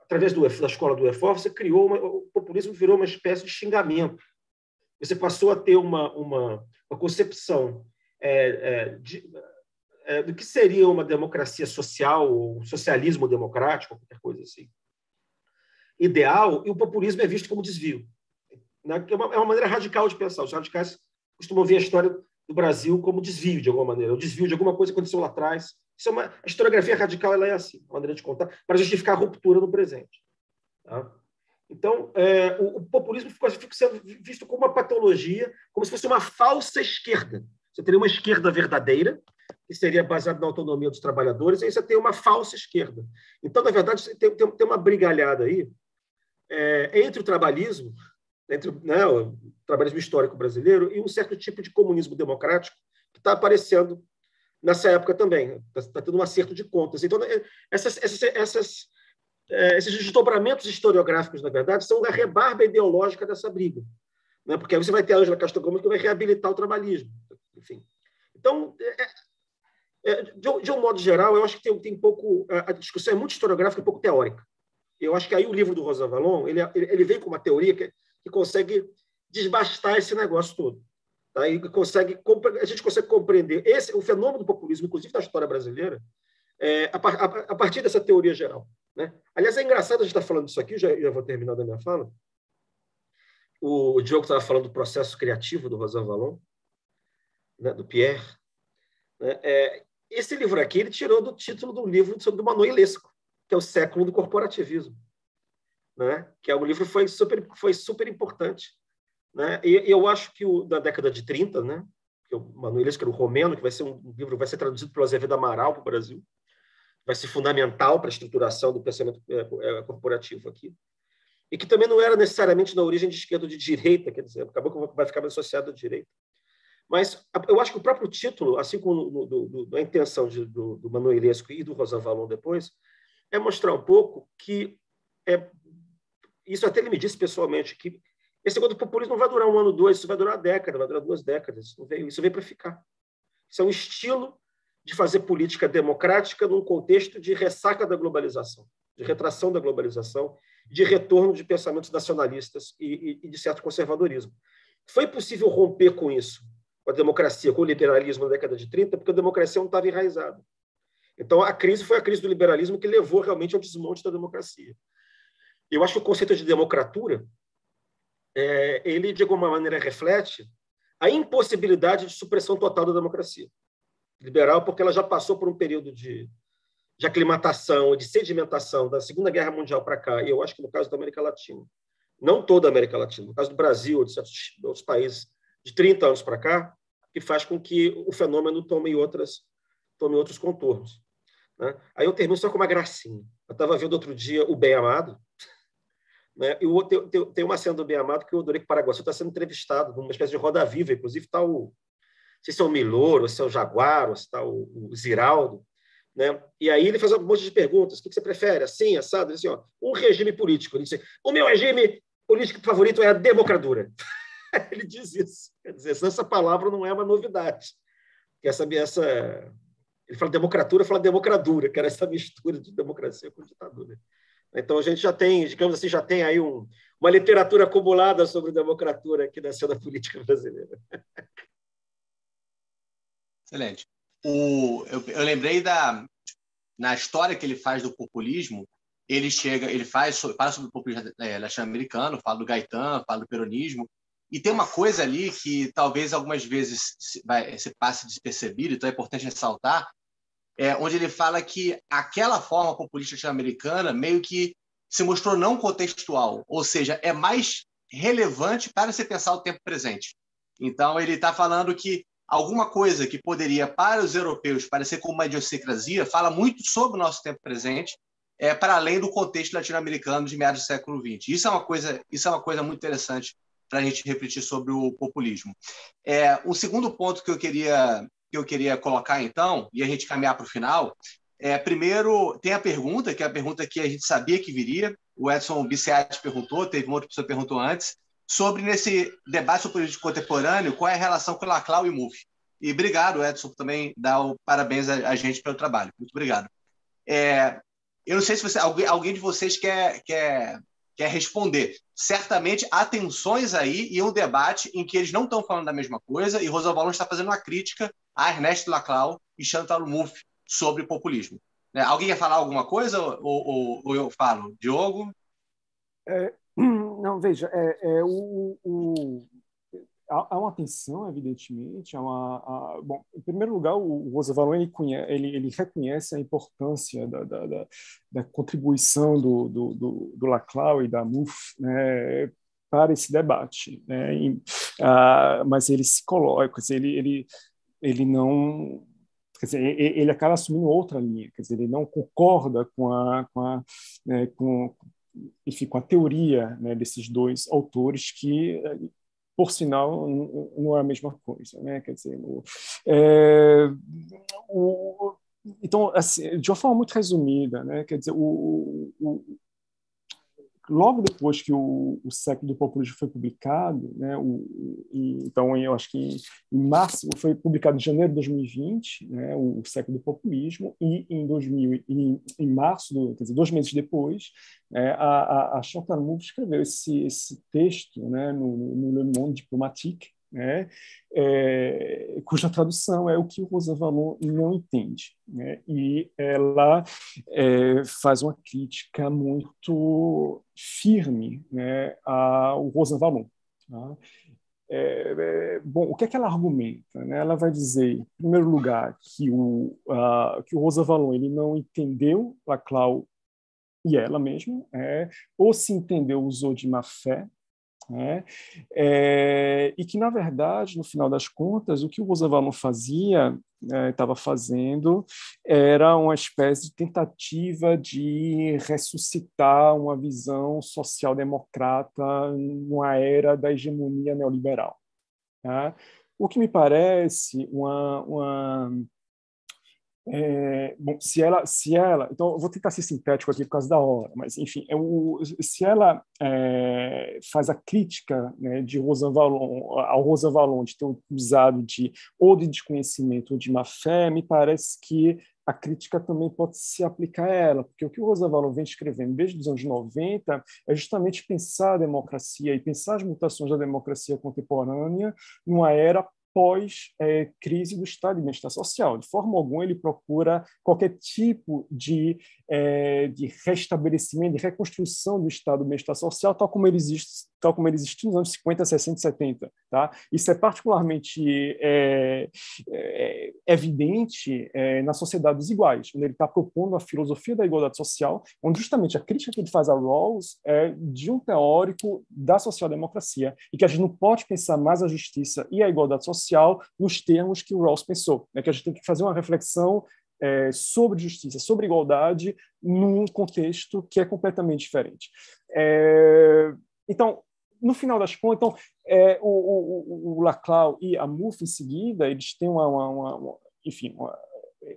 através do, da escola do EFOR, você criou uma, o populismo virou uma espécie de xingamento. Você passou a ter uma, uma, uma concepção é, é, de, é, do que seria uma democracia social, ou socialismo democrático, qualquer coisa assim. Ideal, e o populismo é visto como desvio. Né? É, uma, é uma maneira radical de pensar. Os radicais costumam ver a história do Brasil como desvio, de alguma maneira, o desvio de alguma coisa que aconteceu lá atrás. Isso é uma, a historiografia radical ela é assim, uma maneira de contar, para justificar a ruptura no presente. Tá? Então, é, o, o, populismo ficou, ficou sendo visto como uma patologia, como se fosse uma falsa esquerda. Você teria uma esquerda verdadeira, que seria baseada na autonomia dos trabalhadores, e aí você tem uma falsa esquerda. Então, na verdade, tem, tem, tem uma brigalhada aí é, entre o trabalhismo, entre né, o trabalhismo histórico brasileiro, e um certo tipo de comunismo democrático que está aparecendo nessa época também. Está tá tendo um acerto de contas. Então, é, essas, essas, essas é, esses desdobramentos historiográficos, na verdade, são a rebarba ideológica dessa briga. Né? Porque aí você vai ter a Angela Castro Gomes que vai reabilitar o trabalhismo. Enfim. Então, é, é, de, de, um modo geral, eu acho que tem, tem pouco. A discussão é muito historiográfica e pouco teórica. Eu acho que aí o livro do Rosa Valon ele, ele vem com uma teoria que, que consegue desbastar esse negócio todo. Tá? E consegue, a gente consegue compreender esse, o fenômeno do populismo, inclusive da história brasileira, é, a, a, a, partir dessa teoria geral. Né? Aliás, é engraçado a gente estar tá falando isso aqui, já, já vou terminar da minha fala. O, o Diogo estava falando do processo criativo do Rosan Vallon, né, do Pierre. Né? É, esse livro aqui ele tirou do título do livro sobre o Manuel Lesco, que é o século do corporativismo, né? que é um livro que foi super, foi super importante. Né? E, eu acho que o da década de 30, né? que o Manuel Lesco era o romeno, que vai ser um livro vai ser traduzido pelo Azevedo Amaral para o Brasil, vai ser fundamental para a estruturação do pensamento é, é, corporativo aqui, e que também não era necessariamente na origem de esquerda ou de direita, quer dizer, acabou que vai ficar associado à direita. Mas eu acho que o próprio título, assim como a intenção de, do, do Manuelesco e do Rosan Valon depois, é mostrar um pouco que é, isso até ele me disse pessoalmente que esse negócio do populismo não vai durar um ano, dois, isso vai durar uma década, vai durar duas décadas. Isso veio, isso veio para ficar. Isso é um estilo de fazer política democrática num contexto de ressaca da globalização, de retração da globalização, de retorno de pensamentos nacionalistas e, e, e de certo conservadorismo. Foi possível romper com isso, com a democracia, com o liberalismo na década de 30, porque a democracia não estava enraizada. Então, a crise foi a crise do liberalismo que levou realmente ao desmonte da democracia. Eu acho que o conceito de democratura, é, ele, de alguma maneira, reflete a impossibilidade de supressão total da democracia liberal, porque ela já passou por um período de, de aclimatação, de sedimentação da Segunda Guerra Mundial para cá, e eu acho que no caso da América Latina, não toda a América Latina, no caso do Brasil, de certos outros países, de 30 anos para cá, que faz com que o fenômeno tome outras tome outros contornos. Né? Aí eu termino só com uma gracinha. Eu estava vendo outro dia o Bem Amado, né? e o, tem, tem, uma cena do Bem Amado que o Dorico Paraguaçu está sendo entrevistado numa espécie de roda viva, inclusive está o, se é o Milor, ou se é o Jaguar, ou se está o, o Ziraldo. Né? E aí ele faz um monte de perguntas. O que você prefere? Assim, assado? Assim, ó, um regime político. Ele diz, o meu regime político favorito é a democratura. [laughs] ele diz isso. Quer dizer, essa palavra não é uma novidade. Essa, essa, ele fala democratura, fala democradura, que era essa mistura de democracia com ditadura. Então a gente já tem, digamos assim, já tem aí um, uma literatura acumulada sobre democratura aqui na cena política brasileira. Excelente. O, eu, eu lembrei da na história que ele faz do populismo, ele chega, ele faz fala sobre o populismo é, latino-americano, fala do Gaetan, fala do peronismo, e tem uma coisa ali que talvez algumas vezes se, vai, se passe despercebido, então é importante ressaltar, é, onde ele fala que aquela forma populista latino-americana meio que se mostrou não contextual, ou seja, é mais relevante para se pensar o tempo presente. Então, ele está falando que alguma coisa que poderia, para os europeus, parecer como uma idiosincrasia, fala muito sobre o nosso tempo presente, é, para além do contexto latino-americano de meados do século XX. Isso é uma coisa, isso é uma coisa muito interessante para a gente refletir sobre o populismo. É, o segundo ponto que eu queria que eu queria colocar então e a gente caminhar para o final é primeiro tem a pergunta que é a pergunta que a gente sabia que viria. O Edson Biciati perguntou, teve uma outra pessoa que perguntou antes, sobre nesse debate sobre político contemporâneo, qual é a relação com Laclau e MUF. E obrigado, Edson, por também dar o parabéns a, a gente pelo trabalho. Muito obrigado. É, eu não sei se você, alguém, alguém de vocês quer, quer, quer responder. Certamente há tensões aí e um debate em que eles não estão falando da mesma coisa e Rosa Valon está fazendo uma crítica a Ernesto Laclau e Chantal Mouffe sobre populismo. É, alguém quer falar alguma coisa ou, ou, ou eu falo? Diogo? É, [clears throat] não, veja, é, é o, o, há, uma tensão, evidentemente. Há uma, há, bom, em primeiro lugar, o Valon ele, ele, ele, reconhece a importância da, da, da, da contribuição do, do, do, do, Laclau e da MUF né, para esse debate. Né, e, ah, mas ele se coloca, ele, ele, ele não quer dizer, ele acaba assumindo outra linha, quer dizer, ele não concorda com a, com a, né, com, enfim, com a teoria né, desses dois autores que por sinal não é a mesma coisa, né? Quer dizer, o, é, o, então, assim, de uma forma muito resumida, né? Quer dizer, o, o logo depois que o, o século do populismo foi publicado, né, o, e, então eu acho que em, em, março foi publicado em janeiro de 2020, né, o, o século do populismo, e em 2000, em, em março, do, quer dizer, dois meses depois, é, a, a, a escreveu esse, esse texto né, no, no Le Monde Diplomatique, né? É, cuja tradução é o que o Rosa Valon não entende. Né? E ela é, faz uma crítica muito firme né, ao Rosa Valon. Tá? É, é, bom, o que é que ela argumenta? Né? Ela vai dizer, em primeiro lugar, que o, uh, que o Rosa Valon ele não entendeu Laclau e ela mesma, é, ou se entendeu, usou de má fé, né? É, e que, na verdade, no final das contas, o que o Roosevelt fazia, estava é, fazendo, era uma espécie de tentativa de ressuscitar uma visão social-democrata numa era da hegemonia neoliberal. Tá? O que me parece uma, uma é, bom, se ela, se ela, então eu vou tentar ser sintético aqui por causa da hora, mas enfim, eu, se ela é, faz a crítica né, de Rosa Valon, ao Rosa Valon de ter usado de ou de desconhecimento ou de má fé, me parece que a crítica também pode se aplicar a ela, porque o que o Rosa Valon vem escrevendo desde os anos 90 é justamente pensar a democracia e pensar as mutações da democracia contemporânea numa era pós-crise é, do Estado de bem-estar social. De forma alguma, ele procura qualquer tipo de, é, de restabelecimento, de reconstrução do Estado de bem-estar social, tal como ele existe tal como ele existiu nos anos 50, 60 e 70. Tá? Isso é particularmente é, é, evidente é, nas sociedades iguais, onde ele está propondo a filosofia da igualdade social, onde justamente a crítica que ele faz a Rawls é de um teórico da social-democracia, e que a gente não pode pensar mais a justiça e a igualdade social nos termos que Rawls pensou, né? que a gente tem que fazer uma reflexão é, sobre justiça, sobre igualdade, num contexto que é completamente diferente. É, então, no final das contas, então, é, o, o, o Laclau e a MUF, em seguida, eles têm uma, uma, uma enfim, uma,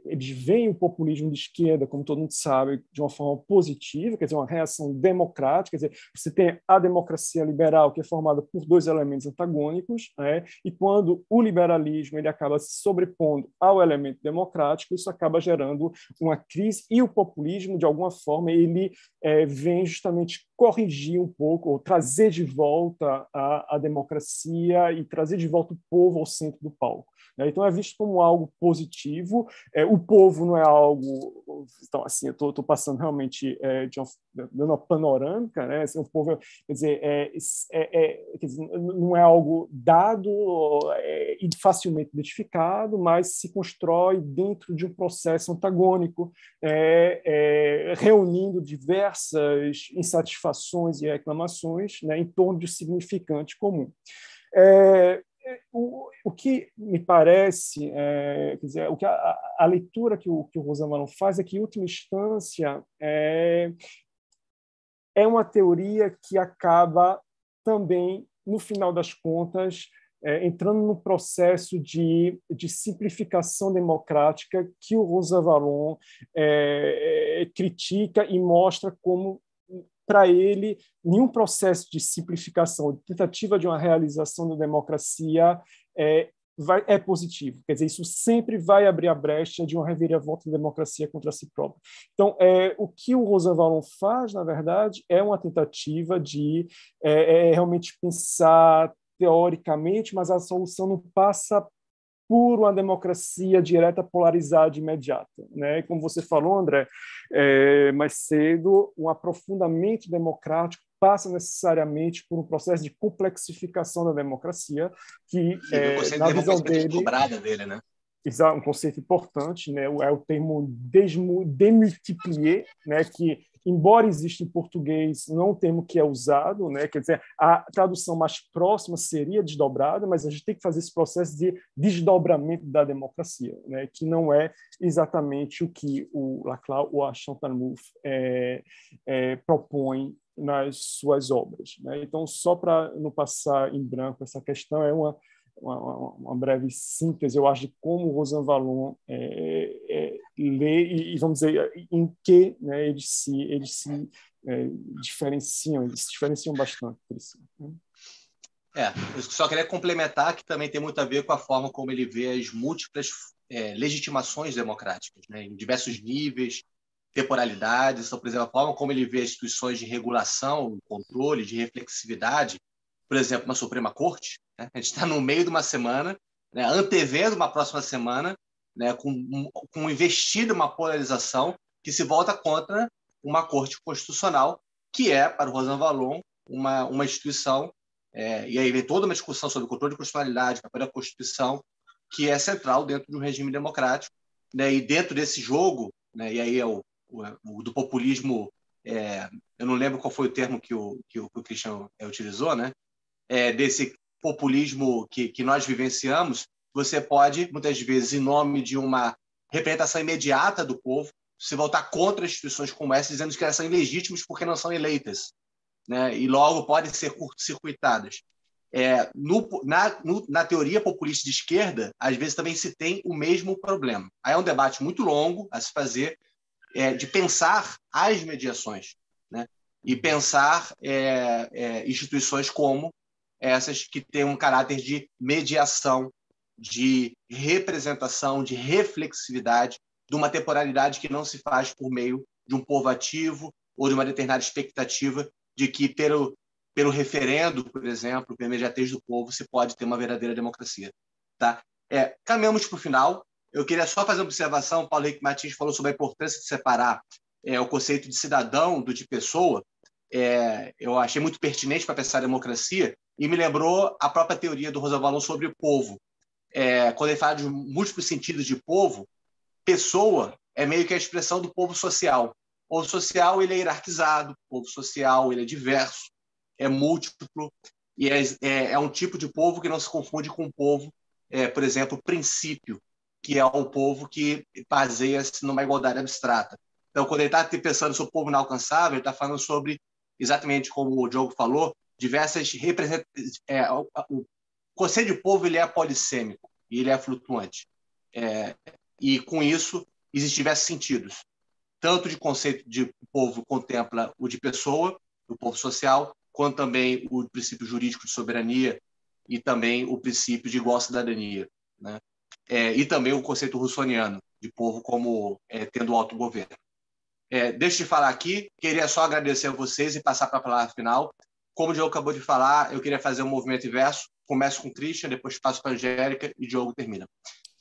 eles veem o populismo de esquerda, como todo mundo sabe, de uma forma positiva, quer dizer, uma reação democrática, quer dizer, você tem a democracia liberal, que é formada por dois elementos antagônicos, né? e quando o liberalismo ele acaba se sobrepondo ao elemento democrático, isso acaba gerando uma crise, e o populismo, de alguma forma, ele é, vem justamente corrigir um pouco, ou trazer de volta a, a democracia e trazer de volta o povo ao centro do palco. Né? Então é visto como algo positivo. É, o povo não é algo, então assim, eu estou passando realmente é, de uma, dando uma panorâmica, né? Assim, o povo, quer dizer, é, é, é quer dizer, não é algo dado é, e facilmente identificado, mas se constrói dentro de um processo antagônico, reunindo diversas insatisfações e reclamações né, em torno de um significante comum. É, o, o que me parece, é, quer dizer, o que a, a, leitura que o, que o Rosamano faz é que, em última instância, é, é uma teoria que acaba também, no final das contas, é, entrando no processo de, de simplificação democrática que o Rosa Valon é, é, critica e mostra como para ele, nenhum processo de simplificação, de tentativa de uma realização da democracia é, vai, é positivo. Quer dizer, isso sempre vai abrir a brecha de uma reviravolta da democracia contra si própria. Então, é, o que o Rosa Valon faz, na verdade, é uma tentativa de é, é realmente pensar teoricamente, mas a solução não passa por uma democracia direta, polarizada, imediata. Né? E como você falou, André, é, mais cedo, um aprofundamento democrático passa necessariamente por um processo de complexificação da democracia, que, é, na visão dele... dele né? um conceito importante, né? é o termo demultiplier, né? que embora exista em português, não um termo que é usado, né? quer dizer, a tradução mais próxima seria desdobrada, mas a gente tem que fazer esse processo de desdobramento da democracia, né? que não é exatamente o que o Laclau ou a Chantal Mouffe é, é, propõe nas suas obras. Né? Então, só para não passar em branco essa questão, é uma, uma, uma breve síntese, eu acho, de como o Rosan Valon é, é, lê e, vamos dizer, em que né, eles se, eles se é, diferenciam, eles se diferenciam bastante. Por isso, né? É, eu só queria complementar que também tem muito a ver com a forma como ele vê as múltiplas é, legitimações democráticas, né, em diversos níveis, temporalidades. Então, por exemplo, a forma como ele vê as instituições de regulação, controle, de reflexividade, por exemplo, uma Suprema Corte. Né? A gente está no meio de uma semana, né, antevendo uma próxima semana, né, com, com investido uma polarização que se volta contra uma Corte Constitucional, que é, para o Rosan Valon, uma, uma instituição, é, e aí vem toda uma discussão sobre o controle de constitucionalidade, papel da Constituição, que é central dentro de um regime democrático. Né, e dentro desse jogo, né, e aí é o, o, o do populismo, é, eu não lembro qual foi o termo que o, que o, que o Christian é, utilizou, né, é, desse populismo que, que nós vivenciamos, você pode, muitas vezes, em nome de uma representação imediata do povo, se voltar contra instituições como essa, dizendo que elas são ilegítimas porque não são eleitas, né? e logo podem ser curto-circuitadas. É, no, na, no, na, teoria populista de esquerda, às vezes também se tem o mesmo problema. Aí é um debate muito longo a se fazer, é, de pensar as mediações, né? e pensar é, é instituições como essas que têm um caráter de mediação, de representação, de reflexividade, de uma temporalidade que não se faz por meio de um povo ativo ou de uma determinada expectativa de que, pelo, pelo referendo, por exemplo, pela imediatez do povo, se pode ter uma verdadeira democracia. Tá? É, caminhamos para o final. Eu queria só fazer uma observação. Paulo Henrique Martins falou sobre a importância de separar é, o conceito de cidadão do de pessoa. É, eu achei muito pertinente para pensar a democracia, e me lembrou a própria teoria do Rosa Valon sobre o povo. É, quando ele fala de múltiplos sentidos de povo, pessoa é meio que a expressão do povo social. O povo social ele é hierarquizado, o povo social ele é diverso, é múltiplo e é, é, é um tipo de povo que não se confunde com o povo, é, por exemplo, princípio, que é o povo que baseia-se numa igualdade abstrata. Então, quando ele está pensando sobre o povo inalcançável, ele está falando sobre, exatamente como o Diogo falou, diversas representações. É, o, conceito de povo ele é polissêmico e ele é flutuante. É, e com isso existem diversos sentidos. Tanto de conceito de povo contempla o de pessoa, o povo social, quanto também o princípio jurídico de soberania e também o princípio de igual cidadania, né? É, e também o conceito russoniano de povo como é, tendo autogoverno. É, deixa de falar aqui, queria só agradecer a vocês e passar para a palavra final. Como o Diogo acabou de falar, eu queria fazer um movimento inverso. Começo com o Christian, depois passo para a Angélica e o Diogo termina.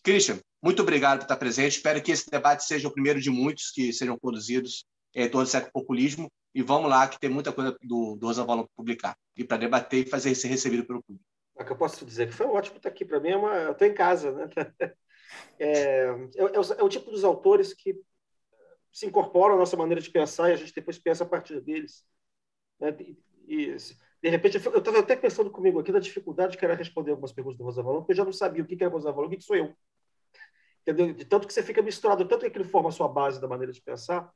Christian, muito obrigado por estar presente. Espero que esse debate seja o primeiro de muitos que sejam produzidos em torno século populismo. E vamos lá, que tem muita coisa do, Rosa Valon para publicar e para debater e fazer ser recebido pelo público. É que eu posso dizer que foi ótimo estar aqui. Para mim, é uma... eu estou em casa. Né? [laughs] É, é, é, é, o tipo dos autores que se incorporam à nossa maneira de pensar e a gente depois pensa a partir deles. Né? E, de repente, eu estava até pensando comigo aqui da dificuldade que era responder algumas perguntas do Rosa Valon, porque eu já não sabia o que era Rosa Valon, o que sou eu. Entendeu? De tanto que você fica misturado, tanto que aquilo forma a sua base da maneira de pensar,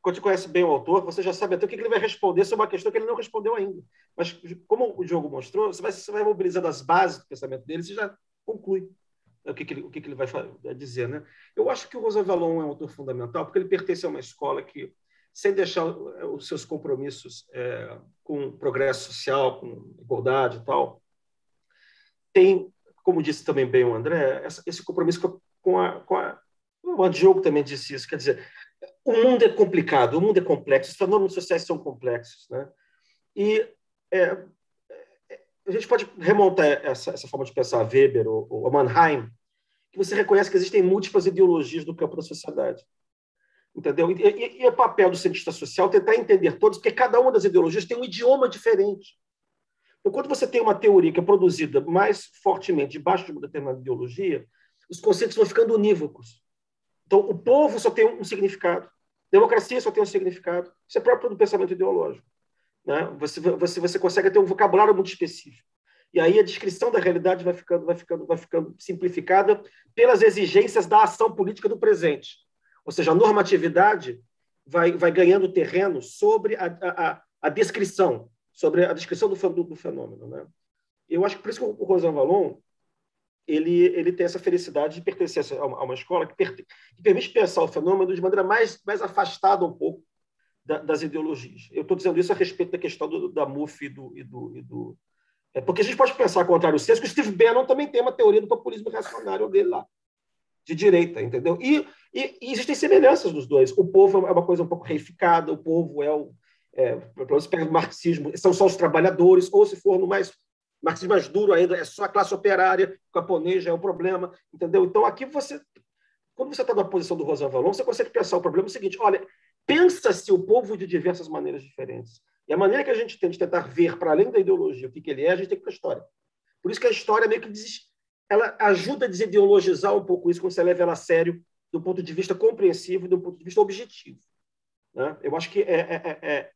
quando você conhece bem o autor, você já sabe até o que ele vai responder sobre uma questão que ele não respondeu ainda. Mas, como o jogo mostrou, você vai, você vai mobilizando as bases do pensamento dele e já conclui o que, que ele, o que, que ele vai dizer. Né? Eu acho que o Rosa Valon é um autor fundamental, porque ele pertence a uma escola que sem deixar os seus compromissos é, com progresso social, com igualdade e tal, tem, como disse também bem o André, esse compromisso com a, com a o Diogo também disse isso, quer dizer, o mundo é complicado, o mundo é complexo, os fenômenos sociais são complexos, né? E é, a gente pode remontar essa, essa forma de pensar a Weber ou, ou a Mannheim, que você reconhece que existem múltiplas ideologias no campo da sociedade. Entendeu? E, e, e é papel do cientista social tentar entender todos, porque cada uma das ideologias tem um idioma diferente. Então, quando você tem uma teoria que é produzida mais fortemente debaixo de uma determinada ideologia, os conceitos vão ficando unívocos. Então, o povo só tem um significado, democracia só tem um significado. Isso é próprio do pensamento ideológico. Né? Você, você, você consegue ter um vocabulário muito específico. E aí a descrição da realidade vai ficando, vai ficando, vai ficando simplificada pelas exigências da ação política do presente. Ou seja, a normatividade vai, vai ganhando terreno sobre a, a, a descrição, sobre a descrição do, do, do, fenômeno. Né? Eu acho que por isso que o Rosan Valon ele, ele tem essa felicidade de pertencer a uma, escola que, per, que, permite pensar o fenômeno de maneira mais, mais afastada um pouco da, das ideologias. Eu estou dizendo isso a respeito da questão do, da MUF e do, e do, e do é porque a gente pode pensar ao contrário senso que o Steve Bannon também tem uma teoria do populismo reacionário dele lá, de direita, entendeu? E, e, e, existem semelhanças dos dois. O povo é uma coisa um pouco reificada, o povo é o, é, pelo menos pega o marxismo, são só os trabalhadores, ou se for no mais marxismo mais duro ainda, é só a classe operária, o camponês já é o problema, entendeu? Então, aqui você, quando você está na posição do Rosan Valon, você consegue pensar o problema é o seguinte, olha, pensa-se o povo de diversas maneiras diferentes. E a maneira que a gente tem de tentar ver, para além da ideologia, o que, que ele é, a gente tem que ir para a história. Por isso que a história meio que diz, ela ajuda a desideologizar um pouco isso quando você leva ela a sério do ponto de vista compreensivo e do ponto de vista objetivo. Né? Eu acho que é, é, é,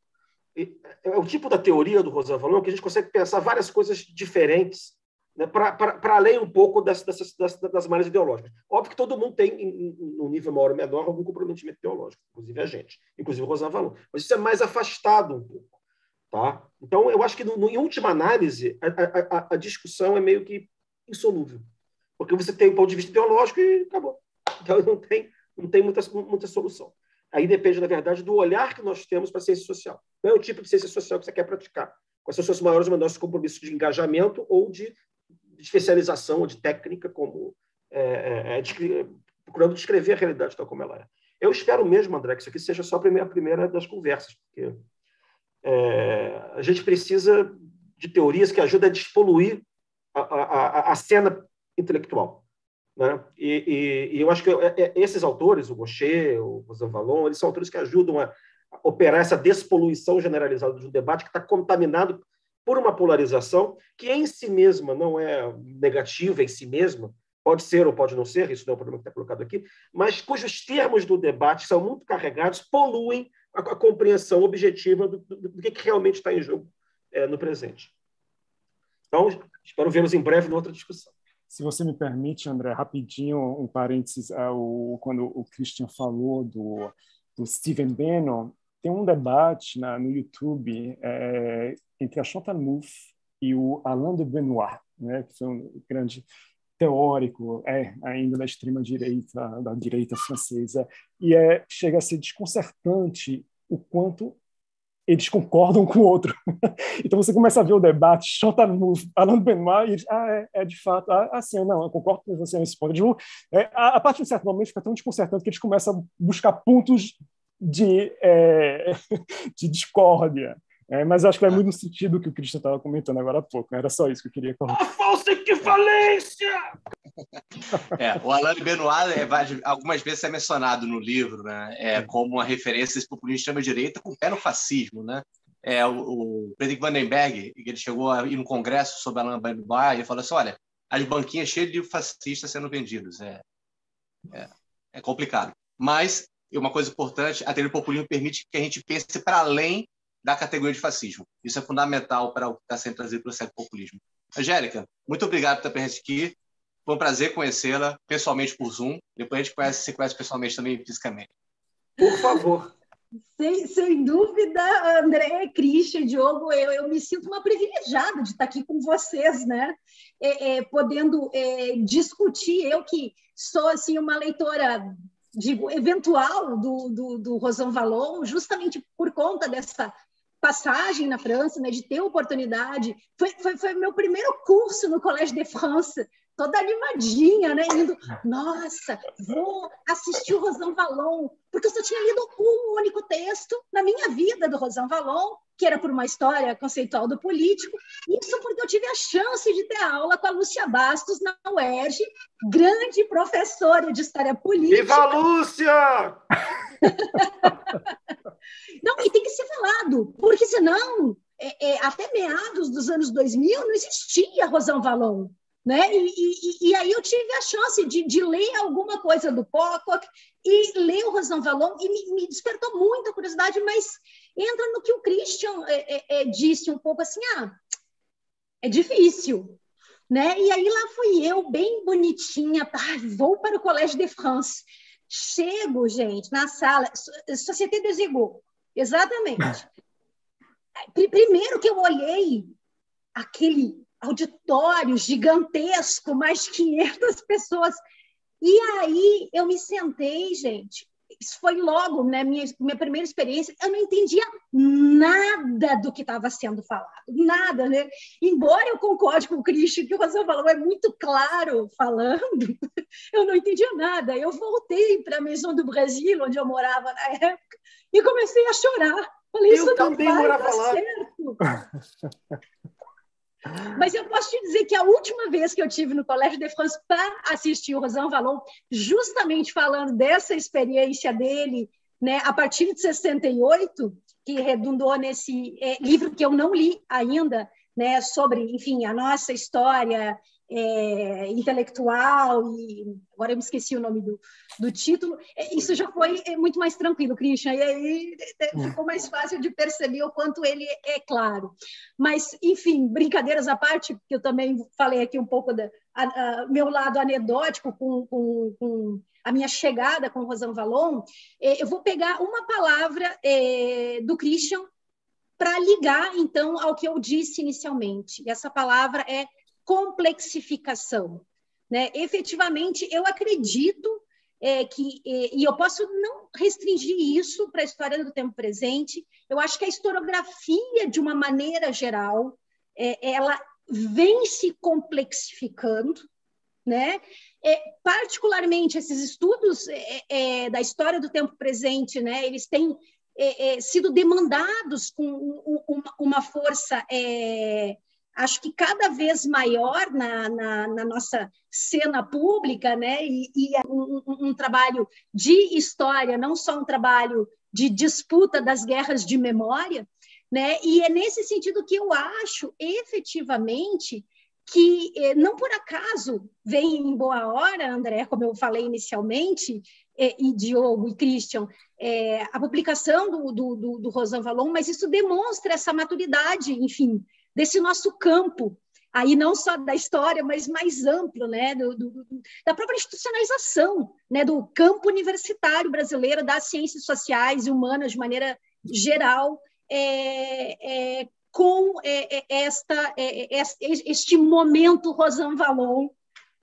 é, o tipo da teoria do Rosan Valon que a gente consegue pensar várias coisas diferentes né, para além um pouco das, dessas, das, das maneiras ideológicas. Óbvio que todo mundo tem, em, um nível maior ou menor, algum comprometimento ideológico, inclusive a gente, inclusive o Rosan Valon. Mas isso é mais afastado um pouco. Tá? Então, eu acho que, no, no, em última análise, a, a, a, discussão é meio que insolúvel. Porque você tem um ponto de vista ideológico e acabou. Então, não tem, não tem muita, muita solução. Aí depende, na verdade, do olhar que nós temos para a ciência social. Qual é o tipo de ciência social que você quer praticar? Quais são os seus maiores ou menores compromissos de engajamento ou de, especialização ou de técnica, como é, é, é procurando descrever a realidade tal como ela é. Eu espero mesmo, André, que isso aqui seja só a primeira, a primeira das conversas, porque é, a gente precisa de teorias que ajudem a despoluir a, a, a cena intelectual. Né? E, e, e, eu acho que é, é, esses autores, o Gaucher, o Valon, eles são autores que ajudam a operar essa despoluição generalizada de um debate que está contaminado por uma polarização que em si mesma não é negativa em si mesma, pode ser ou pode não ser, isso não é o problema que está colocado aqui, mas cujos termos do debate são muito carregados, poluem a, a compreensão objetiva do, do, do que, que, realmente está em jogo é, no presente. Então, espero vê-los em breve em outra discussão. Se você me permite, André, rapidinho, um parênteses, ao, quando o Christian falou do, do Steven Bannon, tem um debate na, no YouTube é, entre a Chantal Mouffe e o Alain de Benoit, né, que foi um grande teórico, é ainda da extrema direita, da direita francesa, e é chega a ser desconcertante o quanto eles concordam com o outro. [laughs] então você começa a ver o debate, Chantal Mouffe, Alain Benoit, e eles, ah, é, é de fato, ah, assim, não, eu concordo com você nesse ponto. Digo, é, a, a partir de um certo momento fica tão desconcertante que eles começam a buscar pontos de, é, [laughs] de discórdia. É, mas acho que vai muito no sentido que o Cristian estava comentando agora há pouco. Né? Era só isso que eu queria colocar. A falsa equivalência! É, o Alain Benoit é, algumas vezes é mencionado no livro né? é, como uma referência a esse populismo de extrema-direita com pé no fascismo. Né? É, o, o Frederick Vandenberg, ele chegou a ir no congresso sobre Alain Benoit e falou assim, olha, as banquinhas cheias de fascistas sendo vendidos. É, é, é complicado. Mas, uma coisa importante, a teoria do populismo permite que a gente pense para além da categoria de fascismo. Isso é fundamental para o que está sendo trazido pelo certo populismo. Angélica, muito obrigado por estar presente aqui. Foi um prazer conhecê-la pessoalmente por Zoom. Depois a gente conhece, se conhece pessoalmente também fisicamente. Por favor. Sem, sem dúvida, André, Christian, Diogo, eu, eu me sinto uma privilegiada de estar aqui com vocês, né? É, é, podendo é, discutir, eu que sou assim uma leitora digo, eventual do, do, do Rosan Vallon, justamente por conta dessa passagem na França, né, de ter oportunidade. Foi, foi, foi meu primeiro curso no Collège de France, toda animadinha, né, indo, nossa, vou assistir o Rosan Vallon, porque eu só tinha lido um único texto na minha vida do Rosan Vallon, que era por uma história conceitual do político, isso porque eu tive a chance de ter aula com a Lúcia Bastos na UERJ, grande professora de história política. Viva a Lúcia! [laughs] não, e tem que ser falado, porque senão, é, é, até meados dos anos 2000, não existia Rosão Valon. Né? E, e, e, aí eu tive a chance de, de ler alguma coisa do Pocock e ler o Rosão Valon e me, me, despertou muita curiosidade, mas entra no que o Christian é, é, é, disse um pouco assim, ah, é difícil, né? E aí lá fui eu, bem bonitinha, tá? vou para o Colégio de France, Chego, gente, na sala, Société des Égaux, exatamente. [laughs] Primeiro que eu olhei aquele auditório gigantesco, mais 500 [laughs] pessoas, e aí eu me sentei, gente, isso foi logo, né, minha, minha primeira experiência, eu não entendia nada do que estava sendo falado, nada, né? Embora eu concorde com o Christian, que o Rosão falou, é muito claro falando, [laughs] eu não entendia nada. Eu voltei para a Maison do Brasil, onde eu morava na época, e comecei a chorar, Falei, isso eu não vai dar certo. [laughs] Mas eu posso te dizer que a última vez que eu tive no Colégio de France para assistir o Rosan Vallon, justamente falando dessa experiência dele, né, a partir de 68, que redundou nesse é, livro que eu não li ainda, né, sobre, enfim, a nossa história é, intelectual e agora eu me esqueci o nome do, do título. É, isso já foi é, muito mais tranquilo, Christian, e aí é, hum. ficou mais fácil de perceber o quanto ele é claro. Mas, enfim, brincadeiras à parte, porque eu também falei aqui um pouco do meu lado anedótico com, com, com a minha chegada com o Rosan Valon, eu vou pegar uma palavra do Christian para ligar, então, ao que eu disse inicialmente. E essa palavra é complexificação. Né? Efetivamente, eu acredito é, que, é, e eu posso não restringir isso para a história do tempo presente, eu acho que a historiografia, de uma maneira geral, é, ela vem se complexificando, né? É, particularmente esses estudos é, é, da história do tempo presente, né? Eles têm sido demandados com uma, uma força acho que cada vez maior na, na, na nossa cena pública, né? E, e é um, um, trabalho de história, não só um trabalho de disputa das guerras de memória, né? E é nesse sentido que eu acho, efetivamente, que eh, não por acaso vem em boa hora, André, como eu falei inicialmente, eh, e Diogo e Christian, é, a publicação do, do, do, do Rosan Valon, mas isso demonstra essa maturidade, enfim, desse nosso campo, aí não só da história, mas mais amplo, né, do, do, da própria institucionalização, né, do campo universitário brasileiro das ciências sociais e humanas de maneira geral, é, é, com é, é esta, é, é, este momento Rosan Valon,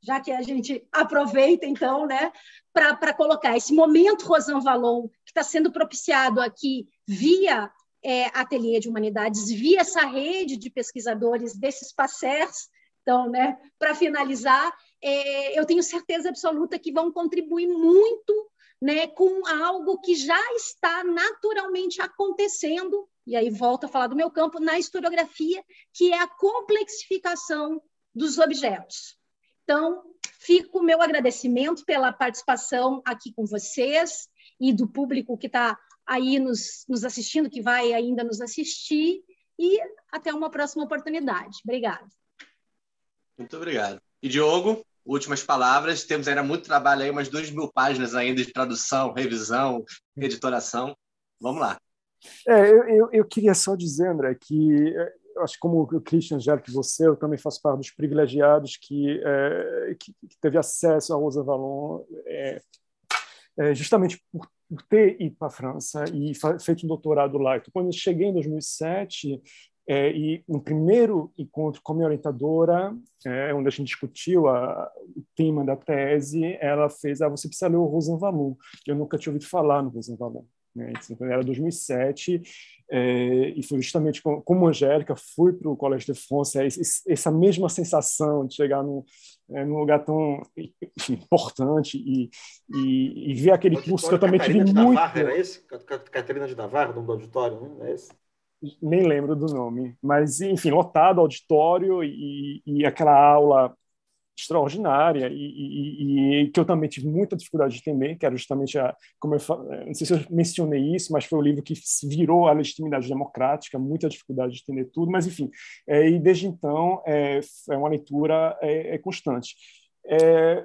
já que a gente aproveita, então, né, para colocar esse momento Rosan Valon, que está sendo propiciado aqui via é, Ateliê de Humanidades, via essa rede de pesquisadores desses PACERs. Então, né, para finalizar, é, eu tenho certeza absoluta que vão contribuir muito né, com algo que já está naturalmente acontecendo, e aí volto a falar do meu campo, na historiografia, que é a complexificação dos objetos. Então, fico o meu agradecimento pela participação aqui com vocês e do público que está aí nos, nos assistindo, que vai ainda nos assistir, e até uma próxima oportunidade. Obrigada. Muito obrigado. E Diogo, últimas palavras. Temos ainda muito trabalho aí, umas duas mil páginas ainda de tradução, revisão, editoração. Vamos lá. É, eu, eu, eu, queria só dizer, André, que eu acho que como o Christian já que você, eu também faço parte dos privilegiados que, é, que, que, teve acesso a Rosa Valon é, é, justamente por por ter ido para a França e feito um doutorado lá. Então, quando eu cheguei em 2007, é, e um primeiro encontro com a minha orientadora, é, onde a gente discutiu a, o tema da tese, ela fez, ah, você precisa ler o Rosan Valon. Eu nunca tinha ouvido falar no Rosan Valon. Né? Então, era 2007, é, e foi justamente como, como Angélica, fui para o Colégio de France, é, essa mesma sensação de chegar num, é, num lugar tão importante e, e, e, ver aquele curso que eu também tive muito... Navarra, era esse? Catarina de Navarra, nome do auditório, não é esse? Nem lembro do nome, mas enfim, lotado auditório e, e aquela aula extraordinária e, e, e, que eu também tive muita dificuldade de entender, que era justamente a, como eu não sei se eu mencionei isso, mas foi o livro que virou a legitimidade democrática, muita dificuldade de entender tudo, mas enfim, é, e desde então é, é uma leitura é, é constante. É,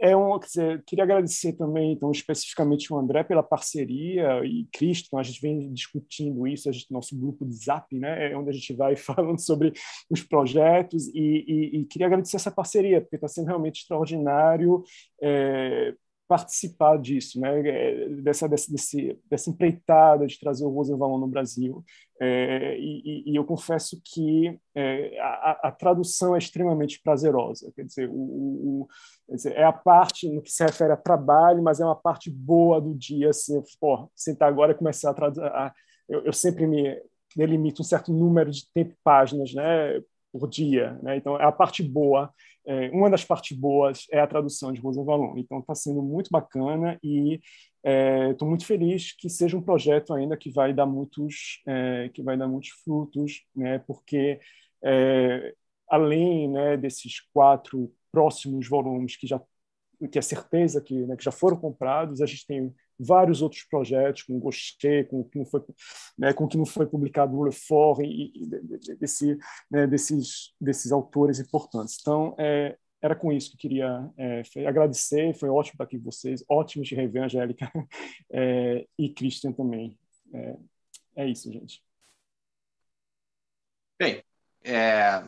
é um, dizer, queria agradecer também, então, especificamente o André pela parceria e Cristo, então, a gente vem discutindo isso, a gente, nosso grupo de Zap, né, é onde a gente vai [laughs] falando sobre os projetos e, e, e queria agradecer essa parceria, porque está sendo realmente extraordinário é, participar disso, né, é, dessa, desse, dessa empreitada de trazer o Rosenvalon no Brasil. É, e, e, eu confesso que é, a, a, tradução é extremamente prazerosa. Quer dizer, o, o, quer dizer, é a parte no que se refere a trabalho, mas é uma parte boa do dia. Assim, pô, sentar agora e começar a traduzir. Eu, eu sempre me delimito um certo número de tempo páginas, né, por dia. Né? Então, é a parte boa é, uma das partes boas é a tradução de Rosa Valon. Então, está sendo muito bacana e estou é, muito feliz que seja um projeto ainda que vai dar muitos, é, que vai dar muitos frutos, né? Porque é, além né, desses quatro próximos volumes que já que é certeza que, né, que já foram comprados, a gente tem vários outros projetos com Gaucher, com que não foi, né, com que não foi publicado Lefort e, e desse, né, desses desses autores importantes. Então, é, era com isso que queria é, agradecer. Foi ótimo estar aqui com vocês. Ótimo de rever, Angélica [laughs] é, e Christian também. É, é isso, gente. Bem, é,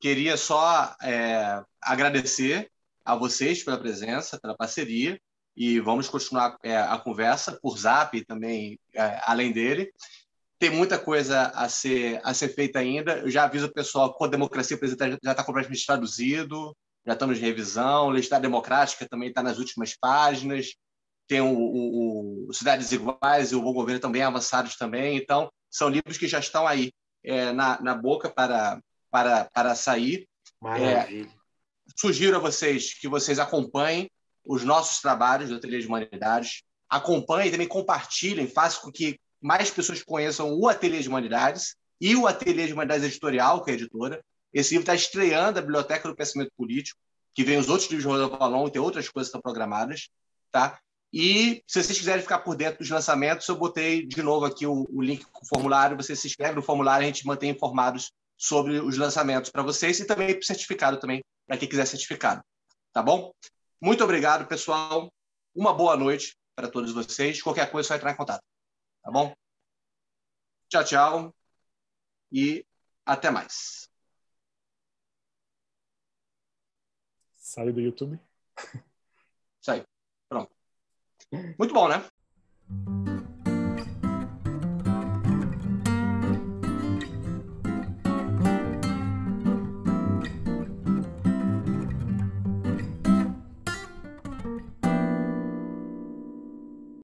queria só é, agradecer a vocês pela presença, pela parceria e vamos continuar é, a conversa por Zap também, além dele. Tem muita coisa a ser, a ser feita ainda. Eu já aviso o pessoal que a democracia presidente já está completamente traduzido, já estamos em revisão. Legislação Democrática também está nas últimas páginas. Tem o, o, o, Cidades Iguais e o Bom Governo também avançados também. Então, são livros que já estão aí é, na, na boca para, para, para sair. Maravilha. É, sugiro a vocês que vocês acompanhem os nossos trabalhos do Ateliê de Humanidades, acompanhem e também compartilhem, façam com que mais pessoas conheçam o Ateliê de Humanidades e o Ateliê de Humanidades Editorial, que é a editora. Esse livro está estreando a Biblioteca do Pensamento Político, que vem os outros livros de Rosa Valon tem outras coisas que estão programadas. Tá? E se vocês quiserem ficar por dentro dos lançamentos, eu botei de novo aqui o, o link com o formulário. Você se inscreve no formulário, a gente mantém informados sobre os lançamentos para vocês e também certificado também para quem quiser certificado. Tá bom? Muito obrigado, pessoal. Uma boa noite para todos vocês. Qualquer coisa, é só entrar em contato. Tá bom? Tchau, tchau. E até mais. Saiu do YouTube? Saiu. Pronto. Muito bom, né?